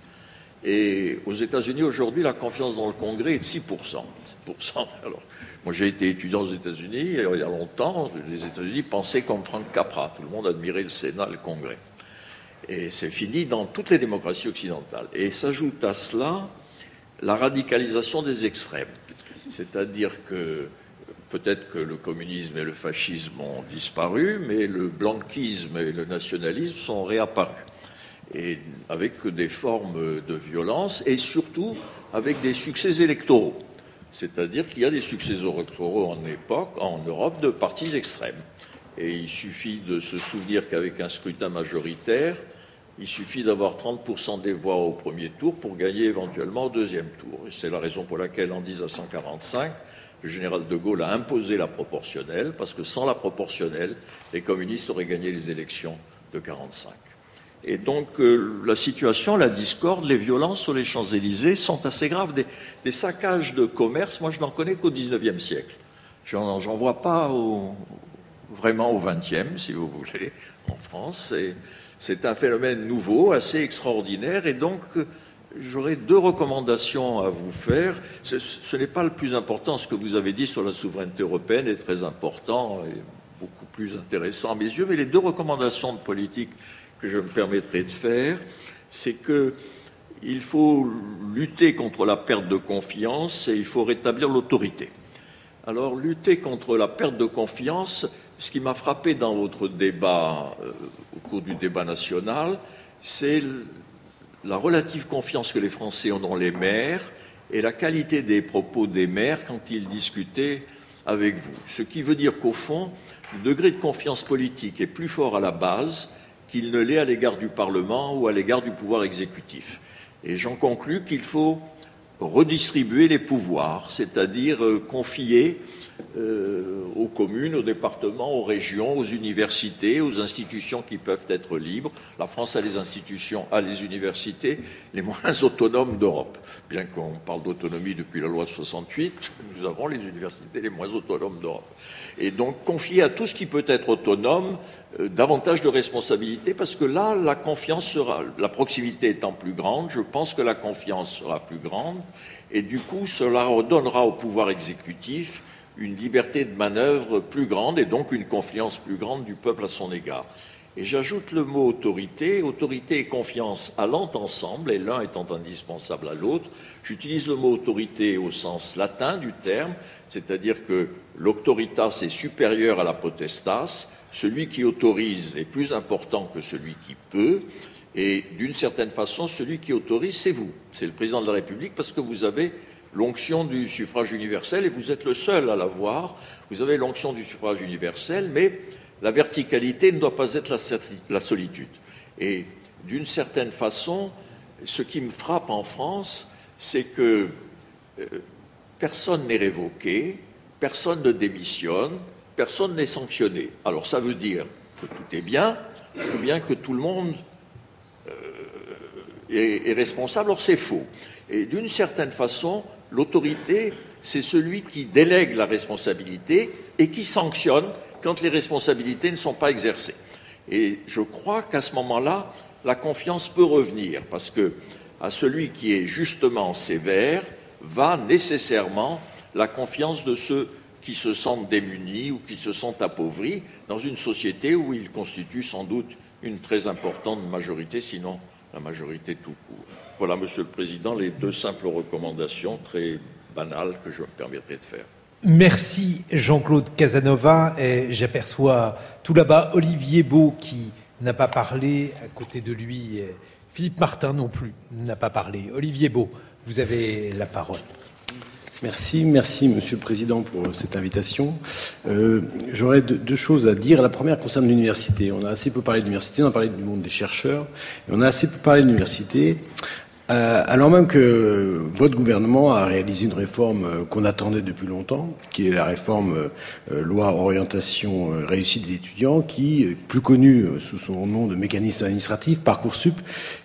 Et aux États-Unis aujourd'hui, la confiance dans le Congrès est de 6%. *laughs* Alors, moi j'ai été étudiant aux États-Unis il y a longtemps. Les États-Unis pensaient comme Frank Capra. Tout le monde admirait le Sénat, le Congrès. Et c'est fini dans toutes les démocraties occidentales. Et s'ajoute à cela la radicalisation des extrêmes. C'est-à-dire que Peut-être que le communisme et le fascisme ont disparu, mais le blanquisme et le nationalisme sont réapparus. Et avec des formes de violence et surtout avec des succès électoraux. C'est-à-dire qu'il y a des succès électoraux en époque, en Europe, de partis extrêmes. Et il suffit de se souvenir qu'avec un scrutin majoritaire, il suffit d'avoir 30% des voix au premier tour pour gagner éventuellement au deuxième tour. C'est la raison pour laquelle en 1945, le général de Gaulle a imposé la proportionnelle, parce que sans la proportionnelle, les communistes auraient gagné les élections de 1945. Et donc euh, la situation, la discorde, les violences sur les Champs-Élysées sont assez graves. Des, saccages de commerce, moi je n'en connais qu'au XIXe siècle. J'en vois pas vraiment au XXe, si vous voulez, en France. C'est un phénomène nouveau, assez extraordinaire, et donc J'aurais deux recommandations à vous faire. Ce, n'est pas le plus important. Ce que vous avez dit sur la souveraineté européenne est très important et beaucoup plus intéressant à mes yeux. Mais les deux recommandations de politique que je me permettrai de faire, c'est qu'il faut lutter contre la perte de confiance et il faut rétablir l'autorité. Alors, lutter contre la perte de confiance, ce qui m'a frappé dans votre débat, euh, au cours du débat national, c'est la relative confiance que les Français ont dans les maires et la qualité des propos des maires quand ils discutaient avec vous. Ce qui veut dire qu'au fond, le degré de confiance politique est plus fort à la base qu'il ne l'est à l'égard du Parlement ou à l'égard du pouvoir exécutif. Et j'en conclus qu'il faut redistribuer les pouvoirs, c'est-à-dire euh, confier aux communes, aux départements, aux régions, aux universités, aux institutions qui peuvent être libres. La France a les institutions, a les universités les moins autonomes d'Europe. Bien qu'on parle d'autonomie depuis la loi de 68, nous avons les universités les moins autonomes d'Europe. Et donc confier à tout ce qui peut être autonome euh, davantage de responsabilités, parce que là, la confiance sera, la proximité étant plus grande, je pense que la confiance sera plus grande, et du coup, cela redonnera au pouvoir exécutif une liberté de manœuvre plus grande et donc une confiance plus grande du peuple à son égard. Et j'ajoute le mot autorité, autorité et confiance allant ensemble, et l'un étant indispensable à l'autre. J'utilise le mot autorité au sens latin du terme, c'est-à-dire que l'autoritas est supérieur à la potestas, celui qui autorise est plus important que celui qui peut, et d'une certaine façon, celui qui autorise, c'est vous, c'est le président de la République, parce que vous avez l'onction du suffrage universel, et vous êtes le seul à l'avoir. Vous avez l'onction du suffrage universel, mais la verticalité ne doit pas être la, solitude. Et d'une certaine façon, ce qui me frappe en France, c'est que euh, personne n'est révoqué, personne ne démissionne, personne n'est sanctionné. Alors ça veut dire que tout est bien, ou bien que tout le monde euh, est, est responsable. Or c'est faux. Et d'une certaine façon, L'autorité, c'est celui qui délègue la responsabilité et qui sanctionne quand les responsabilités ne sont pas exercées. Et je crois qu'à ce moment-là, la confiance peut revenir, parce que à celui qui est justement sévère va nécessairement la confiance de ceux qui se sentent démunis ou qui se sentent appauvris dans une société où ils constituent sans doute une très importante majorité, sinon la majorité tout court. Voilà, Monsieur le Président, les deux simples recommandations très banales que je me permettrai de faire. Merci Jean-Claude Casanova. J'aperçois tout là-bas Olivier Beau qui n'a pas parlé. À côté de lui, Philippe Martin non plus n'a pas parlé. Olivier Beau, vous avez la parole. Merci, merci Monsieur le Président pour cette invitation. Euh, j'aurais deux, choses à dire. La première concerne l'université. On a assez peu parlé de l'université, on a parlé du monde des chercheurs, et on a assez peu parlé de l'université. Euh, alors même que votre gouvernement a réalisé une réforme euh, qu'on attendait depuis longtemps, qui est la réforme euh, loi orientation réussite des étudiants, qui plus connue sous son nom de mécanisme administratif, Parcoursup,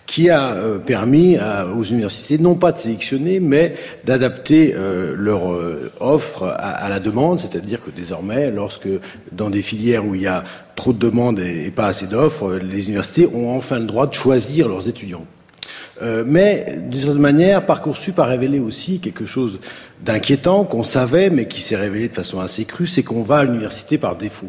qui a permis aux universités non pas de sélectionner, mais d'adapter leur offre à, la demande, c'est-à-dire que désormais, lorsque dans des filières où il y a trop de demandes et pas assez d'offres, les universités ont enfin le droit de choisir leurs étudiants. Euh, mais d'une certaine manière, Parcoursup a révélé aussi quelque chose d'inquiétant qu'on savait, mais qui s'est révélé de façon assez crue, c'est qu'on va à l'université par défaut.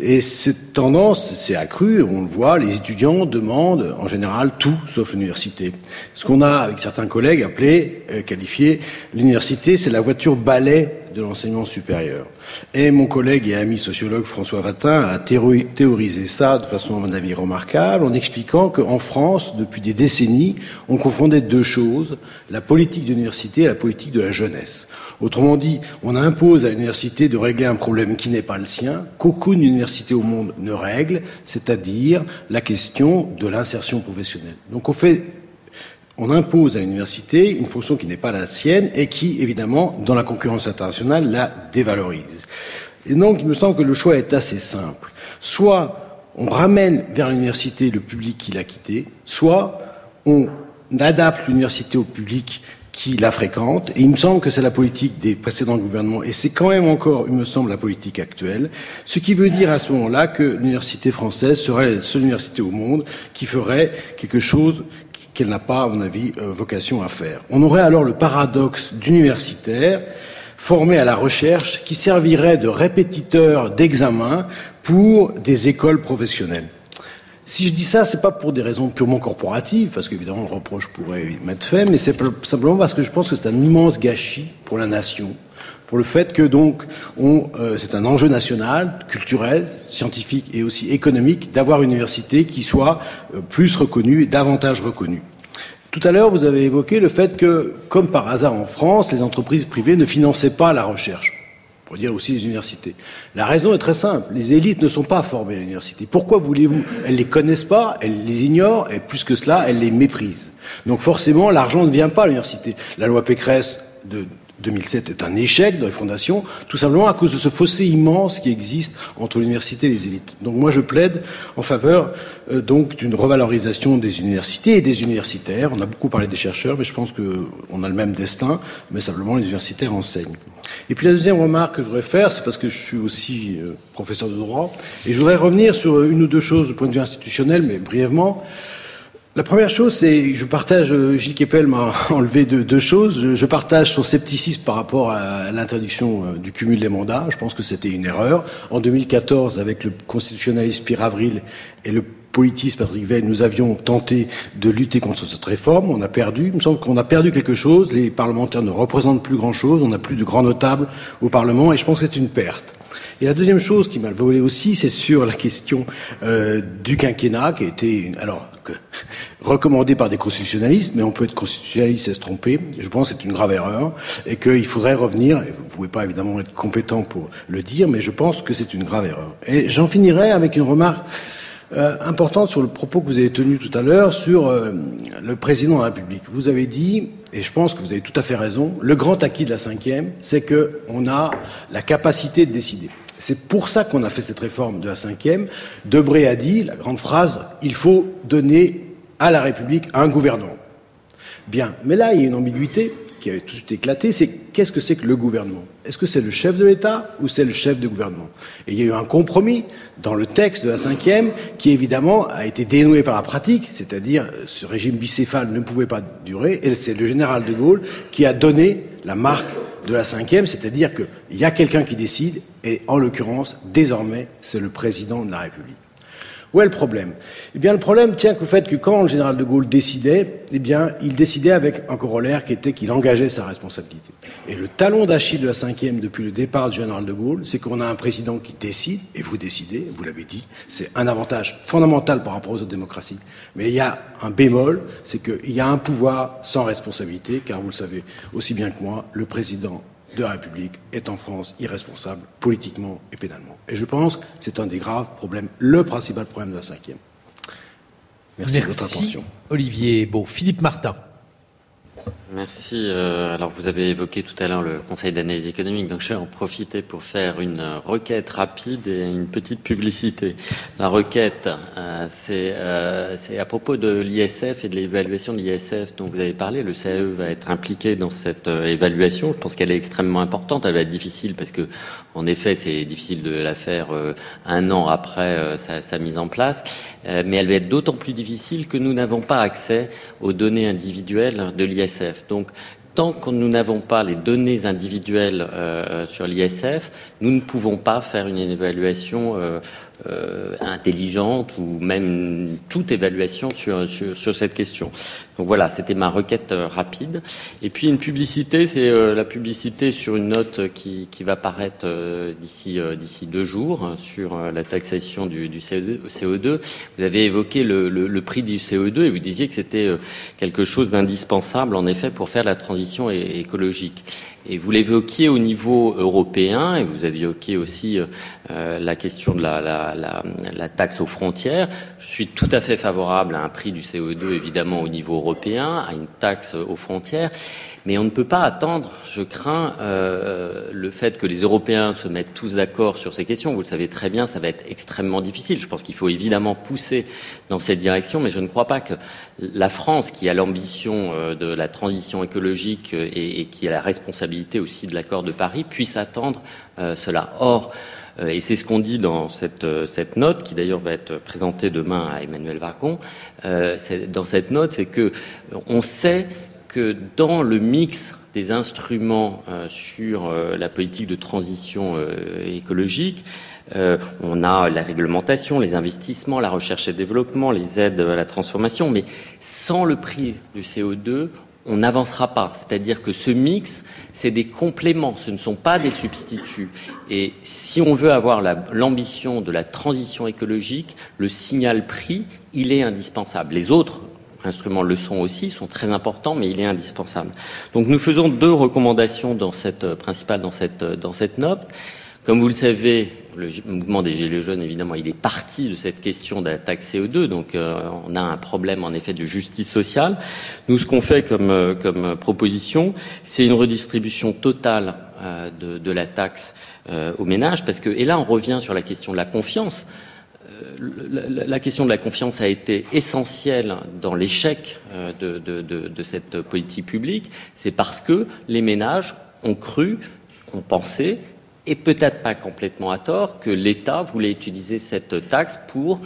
Et cette tendance s'est accrue, on le voit, les étudiants demandent en général tout sauf l'université. Ce qu'on a, avec certains collègues, appelé, euh, qualifié, l'université, c'est la voiture balai de l'enseignement supérieur. Et mon collègue et ami sociologue François Vatin a théorisé ça de façon, à mon avis, remarquable, en expliquant qu'en France, depuis des décennies, on confondait deux choses, la politique d'université et la politique de la jeunesse. Autrement dit, on impose à l'université de régler un problème qui n'est pas le sien, qu'aucune université au monde ne règle, c'est-à-dire la question de l'insertion professionnelle. Donc on fait on impose à l'université une fonction qui n'est pas la sienne et qui, évidemment, dans la concurrence internationale, la dévalorise. Et donc, il me semble que le choix est assez simple. Soit on ramène vers l'université le public qui l'a quitté, soit on adapte l'université au public qui la fréquente. Et il me semble que c'est la politique des précédents gouvernements, et c'est quand même encore, il me semble, la politique actuelle. Ce qui veut dire à ce moment-là que l'université française serait la seule université au monde qui ferait quelque chose qu'elle n'a pas, à mon avis, euh, vocation à faire. On aurait alors le paradoxe d'universitaires formés à la recherche qui servirait de répétiteur d'examen pour des écoles professionnelles. Si je dis ça, c'est pas pour des raisons purement corporatives, parce qu'évidemment le reproche pourrait m'être fait, mais c'est simplement parce que je pense que c'est un immense gâchis pour la nation, pour le fait que donc euh, c'est un enjeu national, culturel, scientifique et aussi économique d'avoir une université qui soit euh, plus reconnue et davantage reconnue. Tout à l'heure, vous avez évoqué le fait que, comme par hasard en France, les entreprises privées ne finançaient pas la recherche pour dire aussi les universités. La raison est très simple. Les élites ne sont pas formées à l'université. Pourquoi voulez-vous? Elles les connaissent pas, elles les ignorent, et plus que cela, elles les méprisent. Donc forcément, l'argent ne vient pas à l'université. La loi Pécresse de 2007 est un échec dans les fondations, tout simplement à cause de ce fossé immense qui existe entre l'université et les élites. Donc moi je plaide en faveur euh, donc d'une revalorisation des universités et des universitaires. On a beaucoup parlé des chercheurs, mais je pense qu'on a le même destin, mais simplement les universitaires enseignent. Et puis la deuxième remarque que je voudrais faire, c'est parce que je suis aussi euh, professeur de droit, et je voudrais revenir sur une ou deux choses du point de vue institutionnel, mais brièvement. La première chose, c'est, je partage, euh, Gilles Kepel m'a *laughs* enlevé deux, choses. Je, partage son scepticisme par rapport à l'interdiction euh, du cumul des mandats. Je pense que c'était une erreur. En 2014, avec le constitutionnaliste Pierre Avril et le politiste Patrick Veil, nous avions tenté de lutter contre cette réforme. On a perdu. Il me semble qu'on a perdu quelque chose. Les parlementaires ne représentent plus grand-chose. On n'a plus de grands notables au Parlement et je pense que c'est une perte. Et la deuxième chose qui m'a volé aussi, c'est sur la question euh, du quinquennat, qui a été, recommandé par des constitutionnalistes, mais on peut être constitutionnaliste et se tromper. Je pense que c'est une grave erreur et qu'il faudrait revenir. Et vous ne pouvez pas évidemment être compétent pour le dire, mais je pense que c'est une grave erreur. Et j'en finirai avec une remarque euh, importante sur le propos que vous avez tenu tout à l'heure sur euh, le président de la République. Vous avez dit, et je pense que vous avez tout à fait raison, le grand acquis de la cinquième, c'est qu'on a la capacité de décider. C'est pour ça qu'on a fait cette réforme de la cinquième. Debré a dit, la grande phrase, il faut donner à la République un gouvernement. Bien, mais là, il y a une ambiguïté qui avait tout de suite éclaté, c'est qu'est-ce que c'est que le gouvernement? Est-ce que c'est le chef de l'État ou c'est le chef de gouvernement? Et il y a eu un compromis dans le texte de la cinquième qui évidemment a été dénoué par la pratique, c'est-à-dire ce régime bicéphale ne pouvait pas durer, et c'est le général de Gaulle qui a donné la marque de la cinquième, c'est-à-dire qu'il y a quelqu'un qui décide, et en l'occurrence, désormais, c'est le président de la République. Où est le problème? Eh bien, le problème tient qu'au fait que quand le général de Gaulle décidait, eh bien, il décidait avec un corollaire qui était qu'il engageait sa responsabilité. Et le talon d'Achille de la cinquième depuis le départ du général de Gaulle, c'est qu'on a un président qui décide, et vous décidez, vous l'avez dit, c'est un avantage fondamental par rapport aux autres démocraties. Mais il y a un bémol, c'est qu'il y a un pouvoir sans responsabilité, car vous le savez aussi bien que moi, le président de la République est en France irresponsable politiquement et pénalement. Et je pense que c'est un des graves problèmes, le principal problème de la cinquième. Merci, de votre attention. Olivier Beau. Philippe Martin. Merci. Euh, alors, vous avez évoqué tout à l'heure le Conseil d'analyse économique, donc je vais en profiter pour faire une requête rapide et une petite publicité. La requête, euh, euh, c'est à propos de l'ISF et de l'évaluation de l'ISF dont vous avez parlé. Le CAE va être impliqué dans cette évaluation. Je pense qu'elle est extrêmement importante. Elle va être difficile parce que, en effet, c'est difficile de la faire un an après sa, sa, mise en place, mais elle va être d'autant plus difficile que nous n'avons pas accès aux données individuelles de l'ISF. Donc, tant que nous n'avons pas les données individuelles euh, sur l'ISF, nous ne pouvons pas faire une évaluation euh, euh, intelligente ou même toute évaluation sur, sur, cette question. Donc voilà, c'était ma requête euh, rapide. Et puis une publicité, c'est euh, la publicité sur une note qui, qui va paraître d'ici d'ici deux jours hein, sur la taxation du, du CO2. Vous avez évoqué le, le, le, prix du CO2 et vous disiez que c'était quelque chose d'indispensable en effet pour faire la transition écologique. Et vous l'évoquiez au niveau européen, et vous avez évoqué aussi euh, la question de la, la, taxe aux frontières. Je suis tout à fait favorable à un prix du CO2, évidemment, au niveau européen, à une taxe aux frontières. Mais on ne peut pas attendre, je crains, euh, le fait que les Européens se mettent tous d'accord sur ces questions. Vous le savez très bien, ça va être extrêmement difficile. Je pense qu'il faut évidemment pousser dans cette direction, mais je ne crois pas que la France, qui a l'ambition euh, de la transition écologique euh, et, qui a la responsabilité aussi de l'accord de Paris, puisse attendre euh, cela. Or, euh, et c'est ce qu'on dit dans cette, cette note, qui d'ailleurs va être présentée demain à Emmanuel Vargon. dans cette note, c'est que on sait que dans le mix des instruments sur la politique de transition écologique, on a la réglementation, les investissements, la recherche et développement, les aides à la transformation, mais sans le prix du CO2, on n'avancera pas. C'est-à-dire que ce mix, c'est des compléments, ce ne sont pas des substituts. Et si on veut avoir l'ambition de la transition écologique, le signal prix, il est indispensable. Les autres instruments le sont aussi, sont très importants, mais il est indispensable. Donc nous faisons deux recommandations dans cette, principales dans cette, dans cette note. Comme vous le savez, le mouvement des Gilets jaunes, évidemment, il est parti de cette question de la taxe CO2, donc euh, on a un problème en effet de justice sociale. Nous, ce qu'on fait comme, euh, comme proposition, c'est une redistribution totale euh, de, de, la taxe aux ménages, parce que, et là on revient sur la question de la confiance. La, question de la confiance a été essentielle dans l'échec de, de, cette politique publique, c'est parce que les ménages ont cru, ont pensé et peut-être pas complètement à tort, que l'État voulait utiliser cette taxe pour euh,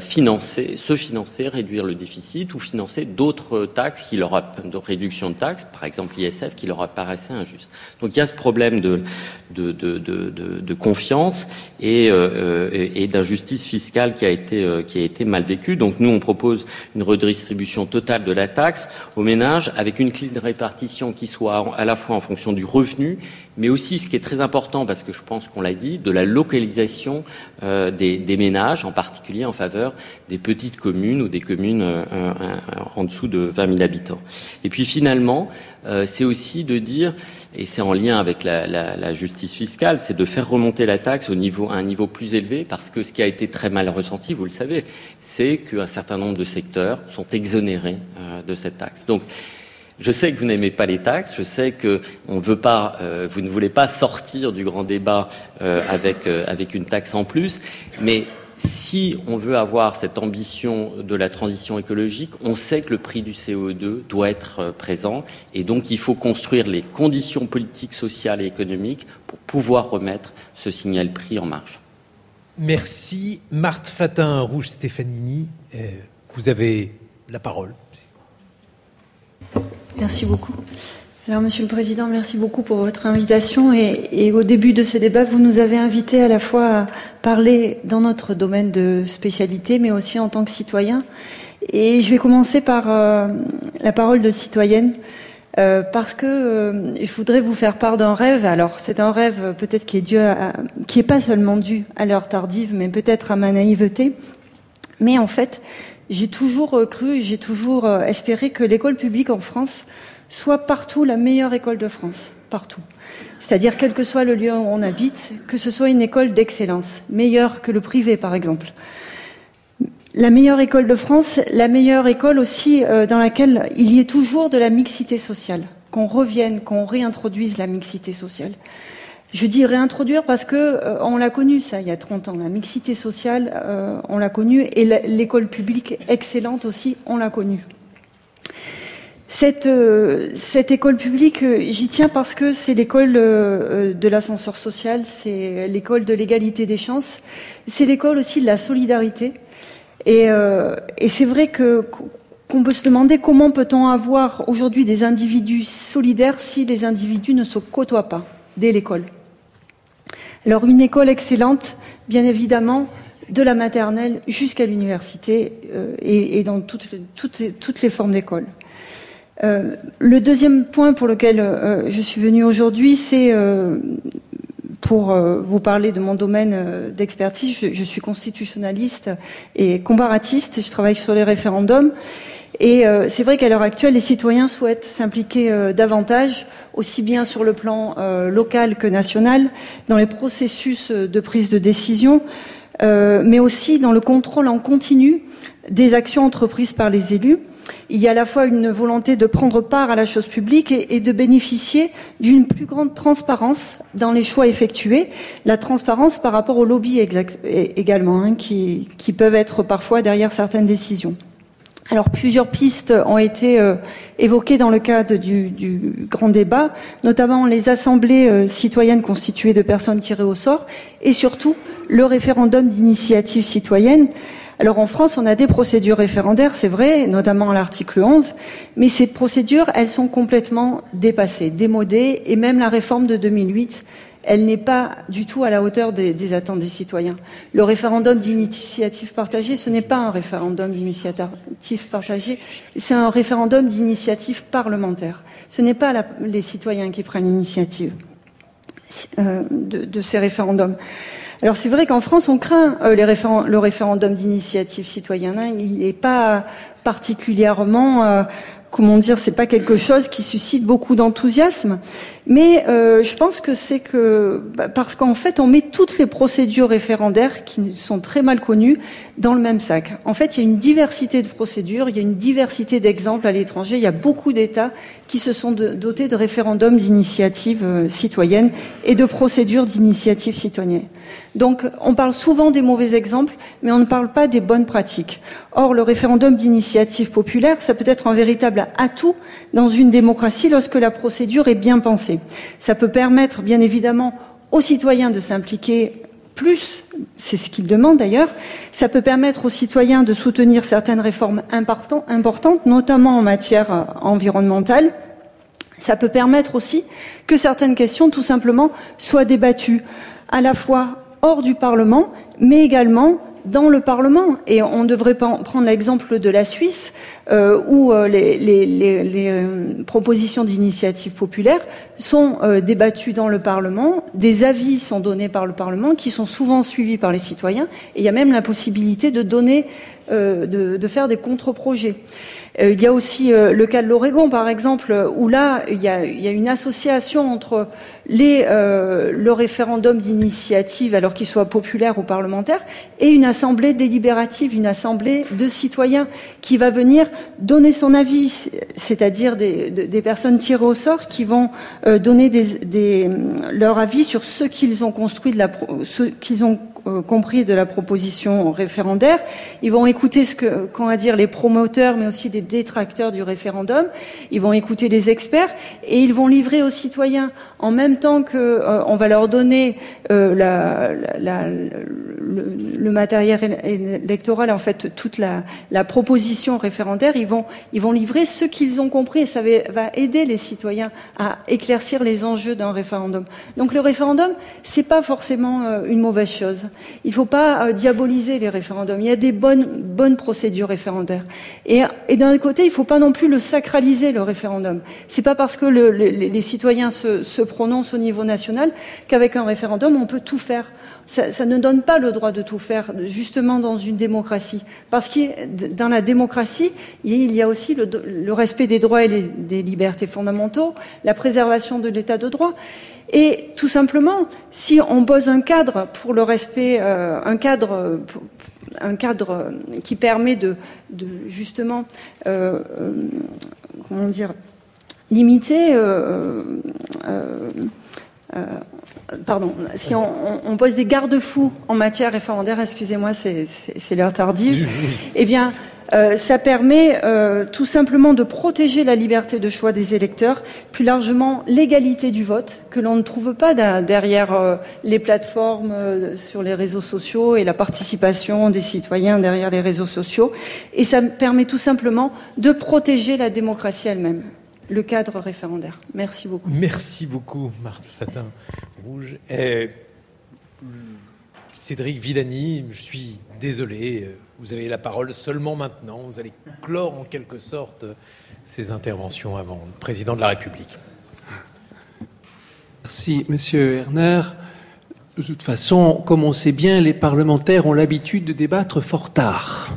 financer, se financer, réduire le déficit ou financer d'autres taxes qui leur de réduction de taxes, par exemple l'ISF, qui leur apparaissait injuste. Donc il y a ce problème de, de, de, de confiance et, euh, et d'injustice fiscale qui a, été, euh, qui a été mal vécue. Donc nous, on propose une redistribution totale de la taxe aux ménages avec une clé de répartition qui soit à la fois en fonction du revenu, mais aussi, ce qui est très important, parce que je pense qu'on l'a dit, de la localisation des, des ménages, en particulier en faveur des petites communes ou des communes euh, euh, en dessous de 20 000 habitants. Et puis finalement, euh, c'est aussi de dire, et c'est en lien avec la, justice fiscale, c'est de faire remonter la taxe au niveau, à un niveau plus élevé, parce que ce qui a été très mal ressenti, vous le savez, c'est qu'un certain nombre de secteurs sont exonérés de cette taxe. Donc, je sais que vous n'aimez pas les taxes, je sais que on veut pas, vous ne voulez pas sortir du grand débat avec avec une taxe en plus, mais si on veut avoir cette ambition de la transition écologique, on sait que le prix du CO2 doit être euh, présent et donc il faut construire les conditions politiques, sociales et économiques pour pouvoir remettre ce signal prix en marche. Merci. Marthe Fatin, Rouge Stefanini, euh, vous avez la parole. Merci beaucoup. Alors, Monsieur le Président, merci beaucoup pour votre invitation. Et, au début de ce débat, vous nous avez invités à la fois à parler dans notre domaine de spécialité, mais aussi en tant que citoyen. Et je vais commencer par euh, la parole de citoyenne. Euh, parce que euh, je voudrais vous faire part d'un rêve. Alors, c'est un rêve peut-être qui est dû, qui est pas seulement dû à l'heure tardive, mais peut-être à ma naïveté. Mais en fait, j'ai toujours cru, j'ai toujours espéré que l'école publique en France soit partout la meilleure école de France, partout. C'est-à-dire, quel que soit le lieu où on habite, que ce soit une école d'excellence, meilleure que le privé, par exemple. La meilleure école de France, la meilleure école aussi euh, dans laquelle il y ait toujours de la mixité sociale, qu'on revienne, qu'on réintroduise la mixité sociale. Je dis réintroduire parce que euh, on l'a connu ça il y a 30 ans. La mixité sociale, euh, on l'a connue et l'école publique excellente aussi, on l'a connue. Cette, euh, école publique, j'y tiens parce que c'est l'école de l'ascenseur social, c'est l'école de l'égalité des chances, c'est l'école aussi de la solidarité. Et, c'est vrai qu'on peut se demander comment peut-on avoir aujourd'hui des individus solidaires si les individus ne se côtoient pas dès l'école. Alors une école excellente, bien évidemment, de la maternelle jusqu'à l'université et, et, dans toutes, les formes d'école. Euh, le deuxième point pour lequel euh, je suis venue aujourd'hui, c'est euh, pour vous parler de mon domaine d'expertise. Je, suis constitutionnaliste et comparatiste. Je travaille sur les référendums. Et c'est vrai qu'à l'heure actuelle, les citoyens souhaitent s'impliquer davantage, aussi bien sur le plan local que national, dans les processus de prise de décision, mais aussi dans le contrôle en continu des actions entreprises par les élus il y a à la fois une volonté de prendre part à la chose publique et, de bénéficier d'une plus grande transparence dans les choix effectués, la transparence par rapport aux lobbies également, hein, qui, peuvent être parfois derrière certaines décisions. Alors plusieurs pistes ont été euh, évoquées dans le cadre du, grand débat, notamment les assemblées euh, citoyennes constituées de personnes tirées au sort et surtout le référendum d'initiative citoyenne. Alors en France, on a des procédures référendaires, c'est vrai, notamment l'article 11, mais ces procédures, elles sont complètement dépassées, démodées, et même la réforme de 2008 elle n'est pas du tout à la hauteur des, attentes des citoyens. Le référendum d'initiative partagée, ce n'est pas un référendum d'initiative partagée, c'est un référendum d'initiative parlementaire. Ce n'est pas les citoyens qui prennent l'initiative euh, de, ces référendums. Alors c'est vrai qu'en France, on craint euh, le référendum d'initiative citoyenne. Il n'est pas particulièrement euh, comment dire, c'est pas quelque chose qui suscite beaucoup d'enthousiasme. Mais euh, je pense que c'est que bah, parce qu'en fait, on met toutes les procédures référendaires qui sont très mal connues dans le même sac. En fait, il y a une diversité de procédures, il y a une diversité d'exemples à l'étranger. Il y a beaucoup d'États qui se sont dotés de référendums d'initiative euh, citoyenne et de procédures d'initiative citoyenne. Donc, on parle souvent des mauvais exemples, mais on ne parle pas des bonnes pratiques. Or, le référendum d'initiative populaire, ça peut être un véritable atout dans une démocratie lorsque la procédure est bien pensée. Ça peut permettre, bien évidemment, aux citoyens de s'impliquer plus, c'est ce qu'ils demandent d'ailleurs, ça peut permettre aux citoyens de soutenir certaines réformes importantes, notamment en matière euh, environnementale. Ça peut permettre aussi que certaines questions, tout simplement, soient débattues à la fois hors du Parlement, mais également dans le Parlement. Et on devrait prendre l'exemple de la Suisse, euh, où euh, les, euh, propositions d'initiative populaire sont débattues dans le Parlement, des avis sont donnés par le Parlement, qui sont souvent suivis par les citoyens, et il y a même la possibilité de donner, de, faire des contre-projets. Il y a aussi le cas de l'Oregon, par exemple, où là, il y a, une association entre les, euh, le référendum d'initiative, alors qu'il soit populaire ou parlementaire, et une assemblée délibérative, une assemblée de citoyens qui va venir donner son avis, c'est-à-dire des, personnes tirées au sort qui vont donner leur avis sur ce qu'ils ont construit, de la, ce qu'ils ont euh, compris de la proposition référendaire. Ils vont écouter ce que qu'ont à dire les promoteurs, mais aussi des détracteurs du référendum. Ils vont écouter les experts et ils vont livrer aux citoyens en même temps que euh, on va leur donner euh, le, matériel électoral, en fait toute la, proposition référendaire. Ils vont livrer ce qu'ils ont compris et ça va aider les citoyens à éclaircir les enjeux d'un référendum. Donc le référendum, c'est pas forcément une mauvaise chose. Il faut pas euh, diaboliser les référendums. Il y a des bonnes, procédures référendaires. Et, d'un autre côté, il faut pas non plus le sacraliser, le référendum. C'est pas parce que les, citoyens se, prononcent au niveau national qu'avec un référendum, on peut tout faire. Ça, ne donne pas le droit de tout faire, justement dans une démocratie. Parce que dans la démocratie, il y a aussi le, respect des droits et des libertés fondamentaux, la préservation de l'état de droit. Et tout simplement, si on pose un cadre pour le respect, euh, un cadre, un cadre qui permet de, justement, euh, euh, comment dire, limiter pardon, si on, pose des garde-fous en matière référendaire, excusez-moi, c'est l'heure tardive, eh bien, euh, ça permet euh, tout simplement de protéger la liberté de choix des électeurs, plus largement l'égalité du vote, que l'on ne trouve pas derrière euh, les plateformes sur les réseaux sociaux et la participation des citoyens derrière les réseaux sociaux. Et ça permet tout simplement de protéger la démocratie elle-même le cadre référendaire. Merci beaucoup. Merci beaucoup, Marthe Fatin-Rouge. Cédric Villani, je suis désolé, vous avez la parole seulement maintenant. Vous allez clore en quelque sorte ces interventions avant le président de la République. Merci, monsieur Erner. De toute façon, comme on sait bien, les parlementaires ont l'habitude de débattre fort tard.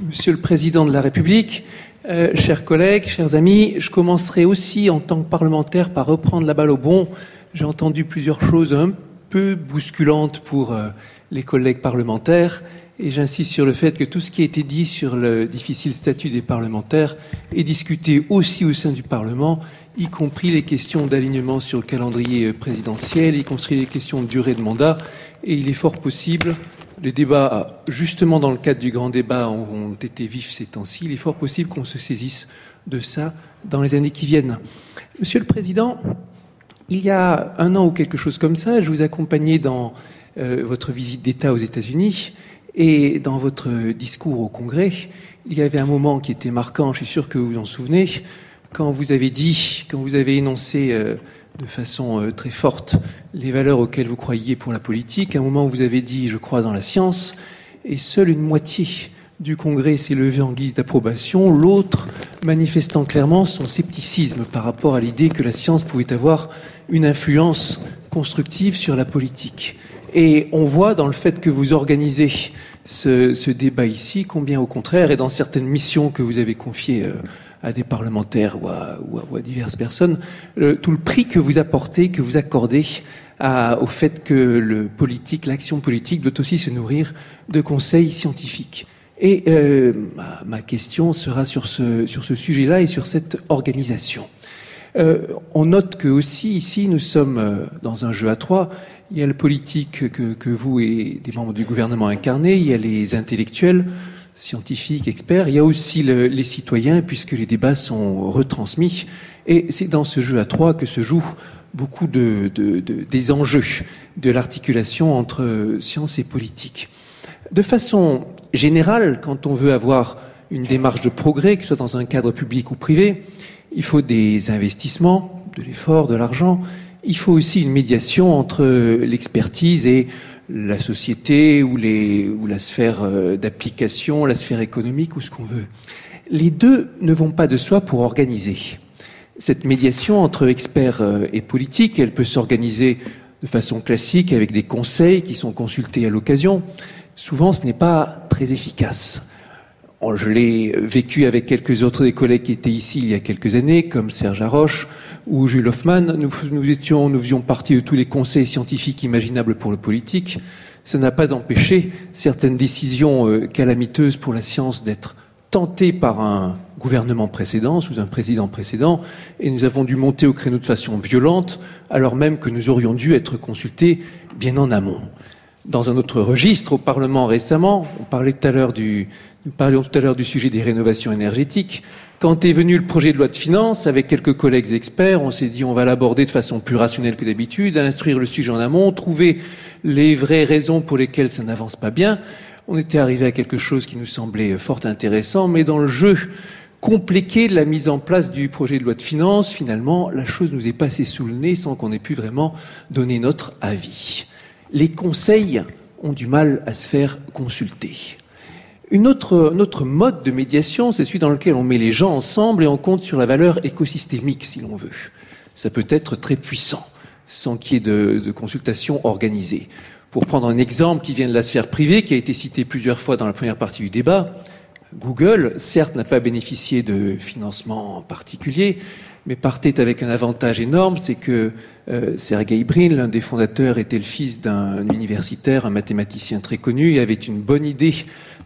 Monsieur le président de la République, euh, chers collègues, chers amis, je commencerai aussi en tant que parlementaire par reprendre la balle au bon. J'ai entendu plusieurs choses un peu bousculantes pour euh, les collègues parlementaires. Et j'insiste sur le fait que tout ce qui a été dit sur le difficile statut des parlementaires est discuté aussi au sein du Parlement, y compris les questions d'alignement sur le calendrier présidentiel, y compris les questions de durée de mandat. Et il est fort possible les débats, justement dans le cadre du grand débat, ont été vifs ces temps-ci. Il est fort possible qu'on se saisisse de ça dans les années qui viennent. Monsieur le Président, il y a un an ou quelque chose comme ça, je vous accompagnais dans euh, votre visite d'État aux États-Unis et dans votre discours au Congrès. Il y avait un moment qui était marquant, je suis sûr que vous vous en souvenez, quand vous avez dit, quand vous avez énoncé euh, de façon euh, très forte les valeurs auxquelles vous croyiez pour la politique, un moment où vous avez dit je crois dans la science, et seule une moitié du Congrès s'est levée en guise d'approbation, l'autre manifestant clairement son scepticisme par rapport à l'idée que la science pouvait avoir une influence constructive sur la politique. Et on voit dans le fait que vous organisez ce, débat ici combien au contraire, et dans certaines missions que vous avez confiées euh, à des parlementaires ou à, diverses personnes, tout le prix que vous apportez, que vous accordez au fait que le politique, l'action politique doit aussi se nourrir de conseils scientifiques. Et euh, ma, question sera sur ce, sur ce sujet-là et sur cette organisation. Euh, on note que aussi ici nous sommes euh, dans un jeu à trois. Il y a le politique que, que vous et des membres du gouvernement incarnez, il y a les intellectuels, scientifiques, experts, il y a aussi les citoyens puisque les débats sont retransmis. Et c'est dans ce jeu à trois que se jouent beaucoup de, de, de des enjeux de l'articulation entre science et politique. De façon générale, quand on veut avoir une démarche de progrès, que ce soit dans un cadre public ou privé, il faut des investissements, de l'effort, de l'argent. Il faut aussi une médiation entre l'expertise et la société ou, la sphère euh, d'application, la sphère économique ou ce qu'on veut. Les deux ne vont pas de soi pour organiser. Cette médiation entre experts euh, et politiques, elle peut s'organiser de façon classique avec des conseils qui sont consultés à l'occasion. Souvent, ce n'est pas très efficace. Je l'ai vécu avec quelques autres des collègues qui étaient ici il y a quelques années, comme Serge Haroche ou Jules Hoffman. Nous, étions, nous faisions partie de tous les conseils scientifiques imaginables pour le politique. Ça n'a pas empêché certaines décisions euh, calamiteuses pour la science d'être tentées par un gouvernement précédent, sous un président précédent, et nous avons dû monter au créneau de façon violente, alors même que nous aurions dû être consultés bien en amont. Dans un autre registre, au Parlement récemment, nous parlions tout à l'heure du sujet des rénovations énergétiques. Quand est venu le projet de loi de finances, avec quelques collègues experts, on s'est dit on va l'aborder de façon plus rationnelle que d'habitude, instruire le sujet en amont, trouver les vraies raisons pour lesquelles ça n'avance pas bien. On était arrivé à quelque chose qui nous semblait fort intéressant, mais dans le jeu compliqué de la mise en place du projet de loi de finances, finalement, la chose nous est passée sous le nez sans qu'on ait pu vraiment donner notre avis. Les conseils ont du mal à se faire consulter. Une autre, mode de médiation, c'est celui dans lequel on met les gens ensemble et on compte sur la valeur écosystémique, si l'on veut. Ça peut être très puissant, sans qu'il y ait de, de consultation organisée. Pour prendre un exemple qui vient de la sphère privée, qui a été cité plusieurs fois dans la première partie du débat, Google, certes, n'a pas bénéficié de financement particulier, mais partait avec un avantage énorme, c'est que euh, Sergey Brin, l'un des fondateurs, était le fils d'un universitaire, un mathématicien très connu, et avait une bonne idée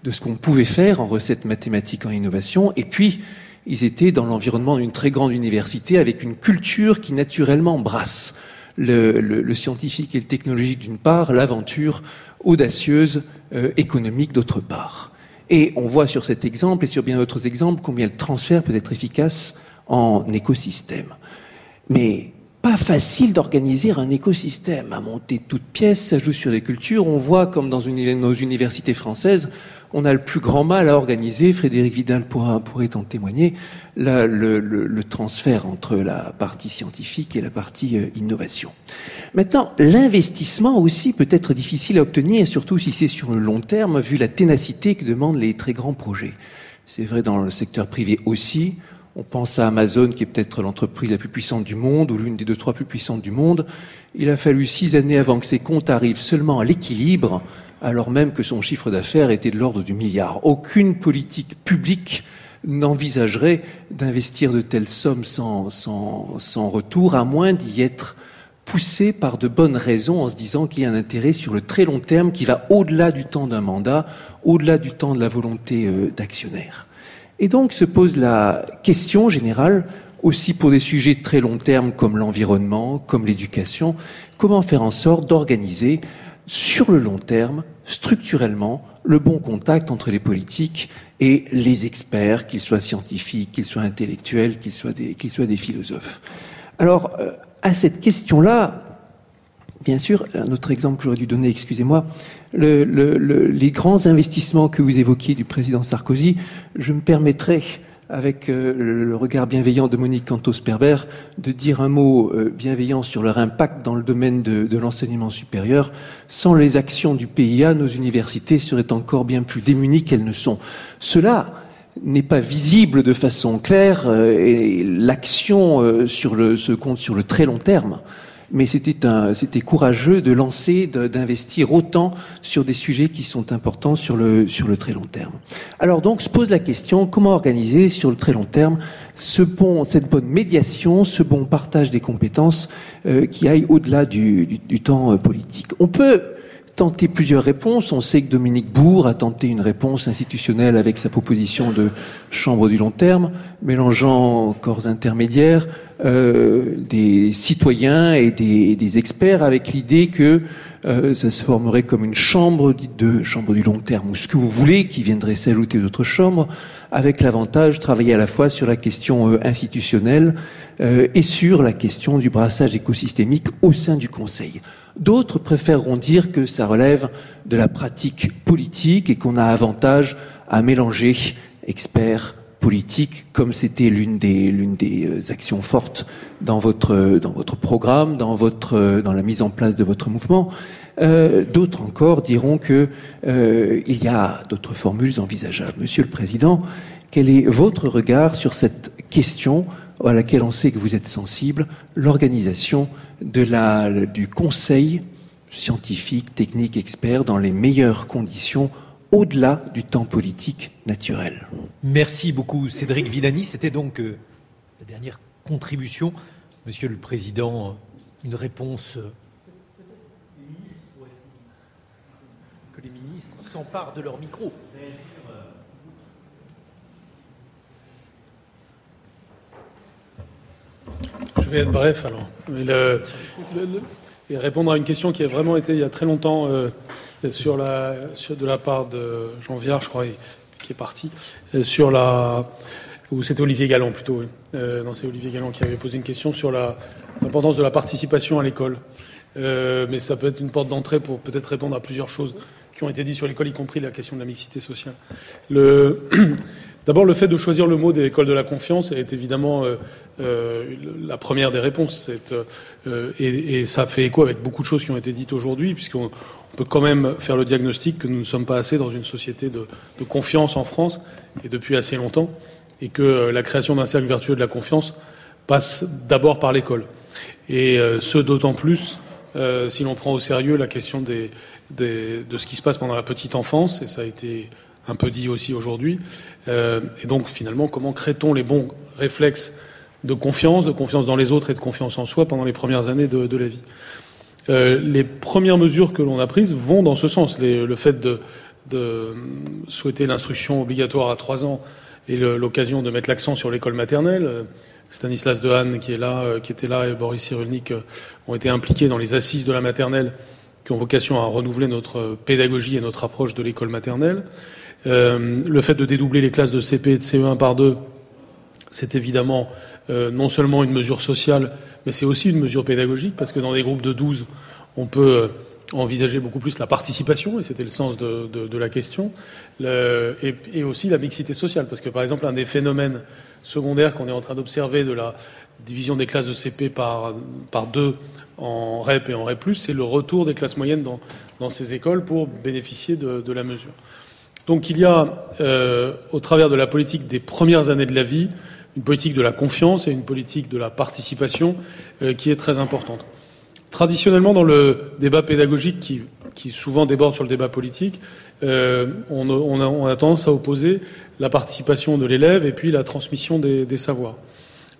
de ce qu'on pouvait faire en recettes mathématiques en innovation. Et puis, ils étaient dans l'environnement d'une très grande université avec une culture qui naturellement brasse le, scientifique et le technologique d'une part, l'aventure audacieuse euh, économique d'autre part. Et on voit sur cet exemple et sur bien d'autres exemples combien le transfert peut être efficace en écosystème. Mais pas facile d'organiser un écosystème. À monter toute pièce, ça joue sur les cultures. On voit, comme dans nos universités françaises, on a le plus grand mal à organiser, Frédéric Vidal pourrait en témoigner, le, transfert entre la partie scientifique et la partie euh, innovation. Maintenant, l'investissement aussi peut être difficile à obtenir, surtout si c'est sur le long terme, vu la ténacité que demandent les très grands projets. C'est vrai dans le secteur privé aussi. On pense à Amazon, qui est peut-être l'entreprise la plus puissante du monde, ou l'une des deux, trois plus puissantes du monde. Il a fallu six années avant que ses comptes arrivent seulement à l'équilibre alors même que son chiffre d'affaires était de l'ordre du milliard. Aucune politique publique n'envisagerait d'investir de telles sommes sans, retour, à moins d'y être poussé par de bonnes raisons en se disant qu'il y a un intérêt sur le très long terme qui va au-delà du temps d'un mandat, au-delà du temps de la volonté euh, d'actionnaire. Et donc se pose la question générale, aussi pour des sujets de très long terme comme l'environnement, comme l'éducation, comment faire en sorte d'organiser sur le long terme, structurellement, le bon contact entre les politiques et les experts, qu'ils soient scientifiques, qu'ils soient intellectuels, qu'ils soient des, philosophes. Alors, euh, à cette question-là, bien sûr, un autre exemple que j'aurais dû donner, excusez-moi, le, les grands investissements que vous évoquiez du président Sarkozy, je me permettrai avec euh, le regard bienveillant de Monique Cantos-Perber, de dire un mot euh, bienveillant sur leur impact dans le domaine de, l'enseignement supérieur. Sans les actions du PIA, nos universités seraient encore bien plus démunies qu'elles ne sont. Cela n'est pas visible de façon claire euh, et l'action se compte sur le très long terme mais c'était courageux de lancer, d'investir autant sur des sujets qui sont importants sur le, très long terme. Alors donc se pose la question, comment organiser sur le très long terme cette bonne médiation, ce bon partage des compétences euh, qui aille au-delà du, du, du, temps euh, politique? On peut tenté plusieurs réponses. On sait que Dominique Bourg a tenté une réponse institutionnelle avec sa proposition de chambre du long terme, mélangeant corps intermédiaires, euh, des citoyens et des, experts, avec l'idée que euh, ça se formerait comme une chambre dite de chambre du long terme, ou ce que vous voulez, qui viendrait s'ajouter aux autres chambres, avec l'avantage de travailler à la fois sur la question euh, institutionnelle et sur la question du brassage écosystémique au sein du Conseil. D'autres préféreront dire que ça relève de la pratique politique et qu'on a avantage à mélanger experts politiques, comme c'était l'une des, euh, actions fortes dans votre, votre programme, dans, votre, dans la mise en place de votre mouvement. Euh, d'autres encore diront que euh, il y a d'autres formules envisageables. Monsieur le Président, quel est votre regard sur cette question à laquelle on sait que vous êtes sensible, l'organisation du conseil scientifique, technique, expert dans les meilleures conditions au-delà du temps politique naturel. Merci beaucoup Cédric Villani. C'était donc euh, la dernière contribution. Monsieur le Président, une réponse euh, que les ministres s'emparent de leur micro. Je vais être bref alors. Et répondre à une question qui a vraiment été il y a très longtemps euh, sur la, de la part de Jean Viard, je crois, qui est parti, euh, sur la. Ou c'était Olivier Galland plutôt, oui. euh, non, c'est Olivier Galland qui avait posé une question sur l'importance de la participation à l'école. Mais ça peut être une porte d'entrée pour peut-être répondre à plusieurs choses qui ont été dites sur l'école, y compris la question de la mixité sociale. Le *clears throat* D'abord, le fait de choisir le mot des écoles de la confiance est évidemment euh, euh, la première des réponses. Euh, et, et, ça fait écho avec beaucoup de choses qui ont été dites aujourd'hui, puisqu'on peut quand même faire le diagnostic que nous ne sommes pas assez dans une société de, confiance en France, et depuis assez longtemps, et que la création d'un cercle vertueux de la confiance passe d'abord par l'école. Et ce d'autant plus si l'on prend au sérieux la question de ce qui se passe pendant la petite enfance, et ça a été un peu dit aussi aujourd'hui. Euh, et donc finalement, comment crée-t-on les bons réflexes de confiance, de confiance dans les autres et de confiance en soi pendant les premières années de, la vie euh, Les premières mesures que l'on a prises vont dans ce sens. Le fait de, souhaiter l'instruction obligatoire à trois ans et l'occasion de mettre l'accent sur l'école maternelle. Euh, Stanislas Dehaene, qui est là, qui était là, et Boris Cyrulnik ont été impliqués dans les assises de la maternelle, qui ont vocation à renouveler notre pédagogie et notre approche de l'école maternelle. Euh, le fait de dédoubler les classes de CP et de CE1 par deux, c'est évidemment euh, non seulement une mesure sociale, mais c'est aussi une mesure pédagogique, parce que dans des groupes de 12, on peut euh, envisager beaucoup plus la participation, et c'était le sens de, la question, et, aussi la mixité sociale, parce que par exemple, un des phénomènes secondaires qu'on est en train d'observer de la division des classes de CP par, deux en REP et en REP+, c'est le retour des classes moyennes dans, ces écoles pour bénéficier de la mesure. Donc il y a, euh, au travers de la politique des premières années de la vie, une politique de la confiance et une politique de la participation euh, qui est très importante. Traditionnellement, dans le débat pédagogique qui, qui souvent déborde sur le débat politique, euh, on, a, tendance à opposer la participation de l'élève et puis la transmission des, savoirs,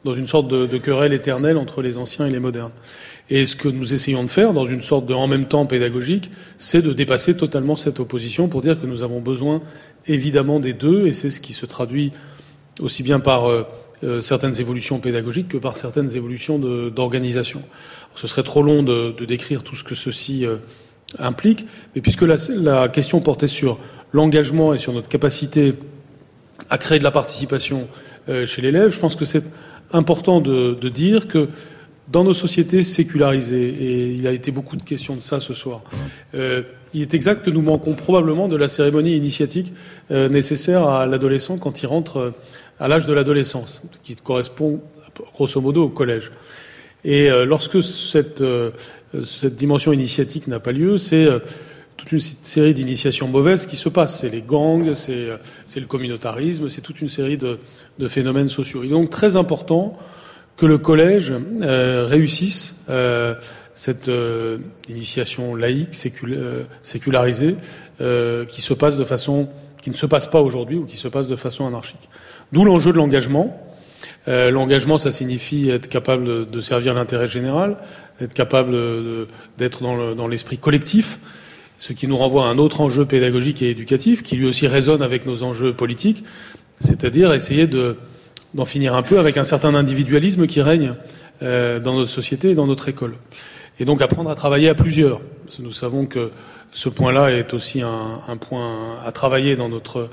dans une sorte de, querelle éternelle entre les anciens et les modernes. Et ce que nous essayons de faire, dans une sorte de en même temps pédagogique, c'est de dépasser totalement cette opposition pour dire que nous avons besoin évidemment des deux, et c'est ce qui se traduit aussi bien par euh, euh, certaines évolutions pédagogiques que par certaines évolutions d'organisation. Ce serait trop long de, décrire tout ce que ceci euh, implique. Mais puisque la, question portait sur l'engagement et sur notre capacité à créer de la participation chez l'élève, je pense que c'est important de, dire que dans nos sociétés sécularisées, et il a été beaucoup de questions de ça ce soir, il est exact que nous manquons probablement de la cérémonie initiatique nécessaire à l'adolescent quand il rentre à l'âge de l'adolescence, qui correspond grosso modo au collège. Et euh, lorsque cette, euh, cette dimension initiatique n'a pas lieu, c'est euh, toute une série d'initiations mauvaises qui se passent. C'est les gangs, c'est le communautarisme, c'est toute une série de, de, phénomènes sociaux. Il est donc très important que le collège réussisse cette initiation laïque, sécularisée, qui ne se passe pas aujourd'hui ou qui se passe de façon anarchique. D'où l'enjeu de l'engagement. Euh, l'engagement, ça signifie être capable de servir l'intérêt général, être capable d'être dans l'esprit collectif, ce qui nous renvoie à un autre enjeu pédagogique et éducatif, qui lui aussi résonne avec nos enjeux politiques, c'est-à-dire essayer d'en finir un peu avec un certain individualisme qui règne euh, dans notre société et dans notre école. Et donc apprendre à travailler à plusieurs. nous savons que ce point-là est aussi un, un, point à travailler dans notre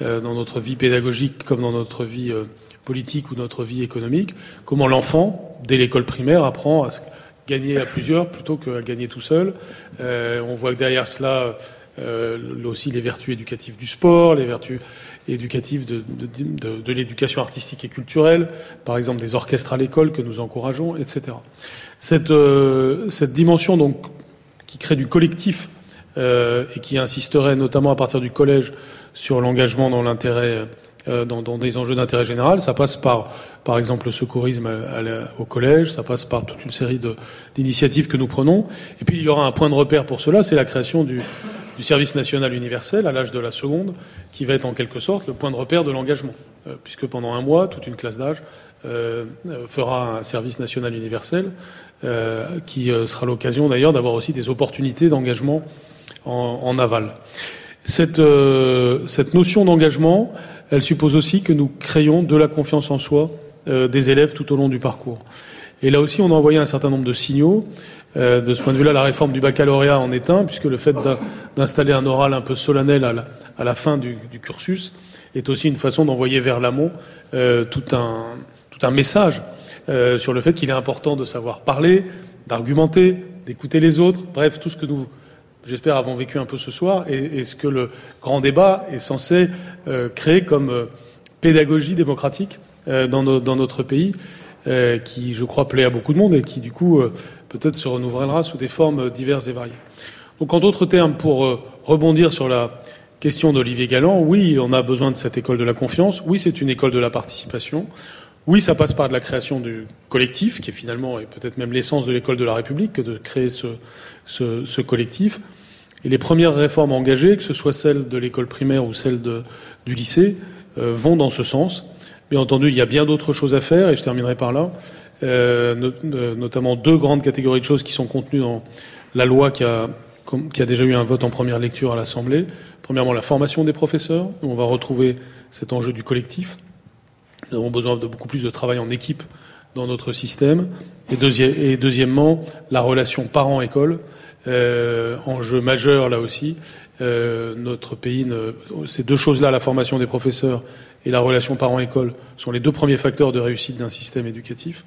euh, dans notre vie pédagogique comme dans notre vie euh, politique ou notre vie économique, comment l'enfant, dès l'école primaire, apprend à gagner à plusieurs plutôt qu'à gagner tout seul. Euh, on voit que derrière cela, euh, aussi les vertus éducatives du sport, les vertus éducatives de, de, de, l'éducation artistique et culturelle, par exemple des orchestres à l'école que nous encourageons, etc. Cette, euh, cette dimension donc qui crée du collectif euh, et qui insisterait notamment à partir du collège sur l'engagement dans l'intérêt, euh, dans, dans, des enjeux d'intérêt général. Ça passe par, par exemple, le secourisme au collège. Ça passe par toute une série d'initiatives que nous prenons. Et puis il y aura un point de repère pour cela, c'est la création du, du service national universel à l'âge de la seconde, qui va être en quelque sorte le point de repère de l'engagement, euh, puisque pendant un mois, toute une classe d'âge euh, euh fera un service national universel, qui sera l'occasion d'ailleurs d'avoir aussi des opportunités d'engagement en, aval. Cette, cette notion d'engagement, elle suppose aussi que nous créons de la confiance en soi des élèves tout au long du parcours. Et là aussi, on a envoyé un certain nombre de signaux. Euh, de ce point de vue-là, la réforme du baccalauréat en est un, puisque le fait d'installer un oral un peu solennel à la, fin du, cursus est aussi une façon d'envoyer vers l'amont euh, tout, un, message euh, sur le fait qu'il est important de savoir parler, d'argumenter, d'écouter les autres, bref, tout ce que nous j'espère, avons vécu un peu ce soir, et, ce que le grand débat est censé créer comme pédagogie démocratique dans, notre pays, qui, je crois, plaît à beaucoup de monde et qui, du coup, peut-être se renouvellera sous des formes diverses et variées. Donc, en d'autres termes, pour rebondir sur la question d'Olivier Galland, oui, on a besoin de cette école de la confiance, oui, c'est une école de la participation, oui, ça passe par de la création du collectif, qui est finalement, et peut-être même l'essence de l'école de la République, que de créer ce, collectif. Et les premières réformes engagées, que ce soit celles de l'école primaire ou celles de, du lycée, euh, vont dans ce sens. Bien entendu, il y a bien d'autres choses à faire, et je terminerai par là, euh, euh, notamment deux grandes catégories de choses qui sont contenues dans la loi qui a, déjà eu un vote en première lecture à l'Assemblée. Premièrement, la formation des professeurs, on va retrouver cet enjeu du collectif. Nous avons besoin de beaucoup plus de travail en équipe dans notre système. Et, deuxièmement, la relation parent-école, euh, enjeu majeur là aussi. Notre pays, ces deux choses-là, la formation des professeurs et la relation parent-école, sont les deux premiers facteurs de réussite d'un système éducatif.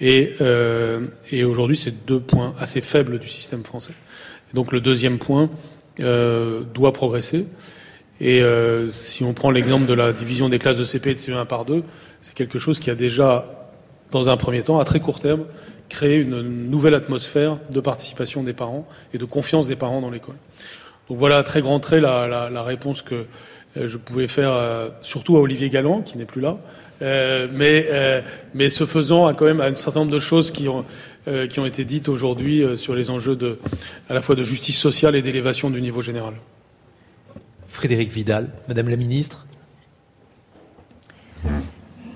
Et, euh, aujourd'hui, c'est deux points assez faibles du système français. Donc le deuxième point euh, doit progresser. Et euh, si on prend l'exemple de la division des classes de CP et de CE1 par deux, c'est quelque chose qui a déjà, dans un premier temps, à très court terme, créer une nouvelle atmosphère de participation des parents et de confiance des parents dans l'école. Donc voilà à très grand trait la, réponse que je pouvais faire, euh, surtout à Olivier Galland, qui n'est plus là, euh, mais, euh, mais ce faisant, à quand même un certain nombre de choses qui ont, euh, qui ont été dites aujourd'hui sur les enjeux de, à la fois de justice sociale et d'élévation du niveau général. Frédéric Vidal, Madame la Ministre.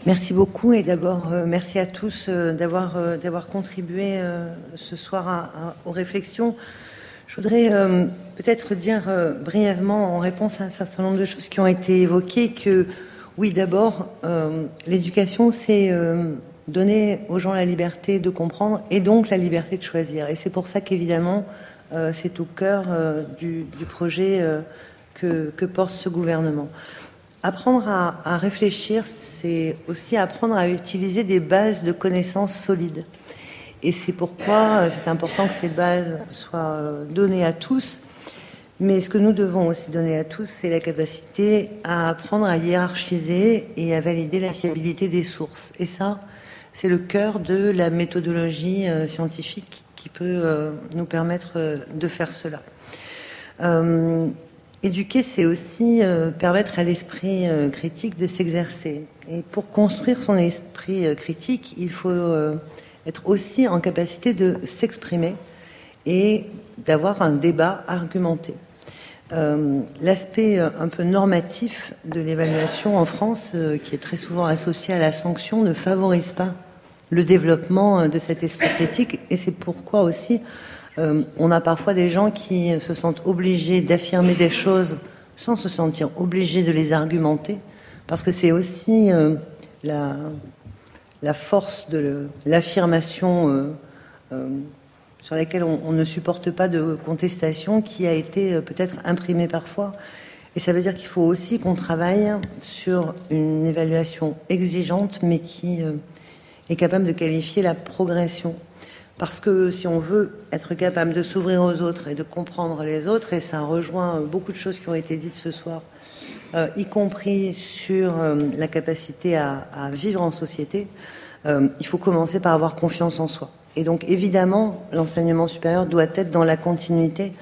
Merci beaucoup et d'abord euh, merci à tous euh, d'avoir euh, d'avoir contribué ce soir à, à, aux réflexions. Je voudrais peut-être dire brièvement en réponse à un certain nombre de choses qui ont été évoquées que oui d'abord l'éducation c'est donner aux gens la liberté de comprendre et donc la liberté de choisir et c'est pour ça qu'évidemment c'est au cœur du, projet que, porte ce gouvernement. Apprendre à réfléchir, c'est aussi apprendre à utiliser des bases de connaissances solides. Et c'est pourquoi c'est important que ces bases soient données à tous mais ce que nous devons aussi donner à tous, c'est la capacité à apprendre à hiérarchiser et à valider la fiabilité des sources. Et ça, c'est le cœur de la méthodologie euh, scientifique qui peut euh, nous permettre euh, de faire cela. éduquer, c'est aussi permettre à l'esprit critique de s'exercer. Et pour construire son esprit critique, il faut être aussi en capacité de s'exprimer et d'avoir un débat argumenté. Euh, l'aspect euh, un peu normatif de l'évaluation en France, euh, qui est très souvent associé à la sanction, ne favorise pas le développement de cet esprit critique. Et c'est pourquoi aussi on a parfois des gens qui se sentent obligés d'affirmer des choses sans se sentir obligés de les argumenter, parce que c'est aussi la, la, force de l'affirmation sur lesquels on, ne supporte pas de contestation, qui a été euh, peut-être imprimé parfois. Et ça veut dire qu'il faut aussi qu'on travaille sur une évaluation exigeante, mais qui euh, est capable de qualifier la progression. Parce que si on veut être capable de s'ouvrir aux autres et de comprendre les autres, et ça rejoint beaucoup de choses qui ont été dites ce soir, euh, y compris sur la capacité à, vivre en société, il faut commencer par avoir confiance en soi. Et donc évidemment, l'enseignement supérieur doit être dans la continuité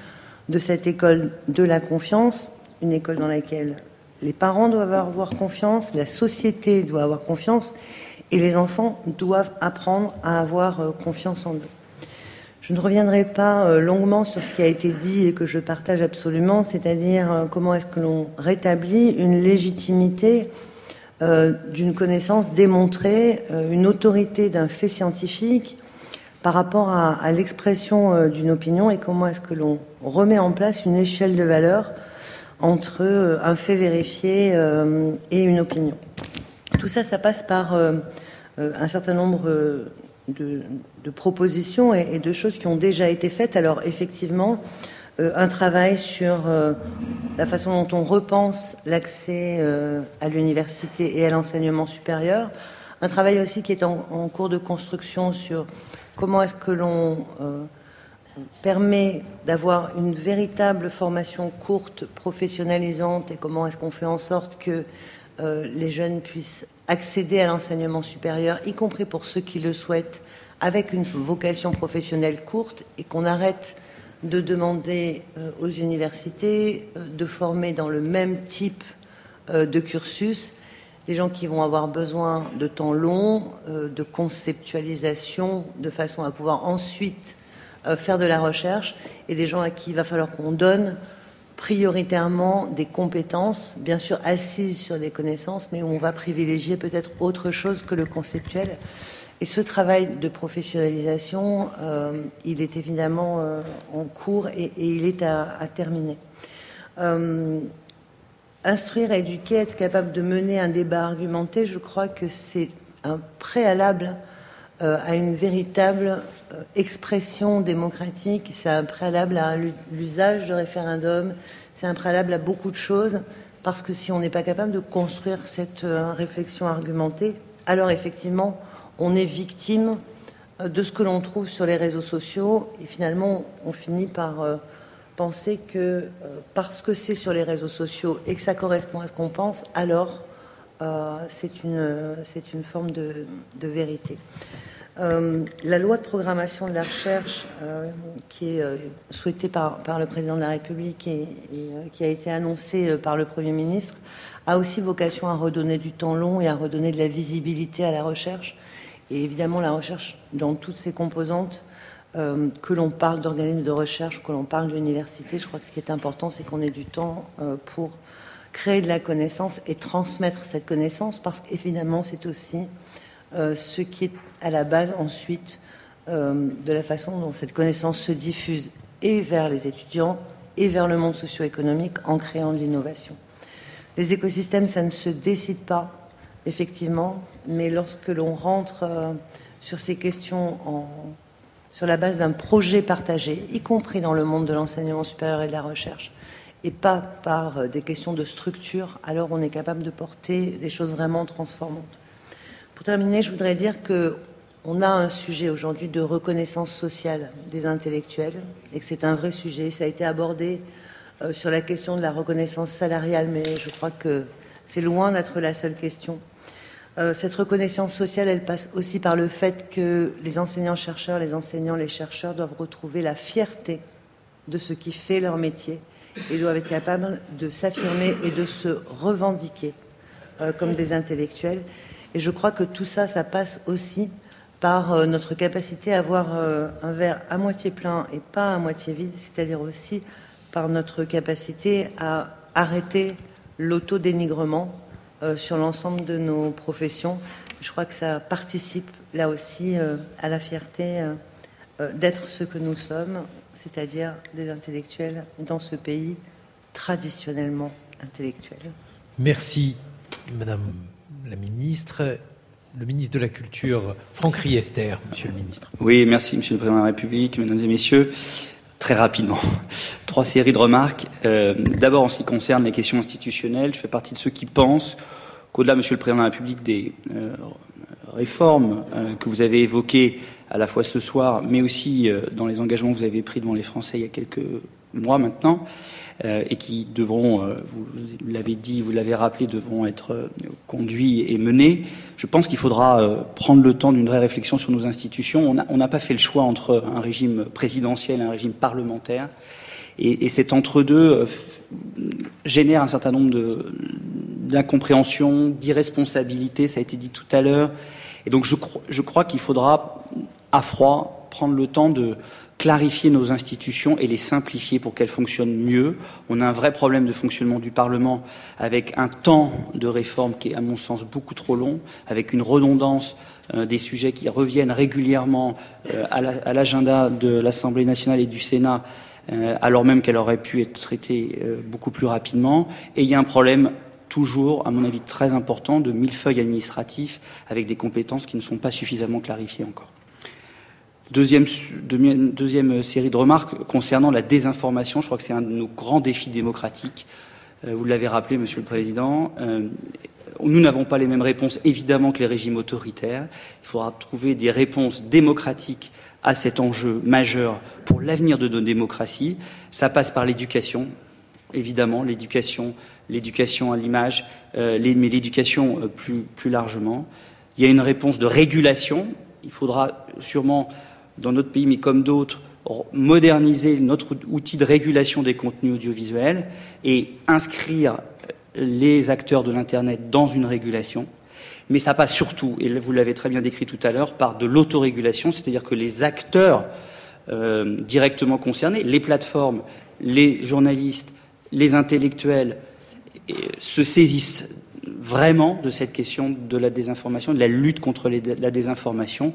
de cette école de la confiance, une école dans laquelle les parents doivent avoir confiance, la société doit avoir confiance, et les enfants doivent apprendre à avoir euh, confiance en eux. Je ne reviendrai pas euh, longuement sur ce qui a été dit et que je partage absolument, c'est-à-dire euh, comment est-ce que l'on rétablit une légitimité d'une connaissance démontrée, une autorité d'un fait scientifique par rapport à, l'expression euh, d'une opinion et comment est-ce que l'on remet en place une échelle de valeur entre euh, un fait vérifié euh, et une opinion. Tout ça, ça passe par un certain nombre de, propositions et, de choses qui ont déjà été faites. Alors effectivement, un travail sur la façon dont on repense l'accès à l'université et à l'enseignement supérieur, un travail aussi qui est en cours de construction sur comment est-ce que l'on euh, permet d'avoir une véritable formation courte, professionnalisante, et comment est-ce qu'on fait en sorte que euh, les jeunes puissent accéder à l'enseignement supérieur, y compris pour ceux qui le souhaitent, avec une vocation professionnelle courte, et qu'on arrête de demander euh, aux universités de former dans le même type de cursus. Des gens qui vont avoir besoin de temps long, euh, de conceptualisation, de façon à pouvoir ensuite euh, faire de la recherche, et des gens à qui il va falloir qu'on donne prioritairement des compétences, bien sûr assises sur des connaissances, mais où on va privilégier peut-être autre chose que le conceptuel. Et ce travail de professionnalisation, euh, il est évidemment en cours et, il est à, terminer instruire, éduquer, être capable de mener un débat argumenté, je crois que c'est un préalable euh, à une véritable euh, expression démocratique, c'est un préalable à l'usage de référendum, c'est un préalable à beaucoup de choses, parce que si on n'est pas capable de construire cette euh, réflexion argumentée, alors effectivement, on est victime de ce que l'on trouve sur les réseaux sociaux, et finalement, on finit par penser que euh, parce que c'est sur les réseaux sociaux et que ça correspond à ce qu'on pense, alors euh, c'est une forme de, vérité. Euh, la loi de programmation de la recherche, qui est souhaitée par, le président de la République et, qui a été annoncée par le Premier ministre, a aussi vocation à redonner du temps long et à redonner de la visibilité à la recherche. Et évidemment, la recherche, dans toutes ses composantes, euh, que l'on parle d'organismes de recherche, que l'on parle d'université, je crois que ce qui est important, c'est qu'on ait du temps euh, pour créer de la connaissance et transmettre cette connaissance, parce qu'évidemment, c'est aussi euh, ce qui est à la base ensuite de la façon dont cette connaissance se diffuse et vers les étudiants et vers le monde socio-économique en créant de l'innovation. Les écosystèmes, ça ne se décide pas, effectivement, mais lorsque l'on rentre sur ces questions sur la base d'un projet partagé, y compris dans le monde de l'enseignement supérieur et de la recherche, et pas par euh, des questions de structure, alors on est capable de porter des choses vraiment transformantes. Pour terminer, je voudrais dire que on a un sujet aujourd'hui de reconnaissance sociale des intellectuels et que c'est un vrai sujet. Ça a été abordé euh, sur la question de la reconnaissance salariale, mais je crois que c'est loin d'être la seule question. Euh, cette reconnaissance sociale, elle passe aussi par le fait que les enseignants-chercheurs, les enseignants, les chercheurs doivent retrouver la fierté de ce qui fait leur métier et doivent être capables de s'affirmer et de se revendiquer euh, comme des intellectuels. Et je crois que tout ça, ça passe aussi par euh, notre capacité à avoir un verre à moitié plein et pas à moitié vide, c'est-à-dire aussi par notre capacité à arrêter l'autodénigrement euh, sur l'ensemble de nos professions. Je crois que ça participe là aussi euh, à la fierté euh, d'être ce que nous sommes, c'est-à-dire des intellectuels dans ce pays traditionnellement intellectuel. Merci, Madame la Ministre. Le ministre de la Culture, Franck Riester, Monsieur le Ministre. Oui, merci, Monsieur le Président de la République, Mesdames et Messieurs. Très rapidement, *laughs* trois séries de remarques. Euh, d'abord, en ce qui concerne les questions institutionnelles, je fais partie de ceux qui pensent qu'au-delà, Monsieur le Président de la République, des euh, réformes euh, que vous avez évoquées à la fois ce soir, mais aussi dans les engagements que vous avez pris devant les Français il y a quelques mois maintenant, et qui devront, euh, vous l'avez dit, vous l'avez rappelé, devront être euh, conduits et menés. Je pense qu'il faudra prendre le temps d'une vraie réflexion sur nos institutions. On n'a pas fait le choix entre un régime présidentiel et un régime parlementaire. Et, et cet entre-deux génère un certain nombre d'incompréhensions, d'irresponsabilités, ça a été dit tout à l'heure. Et donc je crois qu'il faudra, à froid, prendre le temps de, clarifier nos institutions et les simplifier pour qu'elles fonctionnent mieux. On a un vrai problème de fonctionnement du Parlement avec un temps de réforme qui est, à mon sens, beaucoup trop long, avec une redondance euh, des sujets qui reviennent régulièrement euh, à l'agenda de l'Assemblée nationale et du Sénat, euh, alors même qu'elle aurait pu être traitée beaucoup plus rapidement. Et il y a un problème toujours, à mon avis, très important de millefeuilles administratifs avec des compétences qui ne sont pas suffisamment clarifiées encore. Deuxième, deuxième série de remarques concernant la désinformation. Je crois que c'est un de nos grands défis démocratiques. Euh, vous l'avez rappelé, Monsieur le Président. Euh, nous n'avons pas les mêmes réponses, évidemment, que les régimes autoritaires. Il faudra trouver des réponses démocratiques à cet enjeu majeur pour l'avenir de nos démocraties. Ça passe par l'éducation, évidemment, l'éducation, l'éducation à l'image, euh, mais l'éducation plus, plus largement. Il y a une réponse de régulation. Il faudra sûrement dans notre pays, mais comme d'autres, moderniser notre outil de régulation des contenus audiovisuels et inscrire les acteurs de l'Internet dans une régulation. Mais ça passe surtout, et vous l'avez très bien décrit tout à l'heure, par de l'autorégulation, c'est-à-dire que les acteurs euh, directement concernés, les plateformes, les journalistes, les intellectuels, se saisissent vraiment de cette question de la désinformation, de la lutte contre la désinformation,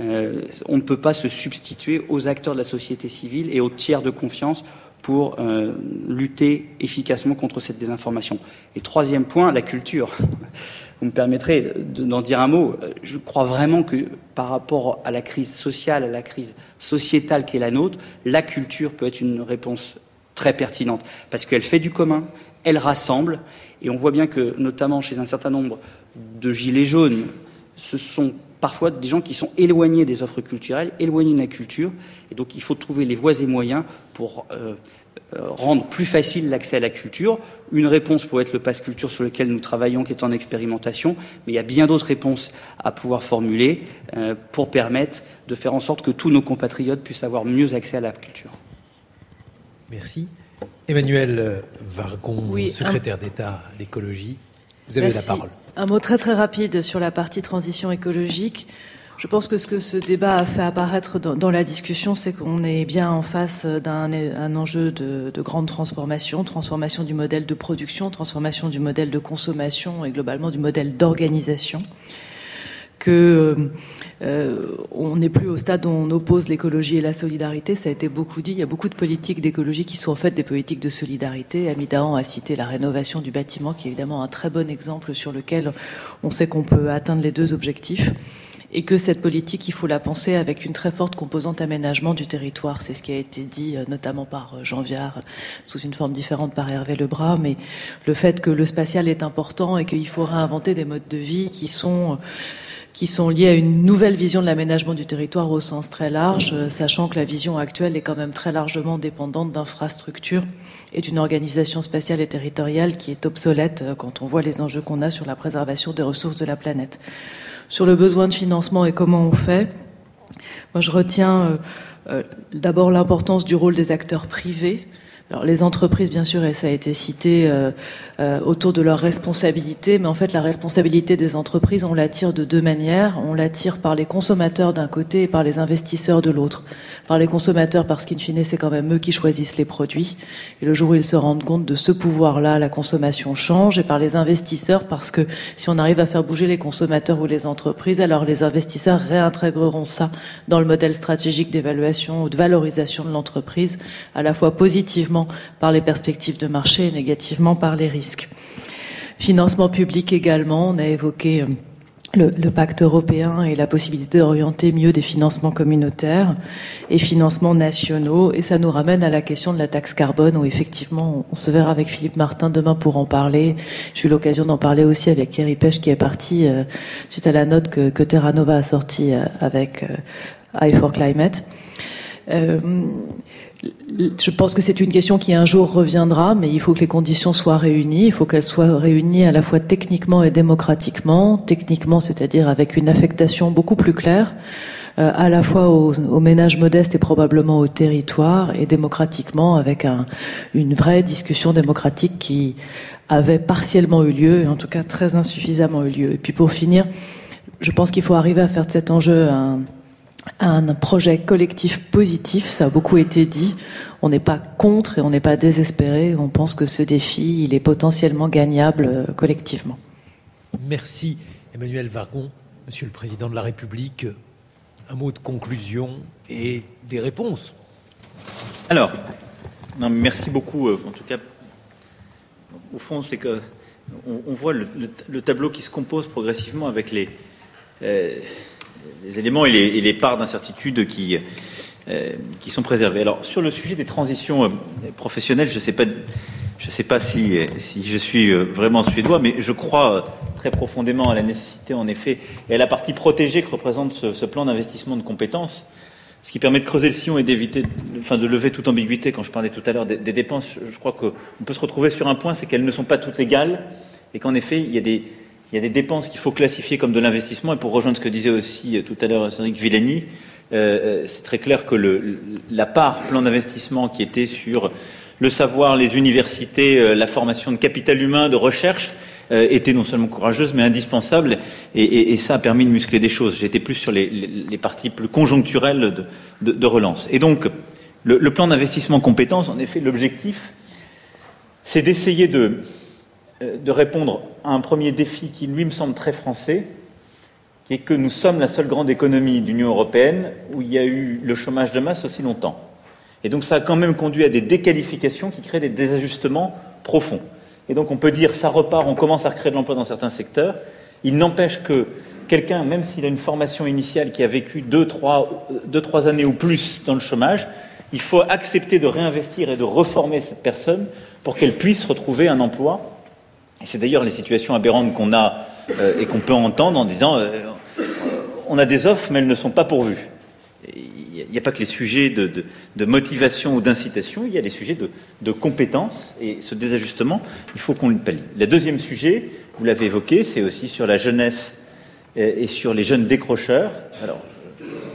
euh, on ne peut pas se substituer aux acteurs de la société civile et aux tiers de confiance pour euh, lutter efficacement contre cette désinformation. Et troisième point, la culture. Vous me permettrez d'en dire un mot. Je crois vraiment que par rapport à la crise sociale, à la crise sociétale qui est la nôtre, la culture peut être une réponse très pertinente parce qu'elle fait du commun, elle rassemble, et on voit bien que, notamment chez un certain nombre de gilets jaunes, ce sont parfois des gens qui sont éloignés des offres culturelles, éloignés de la culture, et donc il faut trouver les voies et moyens pour euh, euh, rendre plus facile l'accès à la culture. Une réponse pourrait être le passe culture sur lequel nous travaillons, qui est en expérimentation, mais il y a bien d'autres réponses à pouvoir formuler euh, pour permettre de faire en sorte que tous nos compatriotes puissent avoir mieux accès à la culture. Merci. Emmanuel Vargon, secrétaire d'État à l'écologie, vous avez la parole. Un mot très très rapide sur la partie transition écologique. Je pense que ce que ce débat a fait apparaître dans, la discussion, c'est qu'on est bien en face d'un enjeu de, grande transformation, transformation du modèle de production, transformation du modèle de consommation et globalement du modèle d'organisation que euh, on n'est plus au stade où on oppose l'écologie et la solidarité. Ça a été beaucoup dit. Il y a beaucoup de politiques d'écologie qui sont en fait des politiques de solidarité. Amidahan a cité la rénovation du bâtiment, qui est évidemment un très bon exemple sur lequel on sait qu'on peut atteindre les deux objectifs. et que cette politique, il faut la penser avec une très forte composante aménagement du territoire. C'est ce qui a été dit euh, notamment par euh, Jean Viard, sous une forme différente par Hervé Lebras, mais le fait que le spatial est important et qu'il faut réinventer des modes de vie qui sont euh, qui sont liés à une nouvelle vision de l'aménagement du territoire au sens très large, sachant que la vision actuelle est quand même très largement dépendante d'infrastructures et d'une organisation spatiale et territoriale qui est obsolète quand on voit les enjeux qu'on a sur la préservation des ressources de la planète sur le besoin de financement et comment on fait. Moi, je retiens euh, euh, d'abord l'importance du rôle des acteurs privés. Alors, les entreprises, bien sûr, et ça a été cité, euh, euh, autour de leur responsabilité, mais en fait la responsabilité des entreprises, on la tire de deux manières. On la tire par les consommateurs d'un côté et par les investisseurs de l'autre. Par les consommateurs parce qu'in fine c'est quand même eux qui choisissent les produits. Et le jour où ils se rendent compte de ce pouvoir-là, la consommation change. Et par les investisseurs parce que si on arrive à faire bouger les consommateurs ou les entreprises, alors les investisseurs réintégreront ça dans le modèle stratégique d'évaluation ou de valorisation de l'entreprise, à la fois positivement par les perspectives de marché et négativement par les risques. Financement public également, on a évoqué euh, le, pacte européen et la possibilité d'orienter mieux des financements communautaires et financements nationaux. Et ça nous ramène à la question de la taxe carbone, où effectivement, on se verra avec Philippe Martin demain pour en parler. J'ai eu l'occasion d'en parler aussi avec Thierry Pêche, qui est parti euh, suite à la note que, que Terra Nova a sortie euh, avec euh, for Climate. Je pense que c'est une question qui un jour reviendra, mais il faut que les conditions soient réunies. Il faut qu'elles soient réunies à la fois techniquement et démocratiquement. Techniquement, c'est-à-dire avec une affectation beaucoup plus claire, euh, à la fois aux, ménages modestes et probablement au territoire, et démocratiquement avec une vraie discussion démocratique qui avait partiellement eu lieu, et en tout cas très insuffisamment eu lieu. Et puis pour finir, je pense qu'il faut arriver à faire de cet enjeu un un projet collectif positif, ça a beaucoup été dit. On n'est pas contre et on n'est pas désespéré. On pense que ce défi, il est potentiellement gagnable euh, collectivement. Merci Emmanuel Vargon, Monsieur le Président de la République. Un mot de conclusion et des réponses. Alors, non, merci beaucoup. Euh, en tout cas, au fond, c'est que on, voit le, tableau qui se compose progressivement avec les, euh, les éléments et les, parts d'incertitude qui, euh, qui sont préservés. Alors, sur le sujet des transitions euh, professionnelles, je ne sais pas, je sais pas si, si je suis euh, vraiment suédois, mais je crois très profondément à la nécessité, en effet, et à la partie protégée que représente ce, plan d'investissement de compétences, ce qui permet de creuser le sillon et d'éviter, enfin, de lever toute ambiguïté. Quand je parlais tout à l'heure des dépenses, je crois qu'on peut se retrouver sur un point, c'est qu'elles ne sont pas toutes égales, et qu'en effet, il y a des il y a des dépenses qu'il faut classifier comme de l'investissement. Et pour rejoindre ce que disait aussi euh, tout à l'heure Cédric Villani, euh, euh, c'est très clair que la part plan d'investissement qui était sur le savoir, les universités, la formation de capital humain, de recherche, était non seulement courageuse, mais indispensable. Et, ça a permis de muscler des choses. J'étais plus sur les, parties plus conjoncturelles de, relance. Et donc, le, le plan d'investissement compétences, en effet, l'objectif, c'est d'essayer de euh, de répondre à un premier défi qui, lui, me semble très français, qui est que nous sommes la seule grande économie d'Union européenne où il y a eu le chômage de masse aussi longtemps. Et donc ça a quand même conduit à des déqualifications qui créent des désajustements profonds. Et donc on peut dire ça repart, on commence à recréer de l'emploi dans certains secteurs. Il n'empêche que quelqu'un, même s'il a une formation initiale qui a vécu deux trois, deux, trois années ou plus dans le chômage, il faut accepter de réinvestir et de reformer cette personne pour qu'elle puisse retrouver un emploi c'est d'ailleurs les situations aberrantes qu'on a euh, et qu'on peut entendre en disant euh, on a des offres, mais elles ne sont pas pourvues. Il n'y a pas que les sujets de, motivation ou d'incitation, il y a les sujets de, compétences. Et ce désajustement, il faut qu'on le pallie. Le deuxième sujet, vous l'avez évoqué, c'est aussi sur la jeunesse et, sur les jeunes décrocheurs. Alors,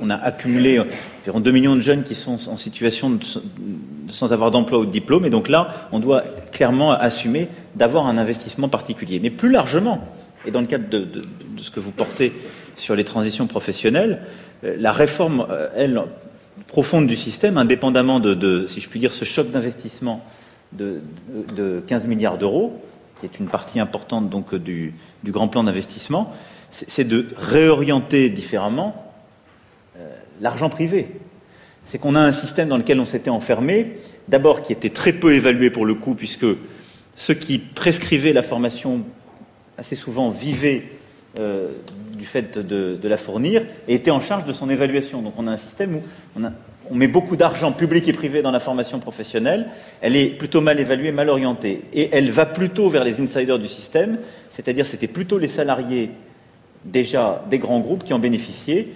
on a accumulé environ 2 millions de jeunes qui sont en situation sans avoir d'emploi ou de diplôme. Et donc là, on doit clairement assumer d'avoir un investissement particulier. Mais plus largement, et dans le cadre de, ce que vous portez sur les transitions professionnelles, euh, la réforme, euh, elle, profonde du système, indépendamment de, si je puis dire, ce choc d'investissement de, 15 milliards d'euros, qui est une partie importante donc du, du grand plan d'investissement, c'est de réorienter différemment l'argent privé. C'est qu'on a un système dans lequel on s'était enfermé, d'abord qui était très peu évalué pour le coup, puisque ceux qui prescrivaient la formation assez souvent vivaient euh, du fait de, la fournir et était en charge de son évaluation. Donc on a un système où on, on met beaucoup d'argent public et privé dans la formation professionnelle, elle est plutôt mal évaluée, mal orientée. Et elle va plutôt vers les insiders du système, c'est-à-dire c'était plutôt les salariés déjà des grands groupes qui en bénéficiaient.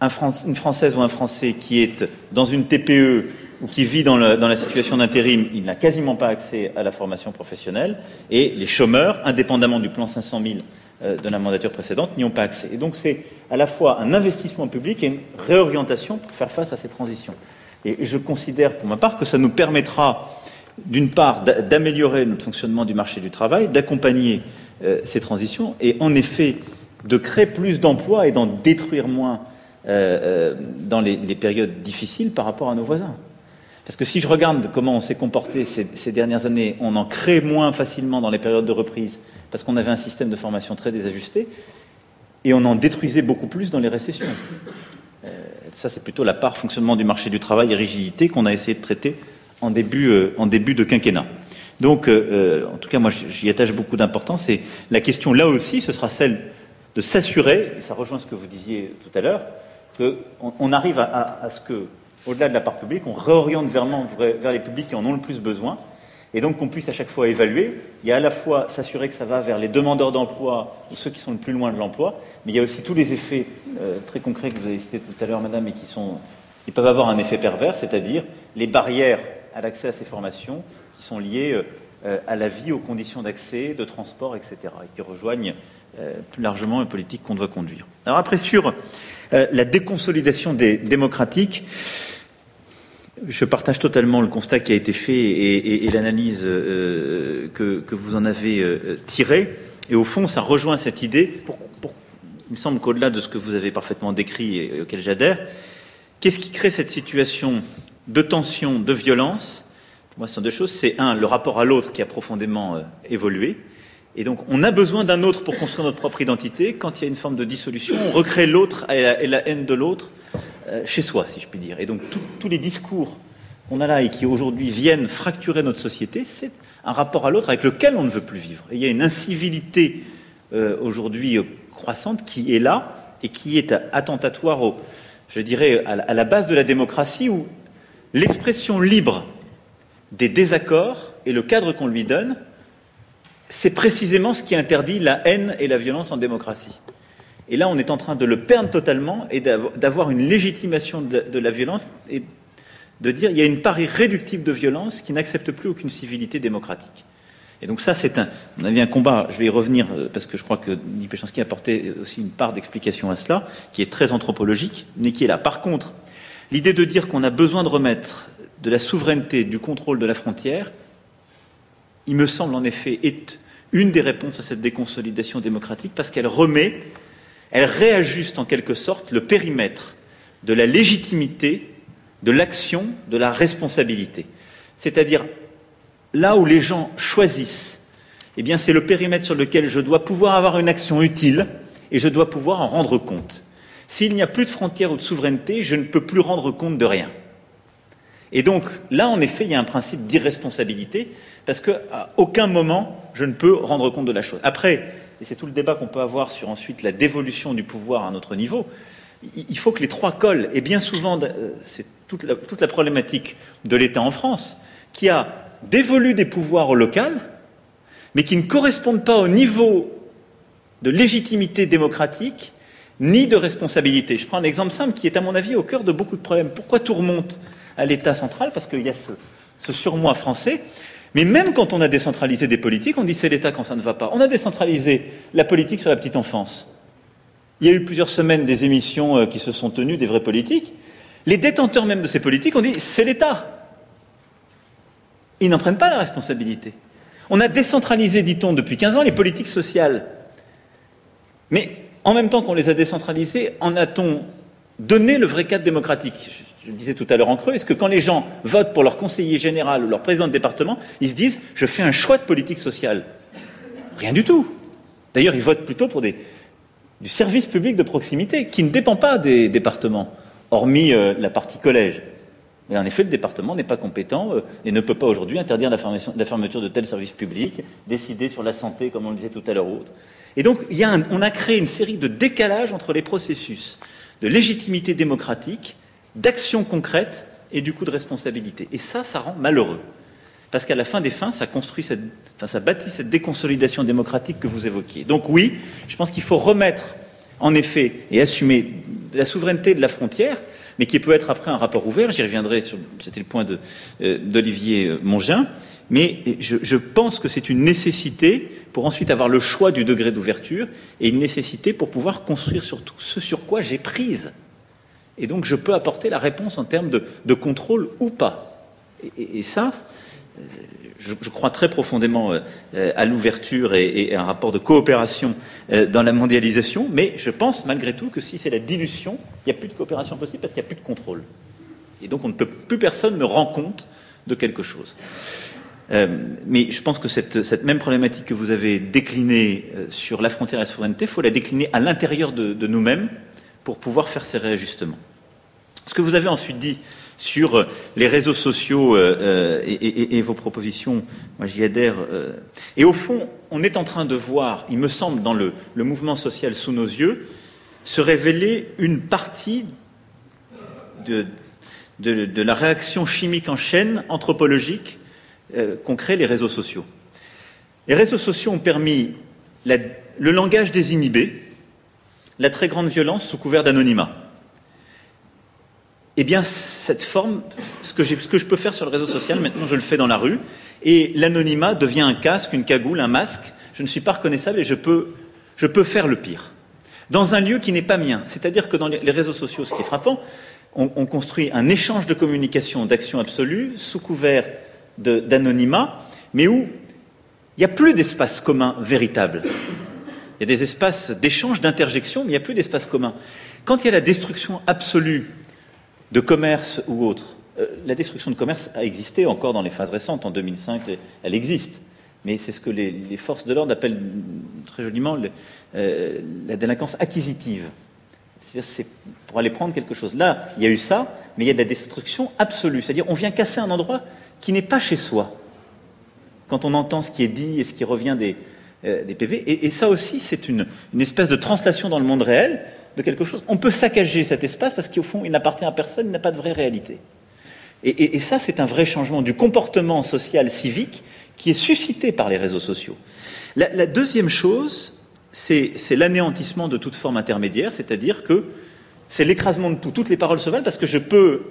Une Française ou un Français qui est dans une TPE ou qui vit dans, la situation d'intérim, il n'a quasiment pas accès à la formation professionnelle. Et les chômeurs, indépendamment du plan 500 000 euh, de la mandature précédente, n'y ont pas accès. Et donc c'est à la fois un investissement public et une réorientation pour faire face à ces transitions. Et je considère pour ma part que ça nous permettra, d'une part, d'améliorer notre fonctionnement du marché du travail, d'accompagner euh, ces transitions et en effet de créer plus d'emplois et d'en détruire moins euh, dans les, périodes difficiles par rapport à nos voisins. Parce que si je regarde comment on s'est comporté ces, dernières années, on en crée moins facilement dans les périodes de reprise parce qu'on avait un système de formation très désajusté et on en détruisait beaucoup plus dans les récessions. Euh, ça, c'est plutôt la part fonctionnement du marché du travail et rigidité qu'on a essayé de traiter en début, euh, de quinquennat. Donc, euh, en tout cas, moi, j'y attache beaucoup d'importance. Et la question, là aussi, ce sera celle de s'assurer, et ça rejoint ce que vous disiez tout à l'heure, qu'on on arrive à, ce que au-delà de la part publique, on réoriente vers, vers les publics qui en ont le plus besoin, et donc qu'on puisse à chaque fois évaluer. Il y a à la fois s'assurer que ça va vers les demandeurs d'emploi ou ceux qui sont le plus loin de l'emploi, mais il y a aussi tous les effets euh, très concrets que vous avez cités tout à l'heure, madame, et qui, peuvent avoir un effet pervers, c'est-à-dire les barrières à l'accès à ces formations qui sont liées euh, euh, à la vie, aux conditions d'accès, de transport, etc., et qui rejoignent plus largement les politiques qu'on doit conduire. Alors après, sur la déconsolidation des démocratiques, je partage totalement le constat qui a été fait et, l'analyse euh, que, vous en avez euh, tirée. Et au fond, ça rejoint cette idée, il me semble qu'au-delà de ce que vous avez parfaitement décrit et auquel j'adhère, qu'est-ce qui crée cette situation de tension, de violence? Pour moi, ce sont deux choses. C'est un, le rapport à l'autre qui a profondément euh, évolué. Et donc, on a besoin d'un autre pour construire notre propre identité. Quand il y a une forme de dissolution, on recrée l'autre et la haine de l'autre euh, chez soi, si je puis dire. Et donc tous les discours qu'on a là et qui aujourd'hui viennent fracturer notre société, c'est un rapport à l'autre avec lequel on ne veut plus vivre. Il y a une incivilité euh, aujourd'hui euh, croissante qui est là et qui est attentatoire, je dirais, à la base de la démocratie où l'expression libre des désaccords et le cadre qu'on lui donne, c'est précisément ce qui interdit la haine et la violence en démocratie. Et là, on est en train de le perdre totalement et d'avoir une légitimation de, la violence et de dire qu'il y a une part irréductible de violence qui n'accepte plus aucune civilité démocratique. Et donc ça, c'est un, on avait un combat, je vais y revenir euh, parce que je crois que Nick Péchanski a apporté aussi une part d'explication à cela, qui est très anthropologique, mais qui est là. Par contre, l'idée de dire qu'on a besoin de remettre de la souveraineté, du contrôle de la frontière, il me semble en effet être une des réponses à cette déconsolidation démocratique parce qu'elle remet elle réajuste en quelque sorte le périmètre de la légitimité, de l'action, de la responsabilité. C'est-à-dire, là où les gens choisissent, eh c'est le périmètre sur lequel je dois pouvoir avoir une action utile et je dois pouvoir en rendre compte. S'il n'y a plus de frontières ou de souveraineté, je ne peux plus rendre compte de rien. Et donc, là, en effet, il y a un principe d'irresponsabilité, parce qu'à aucun moment, je ne peux rendre compte de la chose. Après, et c'est tout le débat qu'on peut avoir sur ensuite la dévolution du pouvoir à notre niveau, il faut que les trois collent. Et bien souvent, euh, c'est toute la, toute la problématique de l'État en France, qui a dévolu des pouvoirs au local, mais qui ne correspondent pas au niveau de légitimité démocratique ni de responsabilité. Je prends un exemple simple qui est, à mon avis, au cœur de beaucoup de problèmes. Pourquoi tout remonte à l'État central Parce qu'il y a ce, surmoi français. Mais même quand on a décentralisé des politiques, on dit c'est l'État quand ça ne va pas. On a décentralisé la politique sur la petite enfance. Il y a eu plusieurs semaines des émissions euh, qui se sont tenues, des vraies politiques. Les détenteurs même de ces politiques ont dit c'est l'État. Ils n'en prennent pas la responsabilité. On a décentralisé, dit-on, depuis 15 ans, les politiques sociales. Mais en même temps qu'on les a décentralisées, en a-t-on donné le vrai cadre démocratique je le disais tout à l'heure en creux, est-ce que quand les gens votent pour leur conseiller général ou leur président de département, ils se disent je fais un choix de politique sociale? Rien du tout. D'ailleurs, ils votent plutôt pour du service public de proximité qui ne dépend pas des départements, hormis euh, la partie collège. Mais en effet, le département n'est pas compétent euh, et ne peut pas aujourd'hui interdire la, fermeture de tels services publics, décider sur la santé, comme on le disait tout à l'heure. Et donc, il y a on a créé une série de décalages entre les processus de légitimité démocratique, d'action concrète et du coup de responsabilité. Et ça, ça rend malheureux. Parce qu'à la fin des fins, ça construit cette, enfin, ça bâtit cette déconsolidation démocratique que vous évoquiez. Donc oui, je pense qu'il faut remettre, en effet, et assumer la souveraineté de la frontière, mais qui peut être après un rapport ouvert. J'y reviendrai. C'était le point euh, d'Olivier euh, Mongin. Mais je pense que c'est une nécessité pour ensuite avoir le choix du degré d'ouverture et une nécessité pour pouvoir construire surtout ce sur quoi j'ai prise. Et donc je peux apporter la réponse en termes de, contrôle ou pas. Et, ça, euh, je, crois très profondément euh, à l'ouverture et, et, à un rapport de coopération euh, dans la mondialisation, mais je pense malgré tout que si c'est la dilution, il n'y a plus de coopération possible parce qu'il n'y a plus de contrôle. Et donc on ne peut plus personne ne rend compte de quelque chose. Euh, mais je pense que cette, même problématique que vous avez déclinée euh, sur la frontière et la souveraineté, il faut la décliner à l'intérieur de, nous-mêmes pour pouvoir faire ces réajustements. Ce que vous avez ensuite dit sur euh, les réseaux sociaux et, vos propositions, moi j'y adhère. Et au fond, on est en train de voir, il me semble, dans le, mouvement social sous nos yeux, se révéler une partie de la réaction chimique en chaîne anthropologique euh, qu'ont créé les réseaux sociaux. Les réseaux sociaux ont permis le langage désinhibé, la très grande violence sous couvert d'anonymat. Eh bien, cette forme, ce que, je peux faire sur le réseau social, maintenant je le fais dans la rue, et l'anonymat devient un casque, une cagoule, un masque. Je ne suis pas reconnaissable et je peux, faire le pire. Dans un lieu qui n'est pas mien. C'est-à-dire que dans les réseaux sociaux, ce qui est frappant, on construit un échange de communication, d'action absolue, sous couvert d'anonymat, mais où il n'y a plus d'espace commun véritable. Il y a des espaces d'échange, d'interjection, mais il n'y a plus d'espace commun. Quand il y a la destruction absolue de commerce ou autre, euh, la destruction de commerce a existé encore dans les phases récentes. En 2005, elle existe. Mais c'est ce que les, forces de l'ordre appellent très joliment euh, la délinquance acquisitive. C'est pour aller prendre quelque chose. Là, il y a eu ça, mais il y a de la destruction absolue. C'est-à-dire, on vient casser un endroit qui n'est pas chez soi, quand on entend ce qui est dit et ce qui revient des, euh, PV. Et, ça aussi, c'est une, espèce de translation dans le monde réel de quelque chose. On peut saccager cet espace parce qu'au fond, il n'appartient à personne, il n'a pas de vraie réalité. Et ça, c'est un vrai changement du comportement social civique qui est suscité par les réseaux sociaux. La, la deuxième chose, c'est l'anéantissement de toute forme intermédiaire, c'est-à-dire que c'est l'écrasement de tout. Toutes les paroles se valent parce que je peux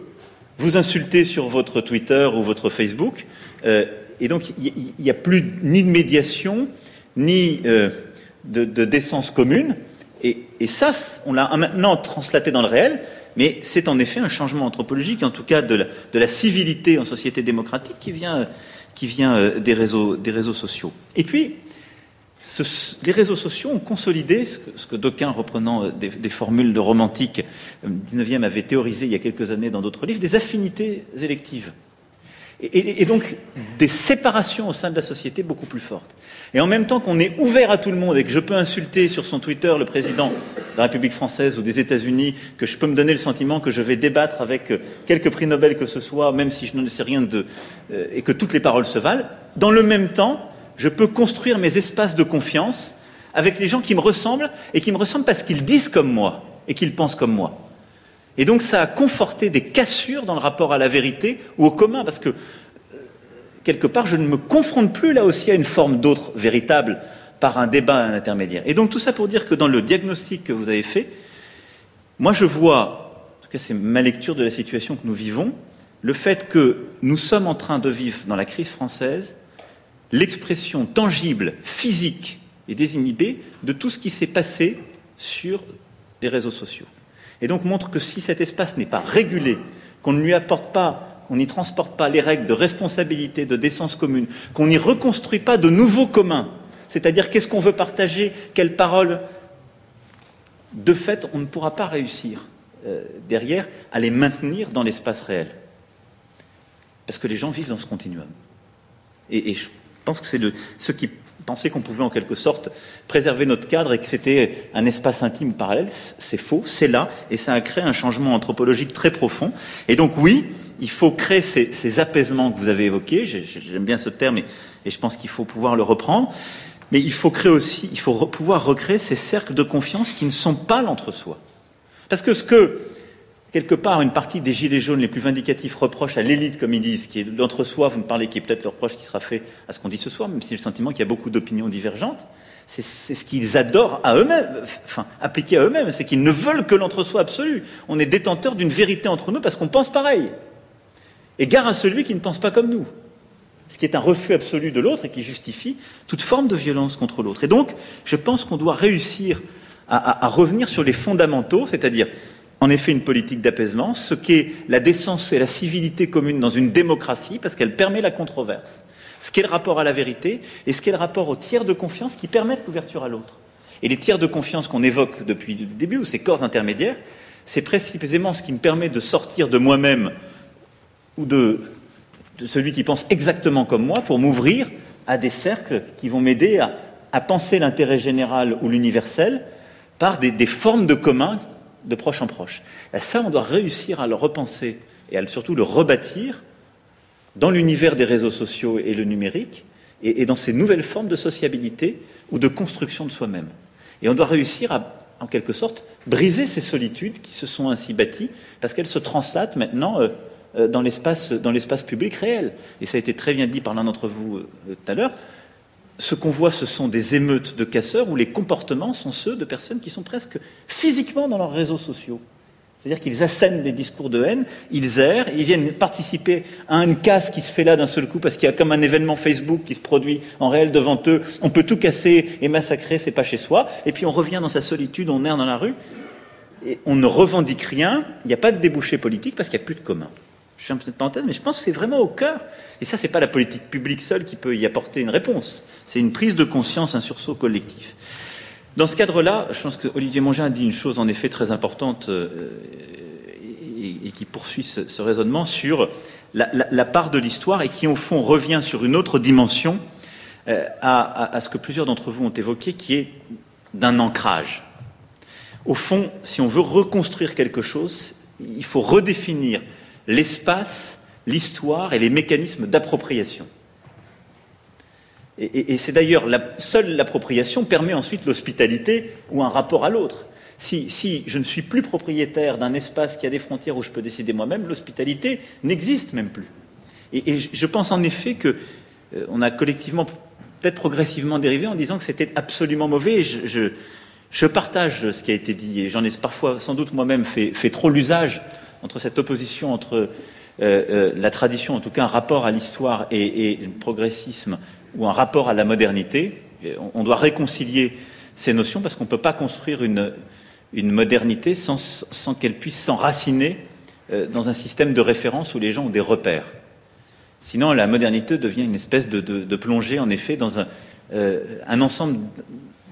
vous insulter sur votre Twitter ou votre Facebook, euh, et donc il n'y a plus ni de médiation, ni euh, de, décence commune, et, ça, on l'a maintenant translaté dans le réel, mais c'est en effet un changement anthropologique, en tout cas de la, civilité en société démocratique, qui vient, qui vient euh, des, réseaux, des réseaux sociaux. Et puis, les réseaux sociaux ont consolidé ce que, d'aucuns, reprenant des, des, formules de romantique du 19e, avaient théorisé il y a quelques années dans d'autres livres, des affinités électives. Et, et, donc des séparations au sein de la société beaucoup plus fortes. Et en même temps qu'on est ouvert à tout le monde et que je peux insulter sur son Twitter le président de la République française ou des États-Unis, que je peux me donner le sentiment que je vais débattre avec quelque prix Nobel que ce soit, même si je ne sais rien de. Euh, et que toutes les paroles se valent, dans le même temps, je peux construire mes espaces de confiance avec les gens qui me ressemblent et qui me ressemblent parce qu'ils disent comme moi et qu'ils pensent comme moi. Et donc ça a conforté des cassures dans le rapport à la vérité ou au commun, parce que quelque part je ne me confronte plus là aussi à une forme d'autre véritable par un débat un intermédiaire. Et donc tout ça pour dire que dans le diagnostic que vous avez fait, moi je vois, en tout cas c'est ma lecture de la situation que nous vivons, le fait que nous sommes en train de vivre dans la crise française l'expression tangible, physique et désinhibée de tout ce qui s'est passé sur les réseaux sociaux. Et donc montre que si cet espace n'est pas régulé, qu'on ne lui apporte pas, qu'on n'y transporte pas les règles de responsabilité, de décence commune, qu'on n'y reconstruit pas de nouveaux communs, c'est-à-dire qu'est-ce qu'on veut partager, quelles paroles, de fait, on ne pourra pas réussir euh, derrière à les maintenir dans l'espace réel. Parce que les gens vivent dans ce continuum. Et, et je pense que c'est ceux qui pensaient qu'on pouvait en quelque sorte préserver notre cadre et que c'était un espace intime parallèle, c'est faux, c'est là, et ça a créé un changement anthropologique très profond. Et donc oui, il faut créer ces, ces apaisements que vous avez évoqués, j'aime bien ce terme et, et je pense qu'il faut pouvoir le reprendre. Mais il faut créer aussi, il faut pouvoir recréer ces cercles de confiance qui ne sont pas l'entre-soi. Parce que ce que, quelque part, une partie des gilets jaunes les plus vindicatifs reprochent à l'élite, comme ils disent, qui est l'entre-soi, vous me parlez, qui est peut-être le reproche qui sera fait à ce qu'on dit ce soir, même si j'ai le sentiment qu'il y a beaucoup d'opinions divergentes, c'est ce qu'ils adorent à eux-mêmes, enfin, appliquer à eux-mêmes, c'est qu'ils ne veulent que l'entre-soi absolu. On est détenteur d'une vérité entre nous parce qu'on pense pareil. Et gare à celui qui ne pense pas comme nous. Ce qui est un refus absolu de l'autre et qui justifie toute forme de violence contre l'autre. Et donc, je pense qu'on doit réussir à, revenir sur les fondamentaux, c'est-à-dire, en effet, une politique d'apaisement, ce qu'est la décence et la civilité commune dans une démocratie, parce qu'elle permet la controverse ce qu'est le rapport à la vérité et ce qu'est le rapport aux tiers de confiance qui permettent l'ouverture à l'autre. Et les tiers de confiance qu'on évoque depuis le début, ou ces corps intermédiaires, c'est précisément ce qui me permet de sortir de moi-même ou de, celui qui pense exactement comme moi pour m'ouvrir à des cercles qui vont m'aider à, penser l'intérêt général ou l'universel par des, formes de commun de proche en proche. Et ça, on doit réussir à le repenser et à surtout le rebâtir dans l'univers des réseaux sociaux et le numérique, et, dans ces nouvelles formes de sociabilité ou de construction de soi-même. Et on doit réussir à, en quelque sorte, briser ces solitudes qui se sont ainsi bâties, parce qu'elles se translatent maintenant euh, euh, dans l'espace public réel. Et ça a été très bien dit par l'un d'entre vous euh, tout à l'heure. Ce qu'on voit, ce sont des émeutes de casseurs où les comportements sont ceux de personnes qui sont presque physiquement dans leurs réseaux sociaux. C'est-à-dire qu'ils assènent des discours de haine, ils errent, ils viennent participer à une casse qui se fait là d'un seul coup parce qu'il y a comme un événement Facebook qui se produit en réel devant eux. On peut tout casser et massacrer, c'est pas chez soi. Et puis on revient dans sa solitude, on erre dans la rue et on ne revendique rien. Il n'y a pas de débouché politique parce qu'il n'y a plus de commun. Je une petite parenthèse, mais je pense que c'est vraiment au cœur. Et ça, c'est pas la politique publique seule qui peut y apporter une réponse. C'est une prise de conscience, un sursaut collectif. Dans ce cadre-là, je pense que Olivier Mongin a dit une chose en effet très importante euh, et, qui poursuit ce, raisonnement sur la, part de l'histoire et qui, au fond, revient sur une autre dimension euh, à, ce que plusieurs d'entre vous ont évoqué, qui est d'un ancrage. Au fond, si on veut reconstruire quelque chose, il faut redéfinir l'espace, l'histoire et les mécanismes d'appropriation. Et, c'est d'ailleurs la, seule l'appropriation permet ensuite l'hospitalité ou un rapport à l'autre. Si, je ne suis plus propriétaire d'un espace qui a des frontières où je peux décider moi-même, l'hospitalité n'existe même plus. Et, je pense en effet que euh, on a collectivement, peut-être progressivement dérivé en disant que c'était absolument mauvais. Je, partage ce qui a été dit et j'en ai parfois sans doute moi-même fait, trop l'usage entre cette opposition entre euh, euh, la tradition, en tout cas un rapport à l'histoire et, le progressisme ou un rapport à la modernité. On doit réconcilier ces notions parce qu'on ne peut pas construire une, modernité sans, qu'elle puisse s'enraciner euh, dans un système de référence où les gens ont des repères. Sinon, la modernité devient une espèce de, plongée, en effet, dans un, ensemble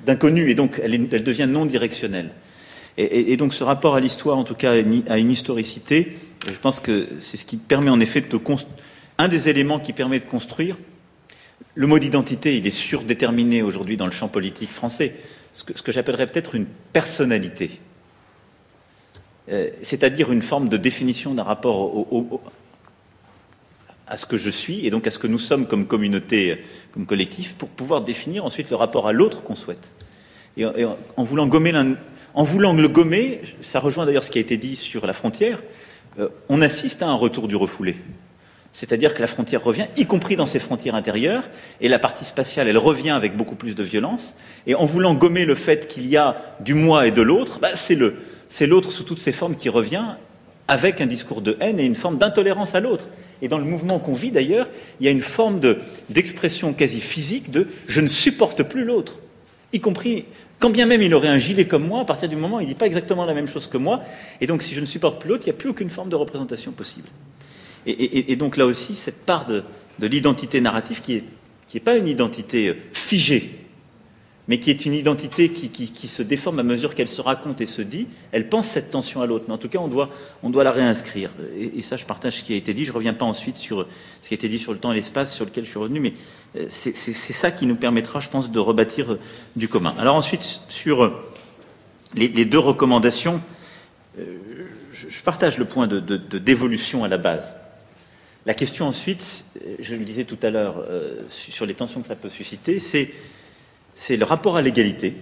d'inconnus, et donc elle, devient non directionnelle. Et, donc ce rapport à l'histoire, en tout cas à une historicité, je pense que c'est ce qui permet en effet de un des éléments qui permet de construire le mot d'identité, il est surdéterminé aujourd'hui dans le champ politique français. Ce que, j'appellerais peut-être une personnalité. Euh, c'est-à-dire une forme de définition d'un rapport à ce que je suis et donc à ce que nous sommes comme communauté, comme collectif, pour pouvoir définir ensuite le rapport à l'autre qu'on souhaite. Et, en, voulant gommer en voulant le gommer, ça rejoint d'ailleurs ce qui a été dit sur la frontière, euh, on assiste à un retour du refoulé. C'est-à-dire que la frontière revient, y compris dans ses frontières intérieures, et la partie spatiale, elle revient avec beaucoup plus de violence. Et en voulant gommer le fait qu'il y a du moi et de l'autre, bah, c'est l'autre sous toutes ses formes qui revient, avec un discours de haine et une forme d'intolérance à l'autre. Et dans le mouvement qu'on vit d'ailleurs, il y a une forme de, d'expression quasi physique de je ne supporte plus l'autre, y compris quand bien même il aurait un gilet comme moi, à partir du moment où il ne dit pas exactement la même chose que moi, et donc si je ne supporte plus l'autre, il n'y a plus aucune forme de représentation possible. Et, donc là aussi, cette part de, l'identité narrative qui n'est pas une identité euh, figée, mais qui est une identité qui, se déforme à mesure qu'elle se raconte et se dit, elle pense cette tension à l'autre. Mais en tout cas, on doit, la réinscrire. Et, ça, je partage ce qui a été dit. Je ne reviens pas ensuite sur ce qui a été dit sur le temps et l'espace sur lequel je suis revenu, mais c'est ça qui nous permettra, je pense, de rebâtir euh, du commun. Alors ensuite, sur les, deux recommandations, je, partage le point de dévolution à la base. La question ensuite, je le disais tout à l'heure, euh, sur les tensions que ça peut susciter, c'est le rapport à l'égalité.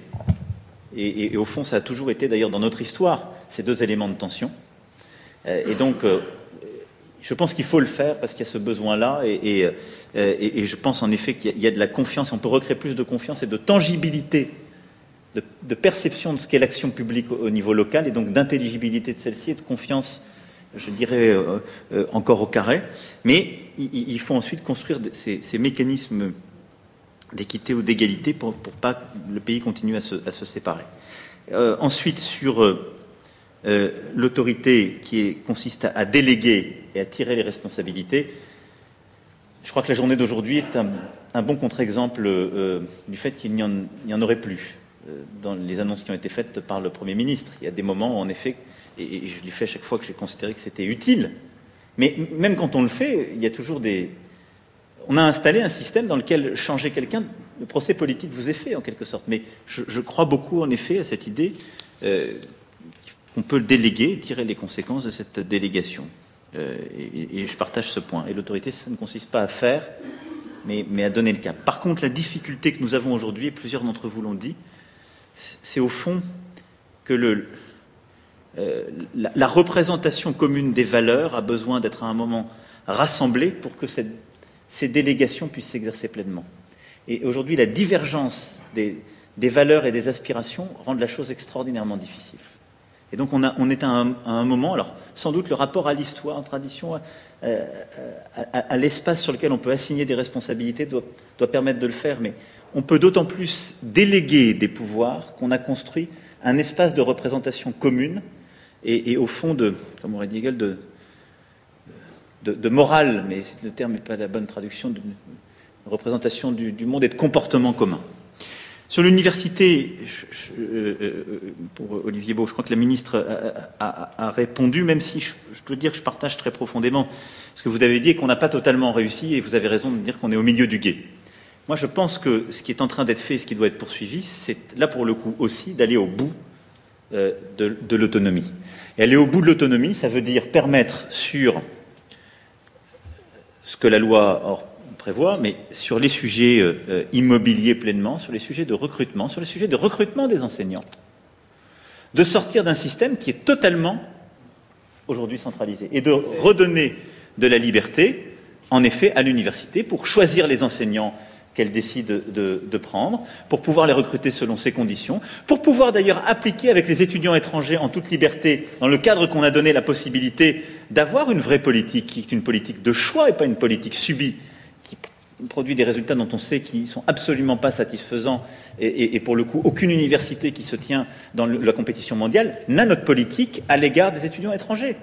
Et, au fond, ça a toujours été d'ailleurs dans notre histoire ces deux éléments de tension. Euh, et donc, euh, je pense qu'il faut le faire parce qu'il y a ce besoin-là. Et, je pense en effet qu'il y, a de la confiance. On peut recréer plus de confiance et de tangibilité, de, perception de ce qu'est l'action publique au, niveau local et donc d'intelligibilité de celle-ci et de confiance je dirais, encore au carré. Mais il, faut ensuite construire ces, mécanismes d'équité ou d'égalité pour, pour pas que le pays continue à se, séparer. Euh, ensuite, sur euh, euh, l'autorité qui consiste à, déléguer et à tirer les responsabilités, je crois que la journée d'aujourd'hui est un, bon contre-exemple du fait qu'il n'y en, aurait plus dans les annonces qui ont été faites par le Premier ministre. Il y a des moments, en effet, et, je l'ai fait à chaque fois que j'ai considéré que c'était utile, mais même quand on le fait, il y a toujours des, on a installé un système dans lequel changer quelqu'un, le procès politique vous est fait en quelque sorte. Mais je, crois beaucoup en effet à cette idée euh, qu'on peut déléguer, tirer les conséquences de cette délégation. Euh, et, je partage ce point. Et l'autorité, ça ne consiste pas à faire, mais, à donner le cap. Par contre, la difficulté que nous avons aujourd'hui, et plusieurs d'entre vous l'ont dit, c'est au fond que euh, la, représentation commune des valeurs a besoin d'être à un moment rassemblée pour que ces délégations puissent s'exercer pleinement. Et aujourd'hui, la divergence des, valeurs et des aspirations rend la chose extraordinairement difficile. Et donc on, est à un, moment, alors sans doute le rapport à l'histoire, à la tradition, euh, à, l'espace sur lequel on peut assigner des responsabilités doit, permettre de le faire, mais on peut d'autant plus déléguer des pouvoirs qu'on a construit un espace de représentation commune et, au fond de, comme aurait dit Hegel, de, morale, mais le terme n'est pas la bonne traduction, de représentation du, monde et de comportement commun. Sur l'université, euh, euh, pour Olivier Beau, je crois que la ministre a, répondu, même si je, dois dire que je partage très profondément ce que vous avez dit et qu'on n'a pas totalement réussi, et vous avez raison de dire qu'on est au milieu du guet. Moi, je pense que ce qui est en train d'être fait, ce qui doit être poursuivi, c'est là pour le coup aussi d'aller au bout euh, de l'autonomie. Et aller au bout de l'autonomie, ça veut dire permettre sur ce que la loi prévoit, mais sur les sujets euh, euh, immobiliers pleinement, sur les sujets de recrutement, sur les sujets de recrutement des enseignants, de sortir d'un système qui est totalement aujourd'hui centralisé. Et de redonner de la liberté, en effet, à l'université pour choisir les enseignants qu'elle décide de, prendre, pour pouvoir les recruter selon ses conditions, pour pouvoir d'ailleurs appliquer avec les étudiants étrangers en toute liberté, dans le cadre qu'on a donné la possibilité d'avoir une vraie politique, qui est une politique de choix et pas une politique subie, produit des résultats dont on sait qu'ils sont absolument pas satisfaisants, et, pour le coup, aucune université qui se tient dans la compétition mondiale n'a notre politique à l'égard des étudiants étrangers.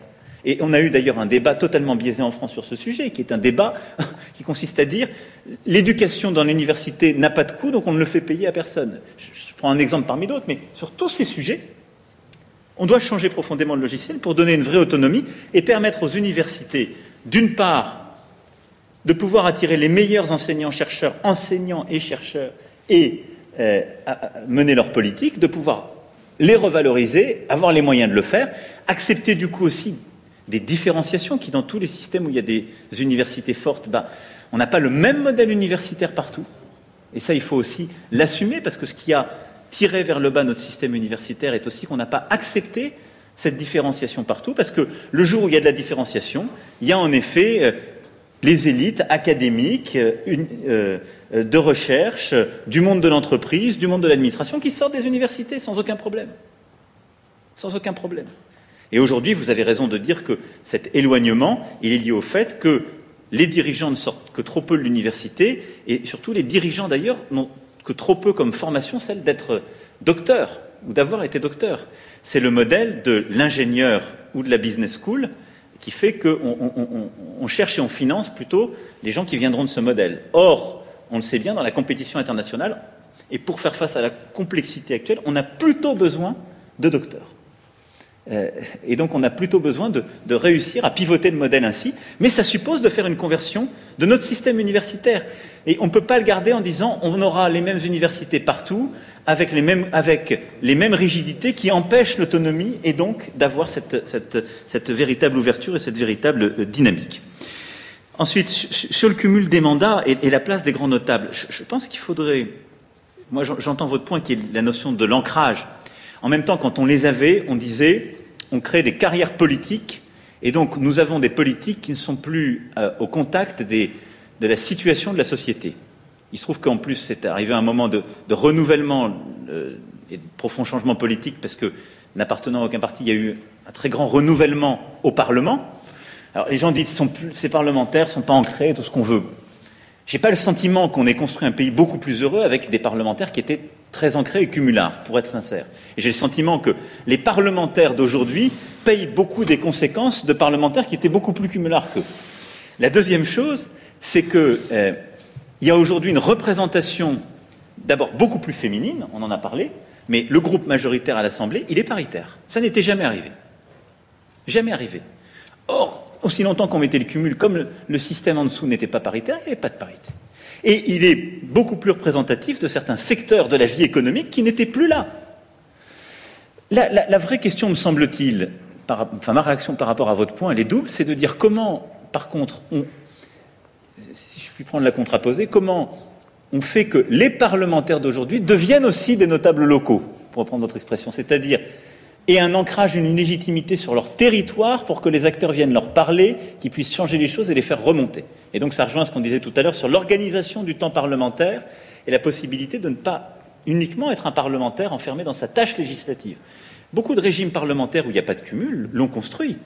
Et on a eu d'ailleurs un débat totalement biaisé en France sur ce sujet, qui est un débat *laughs* qui consiste à dire l'éducation dans l'université n'a pas de coût, donc on ne le fait payer à personne. Je, prends un exemple parmi d'autres, mais sur tous ces sujets, on doit changer profondément le logiciel pour donner une vraie autonomie et permettre aux universités, d'une part, de pouvoir attirer les meilleurs enseignants, chercheurs, enseignants et chercheurs, et euh, mener leur politique, de pouvoir les revaloriser, avoir les moyens de le faire, accepter du coup aussi des différenciations qui, dans tous les systèmes où il y a des universités fortes, bah, on n'a pas le même modèle universitaire partout. Et ça, il faut aussi l'assumer, parce que ce qui a tiré vers le bas notre système universitaire est aussi qu'on n'a pas accepté cette différenciation partout, parce que le jour où il y a de la différenciation, il y a en effet euh, les élites académiques, euh, euh, de recherche, du monde de l'entreprise, du monde de l'administration, qui sortent des universités sans aucun problème. Sans aucun problème. Et aujourd'hui, vous avez raison de dire que cet éloignement, il est lié au fait que les dirigeants ne sortent que trop peu de l'université, et surtout les dirigeants d'ailleurs n'ont que trop peu comme formation celle d'être docteur ou d'avoir été docteur. C'est le modèle de l'ingénieur ou de la business school qui fait qu'on cherche et on finance plutôt des gens qui viendront de ce modèle. Or, on le sait bien, dans la compétition internationale, et pour faire face à la complexité actuelle, on a plutôt besoin de docteurs. Euh, et donc on a plutôt besoin de, réussir à pivoter le modèle ainsi, mais ça suppose de faire une conversion de notre système universitaire. Et on ne peut pas le garder en disant on aura les mêmes universités partout, avec les mêmes, rigidités qui empêchent l'autonomie et donc d'avoir cette, véritable ouverture et cette véritable euh, dynamique. Ensuite, sur le cumul des mandats et, la place des grands notables, je, pense qu'il faudrait moi j'entends votre point qui est la notion de l'ancrage. En même temps, quand on les avait, on disait on crée des carrières politiques et donc nous avons des politiques qui ne sont plus euh, au contact de la situation de la société. Il se trouve qu'en plus c'est arrivé un moment de, renouvellement euh, et de profond changement politique parce que n'appartenant à aucun parti, il y a eu un très grand renouvellement au Parlement. Alors les gens disent que ces parlementaires ne sont pas ancrés, tout ce qu'on veut. Je n'ai pas le sentiment qu'on ait construit un pays beaucoup plus heureux avec des parlementaires qui étaient très ancrés et cumulards, pour être sincère. Et j'ai le sentiment que les parlementaires d'aujourd'hui payent beaucoup des conséquences de parlementaires qui étaient beaucoup plus cumulards qu'eux. La deuxième chose, c'est qu'il euh, y a aujourd'hui une représentation d'abord beaucoup plus féminine, on en a parlé, mais le groupe majoritaire à l'Assemblée, il est paritaire. Ça n'était jamais arrivé. Jamais arrivé. Or, aussi longtemps qu'on mettait le cumul, comme le, système en dessous n'était pas paritaire, il n'y avait pas de parité. Et il est beaucoup plus représentatif de certains secteurs de la vie économique qui n'étaient plus là. La, vraie question, me semble-t-il, enfin ma réaction par rapport à votre point, elle est double, c'est de dire comment, par contre, on, si je puis prendre la contraposée, comment on fait que les parlementaires d'aujourd'hui deviennent aussi des notables locaux, pour reprendre votre expression, c'est-à-dire et un ancrage, une légitimité sur leur territoire pour que les acteurs viennent leur parler, qu'ils puissent changer les choses et les faire remonter. Et donc ça rejoint ce qu'on disait tout à l'heure sur l'organisation du temps parlementaire et la possibilité de ne pas uniquement être un parlementaire enfermé dans sa tâche législative. Beaucoup de régimes parlementaires où il n'y a pas de cumul l'ont construit.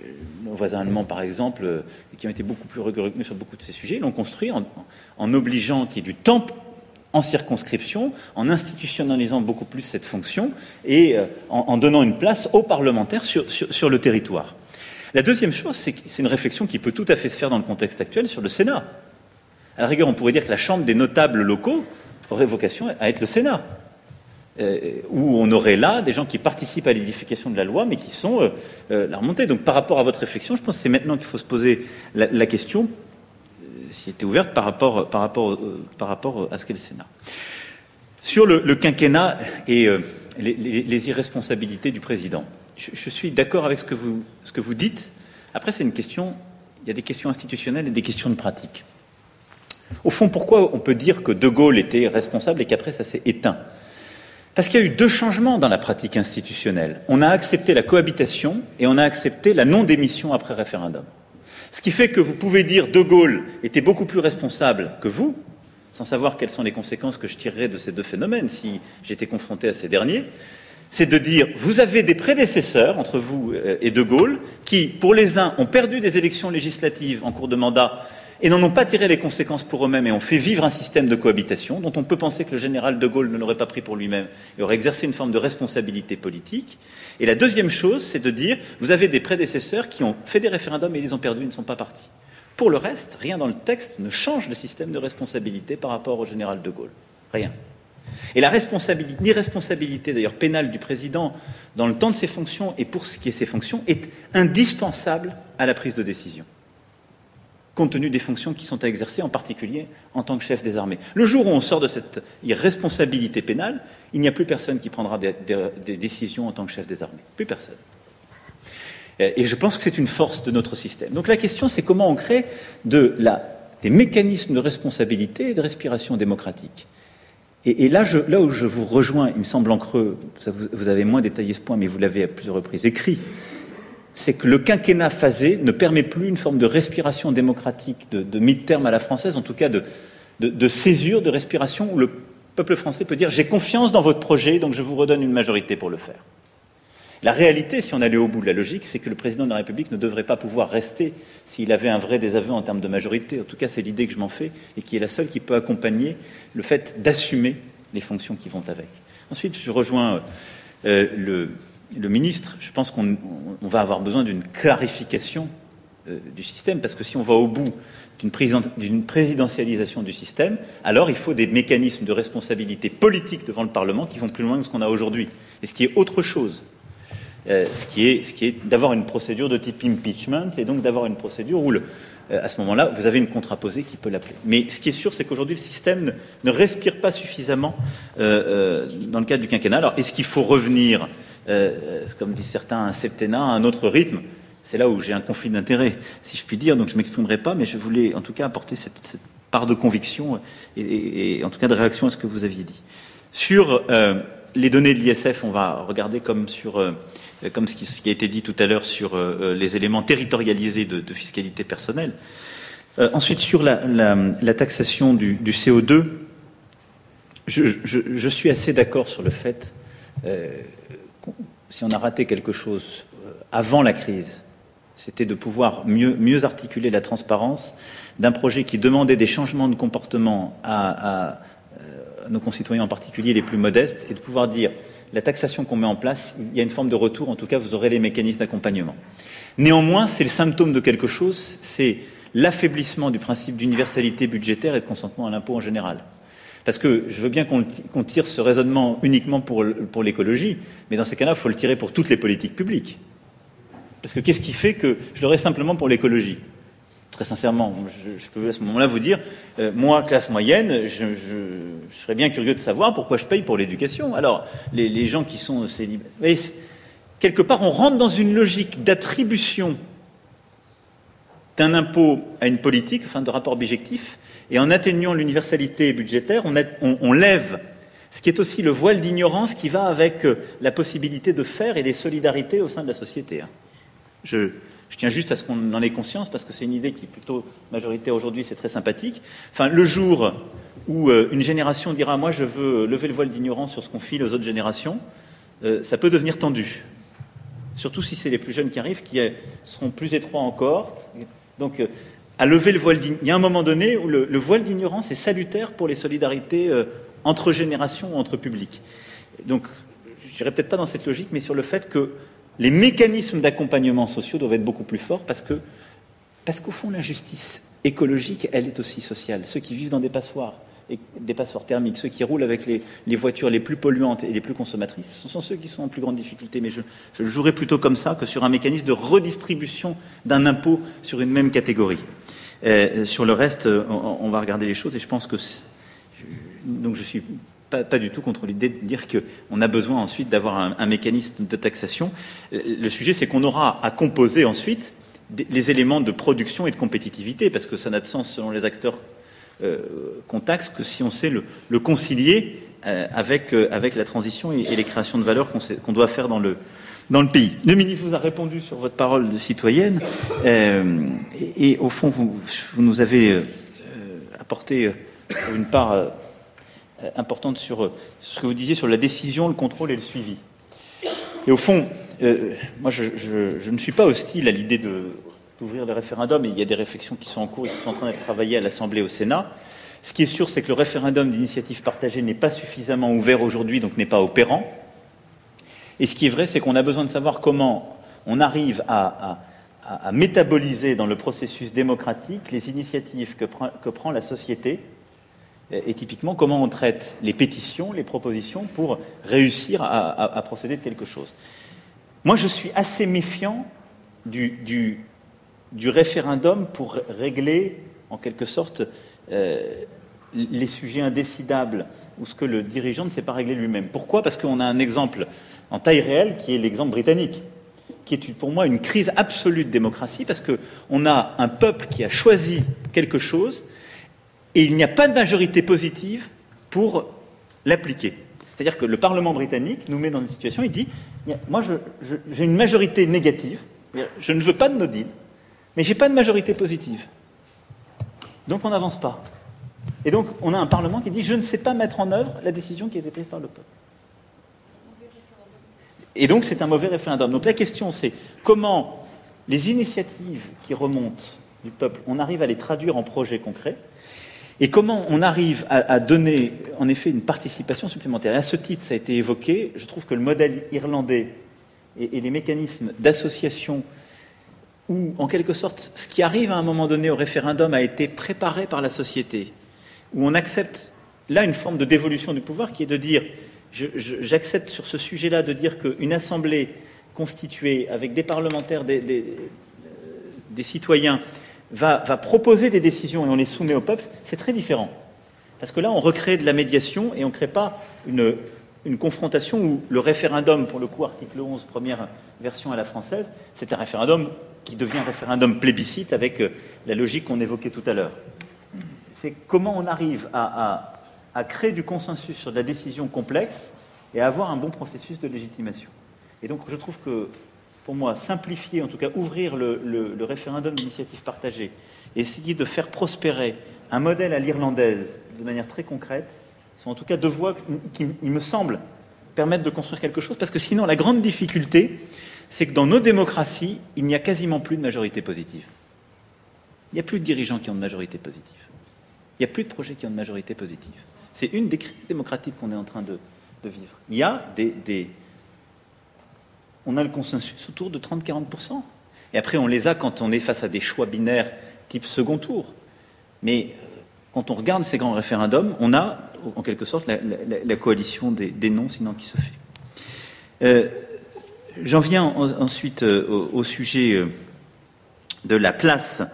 Euh, nos voisins allemands, par exemple, euh, qui ont été beaucoup plus rigoureux sur beaucoup de ces sujets, l'ont construit en, obligeant qu'il y ait du temps en circonscription, en institutionnalisant beaucoup plus cette fonction et euh, en, donnant une place aux parlementaires sur, le territoire. La deuxième chose, c'est une réflexion qui peut tout à fait se faire dans le contexte actuel sur le Sénat. À la rigueur, on pourrait dire que la Chambre des notables locaux aurait vocation à être le Sénat, où on aurait là des gens qui participent à l'édification de la loi, mais qui sont euh, la remontée. Donc par rapport à votre réflexion, je pense que c'est maintenant qu'il faut se poser la question s'y était ouverte par rapport, euh, à ce qu'est le Sénat. Sur le, quinquennat et euh, les, irresponsabilités du président, je, suis d'accord avec ce que, vous, ce que vous dites. Après, c'est une question, il y a des questions institutionnelles et des questions de pratique. Au fond, pourquoi on peut dire que De Gaulle était responsable et qu'après ça s'est éteint? Parce qu'il y a eu deux changements dans la pratique institutionnelle. On a accepté la cohabitation et on a accepté la non-démission après référendum. Ce qui fait que vous pouvez dire De Gaulle était beaucoup plus responsable que vous, sans savoir quelles sont les conséquences que je tirerais de ces deux phénomènes si j'étais confronté à ces derniers, c'est de dire vous avez des prédécesseurs entre vous euh, et De Gaulle qui, pour les uns, ont perdu des élections législatives en cours de mandat et n'en ont pas tiré les conséquences pour eux-mêmes et ont fait vivre un système de cohabitation dont on peut penser que le général de Gaulle ne l'aurait pas pris pour lui-même et aurait exercé une forme de responsabilité politique. Et la deuxième chose, c'est de dire, vous avez des prédécesseurs qui ont fait des référendums et ils les ont perdus, ils ne sont pas partis. Pour le reste, rien dans le texte ne change le système de responsabilité par rapport au général de Gaulle. Rien. Et la responsabilité, l'irresponsabilité d'ailleurs pénale du président dans le temps de ses fonctions et pour ce qui est ses fonctions est indispensable à la prise de décision compte tenu des fonctions qui sont à exercer, en particulier en tant que chef des armées. Le jour où on sort de cette irresponsabilité pénale, il n'y a plus personne qui prendra des, décisions en tant que chef des armées. Plus personne. Et je pense que c'est une force de notre système. Donc la question, c'est comment on crée de la, des mécanismes de responsabilité et de respiration démocratique. Et, là, je, là, où je vous rejoins, il me semble en creux, vous avez moins détaillé ce point, mais vous l'avez à plusieurs reprises écrit, c'est que le quinquennat phasé ne permet plus une forme de respiration démocratique, de, de mid-terme à la française, en tout cas de, de, césure, de respiration, où le peuple français peut dire j'ai confiance dans votre projet, donc je vous redonne une majorité pour le faire. La réalité, si on allait au bout de la logique, c'est que le président de la République ne devrait pas pouvoir rester s'il avait un vrai désaveu en termes de majorité. En tout cas, c'est l'idée que je m'en fais et qui est la seule qui peut accompagner le fait d'assumer les fonctions qui vont avec. Ensuite, je rejoins euh, le, le ministre, je pense qu'on va avoir besoin d'une clarification euh, du système, parce que si on va au bout d'une présidentialisation du système, alors il faut des mécanismes de responsabilité politique devant le Parlement qui vont plus loin que ce qu'on a aujourd'hui, et ce qui est autre chose. Euh, ce qui est, d'avoir une procédure de type impeachment, et donc d'avoir une procédure où, euh, à ce moment-là, vous avez une contraposée qui peut l'appeler. Mais ce qui est sûr, c'est qu'aujourd'hui, le système ne, respire pas suffisamment dans le cadre du quinquennat. Alors, est-ce qu'il faut revenir euh, comme disent certains, un septennat, un autre rythme. C'est là où j'ai un conflit d'intérêts, si je puis dire, donc je ne m'exprimerai pas, mais je voulais en tout cas apporter cette, part de conviction et, en tout cas de réaction à ce que vous aviez dit. Sur euh, les données de l'ISF, on va regarder comme sur euh, comme ce qui, a été dit tout à l'heure sur euh, les éléments territorialisés de, fiscalité personnelle. ensuite, sur la, taxation du, CO2, je, suis assez d'accord sur le fait, si on a raté quelque chose avant la crise, c'était de pouvoir mieux, articuler la transparence d'un projet qui demandait des changements de comportement à, euh, nos concitoyens, en particulier les plus modestes, et de pouvoir dire la taxation qu'on met en place, il y a une forme de retour, en tout cas vous aurez les mécanismes d'accompagnement. Néanmoins, c'est le symptôme de quelque chose, c'est l'affaiblissement du principe d'universalité budgétaire et de consentement à l'impôt en général. Parce que je veux bien qu'on tire ce raisonnement uniquement pour, l'écologie, mais dans ces cas-là, il faut le tirer pour toutes les politiques publiques. Parce que qu'est-ce qui fait que je l'aurais simplement pour l'écologie? Très sincèrement, je, peux à ce moment-là vous dire, euh, moi, classe moyenne, je, serais bien curieux de savoir pourquoi je paye pour l'éducation. Alors, les, gens qui sont célibataires, quelque part, on rentre dans une logique d'attribution d'un impôt à une politique, enfin de rapport objectif, et en atteignant l'universalité budgétaire, on, lève ce qui est aussi le voile d'ignorance qui va avec euh, la possibilité de faire et les solidarités au sein de la société. Hein. Je, tiens juste à ce qu'on en ait conscience parce que c'est une idée qui est plutôt majoritaire aujourd'hui, c'est très sympathique. Enfin, le jour où euh, une génération dira moi je veux lever le voile d'ignorance sur ce qu'on file aux autres générations, euh, ça peut devenir tendu. Surtout si c'est les plus jeunes qui arrivent, qui seront plus étroits encore. Donc, euh, à lever le voile d'ignorance. Il y a un moment donné où le, le voile d'ignorance est salutaire pour les solidarités entre générations ou entre publics. Donc, je dirais peut-être pas dans cette logique, mais sur le fait que les mécanismes d'accompagnement sociaux doivent être beaucoup plus forts parce que, parce qu'au fond, l'injustice écologique, elle est aussi sociale. Ceux qui vivent dans des passoires, des passoires thermiques, ceux qui roulent avec les, voitures les plus polluantes et les plus consommatrices, ce sont ceux qui sont en plus grande difficulté. Mais je, le jouerais plutôt comme ça que sur un mécanisme de redistribution d'un impôt sur une même catégorie. Euh, sur le reste, on, on, va regarder les choses et je pense que donc je suis pas, du tout contre l'idée de dire qu'on a besoin ensuite d'avoir un, mécanisme de taxation. Euh, le sujet, c'est qu'on aura à composer ensuite les éléments de production et de compétitivité, parce que ça n'a de sens selon les acteurs euh, qu'on taxe que si on sait le, concilier euh, avec la transition et, les créations de valeur qu'on doit faire dans le, dans le pays. Le ministre vous a répondu sur votre parole de citoyenne, et, au fond, vous, vous nous avez apporté, pour une part, euh, importante sur euh, ce que vous disiez sur la décision, le contrôle et le suivi. Et au fond, euh, moi, je, ne suis pas hostile à l'idée d'ouvrir le référendum, et il y a des réflexions qui sont en cours et qui sont en train d'être travaillées à l'Assemblée et au Sénat. Ce qui est sûr, c'est que le référendum d'initiative partagée n'est pas suffisamment ouvert aujourd'hui, donc n'est pas opérant. Et ce qui est vrai, c'est qu'on a besoin de savoir comment on arrive à, métaboliser dans le processus démocratique les initiatives que prend la société et typiquement comment on traite les pétitions, les propositions pour réussir à, procéder de quelque chose. Moi, je suis assez méfiant du, référendum pour régler, en quelque sorte, euh, les sujets indécidables ou ce que le dirigeant ne sait pas régler lui-même. Pourquoi? Parce qu'on a un exemple en taille réelle qui est l'exemple britannique, qui est pour moi une crise absolue de démocratie, parce qu'on a un peuple qui a choisi quelque chose et il n'y a pas de majorité positive pour l'appliquer. C'est-à-dire que le Parlement britannique nous met dans une situation, il dit, moi j'ai une majorité négative, je ne veux pas de no deal, mais j'ai pas de majorité positive. Donc on n'avance pas. Et donc on a un Parlement qui dit, je ne sais pas mettre en œuvre la décision qui a été prise par le peuple. Et donc c'est un mauvais référendum. Donc la question c'est comment les initiatives qui remontent du peuple, on arrive à les traduire en projets concrets, et comment on arrive à, donner, en effet, une participation supplémentaire. Et à ce titre, ça a été évoqué, je trouve que le modèle irlandais et, les mécanismes d'association, où, en quelque sorte, ce qui arrive à un moment donné au référendum a été préparé par la société, où on accepte là une forme de dévolution du pouvoir qui est de dire, j'accepte sur ce sujet-là de dire qu'une assemblée constituée avec des parlementaires, des, des citoyens, va, proposer des décisions et on les soumet au peuple, c'est très différent. Parce que là, on recrée de la médiation et on ne crée pas une, confrontation où le référendum, pour le coup, article 11, première version à la française, c'est un référendum qui devient un référendum plébiscite avec euh, la logique qu'on évoquait tout à l'heure. c'est comment on arrive à, créer du consensus sur de la décision complexe et à avoir un bon processus de légitimation. Et donc je trouve que, pour moi, simplifier, en tout cas ouvrir le, référendum d'initiative partagée, essayer de faire prospérer un modèle à l'irlandaise de manière très concrète, sont en tout cas deux voies qui, il me semble, permettre de construire quelque chose, parce que sinon la grande difficulté, c'est que dans nos démocraties, il n'y a quasiment plus de majorité positive. Il n'y a plus de dirigeants qui ont de majorité positive. Il n'y a plus de projets qui ont de majorité positive. C'est une des crises démocratiques qu'on est en train de, vivre. Il y a des, On a le consensus autour de 30-40%. Et après, on les a quand on est face à des choix binaires type second tour. Mais euh, quand on regarde ces grands référendums, on a en quelque sorte la, coalition des, non sinon qui se fait. Euh, j'en viens ensuite euh, au, sujet de la place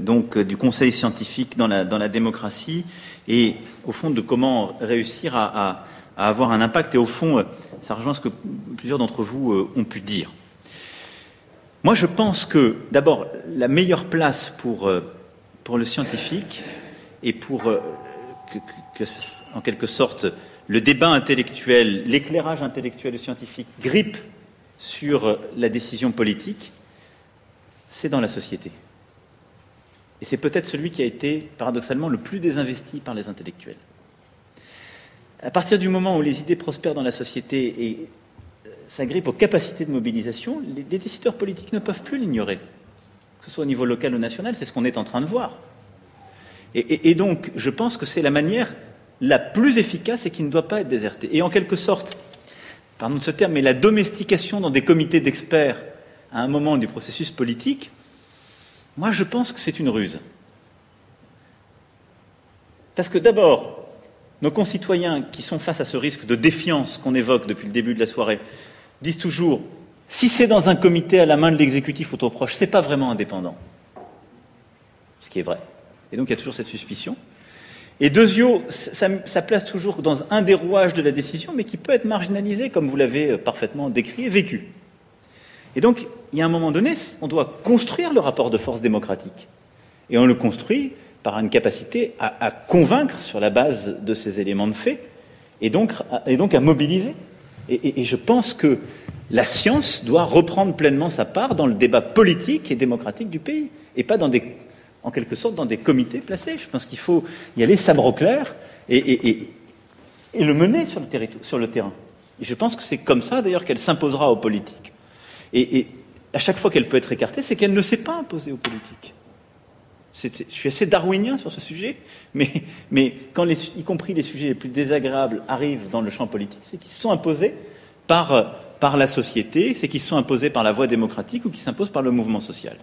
donc du conseil scientifique dans la démocratie et au fond de comment réussir à, avoir un impact. Et au fond, ça rejoint ce que plusieurs d'entre vous euh, ont pu dire. Moi, je pense que d'abord, la meilleure place pour, euh, le scientifique et pour que, en quelque sorte, le débat intellectuel, l'éclairage intellectuel et scientifique grippe sur la décision politique, c'est dans la société. Et c'est peut-être celui qui a été, paradoxalement, le plus désinvesti par les intellectuels. À partir du moment où les idées prospèrent dans la société et euh, s'agrippent aux capacités de mobilisation, les, décideurs politiques ne peuvent plus l'ignorer. Que ce soit au niveau local ou national, c'est ce qu'on est en train de voir. Et, et donc, je pense que c'est la manière la plus efficace et qui ne doit pas être désertée. Et en quelque sorte, pardon de ce terme, mais la domestication dans des comités d'experts à un moment du processus politique, moi, je pense que c'est une ruse. Parce que d'abord, nos concitoyens qui sont face à ce risque de défiance qu'on évoque depuis le début de la soirée disent toujours si c'est dans un comité à la main de l'exécutif ou trop proche, ce n'est pas vraiment indépendant. Ce qui est vrai. Et donc il y a toujours cette suspicion. Et Deuxio, ça, ça, place toujours dans un des rouages de la décision, mais qui peut être marginalisé, comme vous l'avez parfaitement décrit et vécu. Et donc, il y a un moment donné, on doit construire le rapport de force démocratique. Et on le construit par une capacité à, convaincre sur la base de ces éléments de fait, et donc, à mobiliser. Et, je pense que la science doit reprendre pleinement sa part dans le débat politique et démocratique du pays, et pas dans des, en quelque sorte dans des comités placés. Je pense qu'il faut y aller sabre au clair et, le mener sur le, sur le terrain. Je pense que c'est comme ça, d'ailleurs, qu'elle s'imposera aux politiques. Et, à chaque fois qu'elle peut être écartée, c'est qu'elle ne s'est pas imposée aux politiques. je suis assez darwinien sur ce sujet, mais, mais quand y compris les sujets les plus désagréables arrivent dans le champ politique, c'est qu'ils sont imposés par, par la société, c'est qu'ils sont imposés par la voie démocratique ou qu'ils s'imposent par le mouvement social.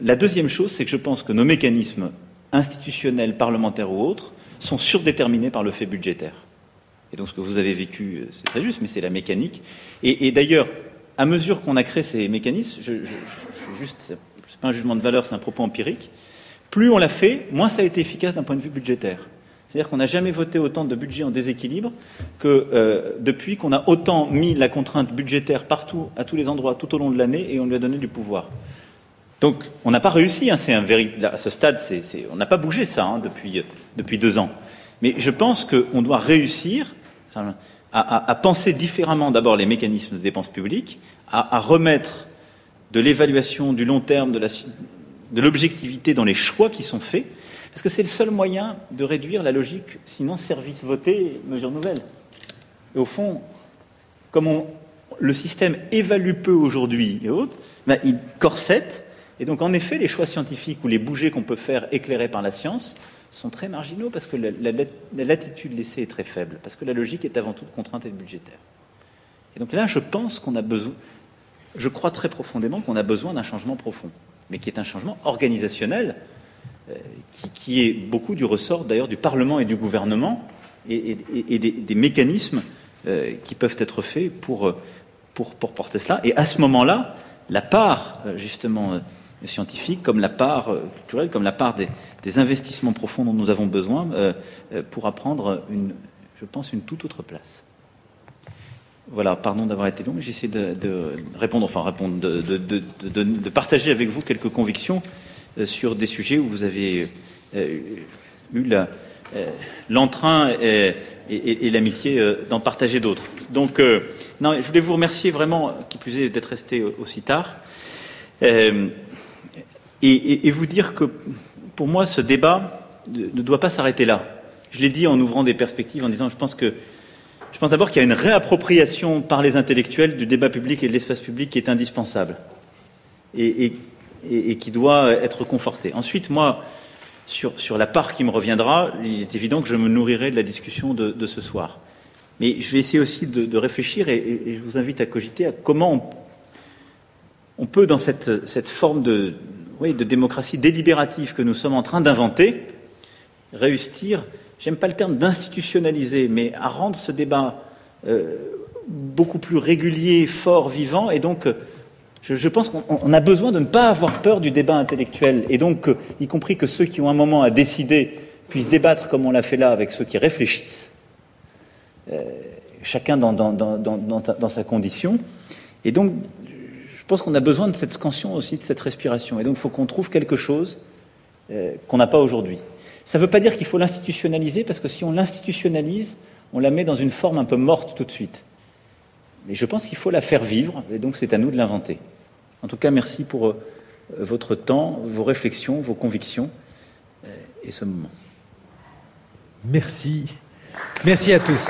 La deuxième chose, c'est que je pense que nos mécanismes institutionnels, parlementaires ou autres, sont surdéterminés par le fait budgétaire. Et donc ce que vous avez vécu, c'est très juste, mais c'est la mécanique. et d'ailleurs, à mesure qu'on a créé ces mécanismes, je, je, juste, c'est pas un jugement de valeur, c'est un propos empirique. Plus on l'a fait, moins ça a été efficace d'un point de vue budgétaire. C'est-à-dire qu'on n'a jamais voté autant de budget en déséquilibre que euh, depuis qu'on a autant mis la contrainte budgétaire partout, à tous les endroits, tout au long de l'année, et on lui a donné du pouvoir. Donc, on n'a pas réussi. Hein, à ce stade, on n'a pas bougé ça hein, depuis, depuis deux ans. Mais je pense qu'on doit réussir à, penser différemment d'abord les mécanismes de dépenses publiques, à, remettre de l'évaluation du long terme, de l'objectivité dans les choix qui sont faits, parce que c'est le seul moyen de réduire la logique, sinon service voté, mesure nouvelle. Et au fond, comme le système évalue peu aujourd'hui et autres, ben, il corsette, et donc en effet, les choix scientifiques ou les bougées qu'on peut faire éclairés par la science sont très marginaux parce que la, latitude laissée est très faible, parce que la logique est avant tout de contrainte et de budgétaire. Et donc là, je pense qu'on a besoin, je crois très profondément qu'on a besoin d'un changement profond, mais qui est un changement organisationnel, euh, qui, est beaucoup du ressort d'ailleurs du Parlement et du gouvernement, et, des, mécanismes euh, qui peuvent être faits pour, pour, pour porter cela. Et à ce moment-là, la part, euh, justement, scientifique, comme la part euh, culturelle, comme la part des, investissements profonds dont nous avons besoin euh, euh, pour apprendre, une, je pense, une toute autre place. Voilà, pardon d'avoir été long, mais j'essaie de, répondre, enfin de, partager avec vous quelques convictions sur des sujets où vous avez eu l'entrain et, l'amitié d'en partager d'autres. Donc, non, je voulais vous remercier vraiment, qui plus est, d'être resté aussi tard. Et, vous dire que pour moi, ce débat ne doit pas s'arrêter là. Je l'ai dit en ouvrant des perspectives, en disant, je pense que je pense d'abord qu'il y a une réappropriation par les intellectuels du débat public et de l'espace public qui est indispensable et, qui doit être confortée. Ensuite, moi, sur, sur, la part qui me reviendra, il est évident que je me nourrirai de la discussion de, ce soir. Mais je vais essayer aussi de, réfléchir et, je vous invite à cogiter à comment on, peut, dans cette, cette forme de, de démocratie délibérative que nous sommes en train d'inventer, réussir j'aime pas le terme d'institutionnaliser, mais à rendre ce débat euh, beaucoup plus régulier, fort, vivant. Et donc, euh, je, pense qu'on a besoin de ne pas avoir peur du débat intellectuel. Et donc, euh, y compris que ceux qui ont un moment à décider puissent débattre comme on l'a fait là avec ceux qui réfléchissent, chacun dans, dans, sa condition. Et donc, pense qu'on a besoin de cette scansion aussi, de cette respiration. Et donc, il faut qu'on trouve quelque chose qu'on n'a pas aujourd'hui. Ça ne veut pas dire qu'il faut l'institutionnaliser, parce que si on l'institutionnalise, on la met dans une forme un peu morte tout de suite. Mais je pense qu'il faut la faire vivre, et donc c'est à nous de l'inventer. En tout cas, merci pour euh, votre temps, vos réflexions, vos convictions euh, et ce moment. Merci. Merci à tous.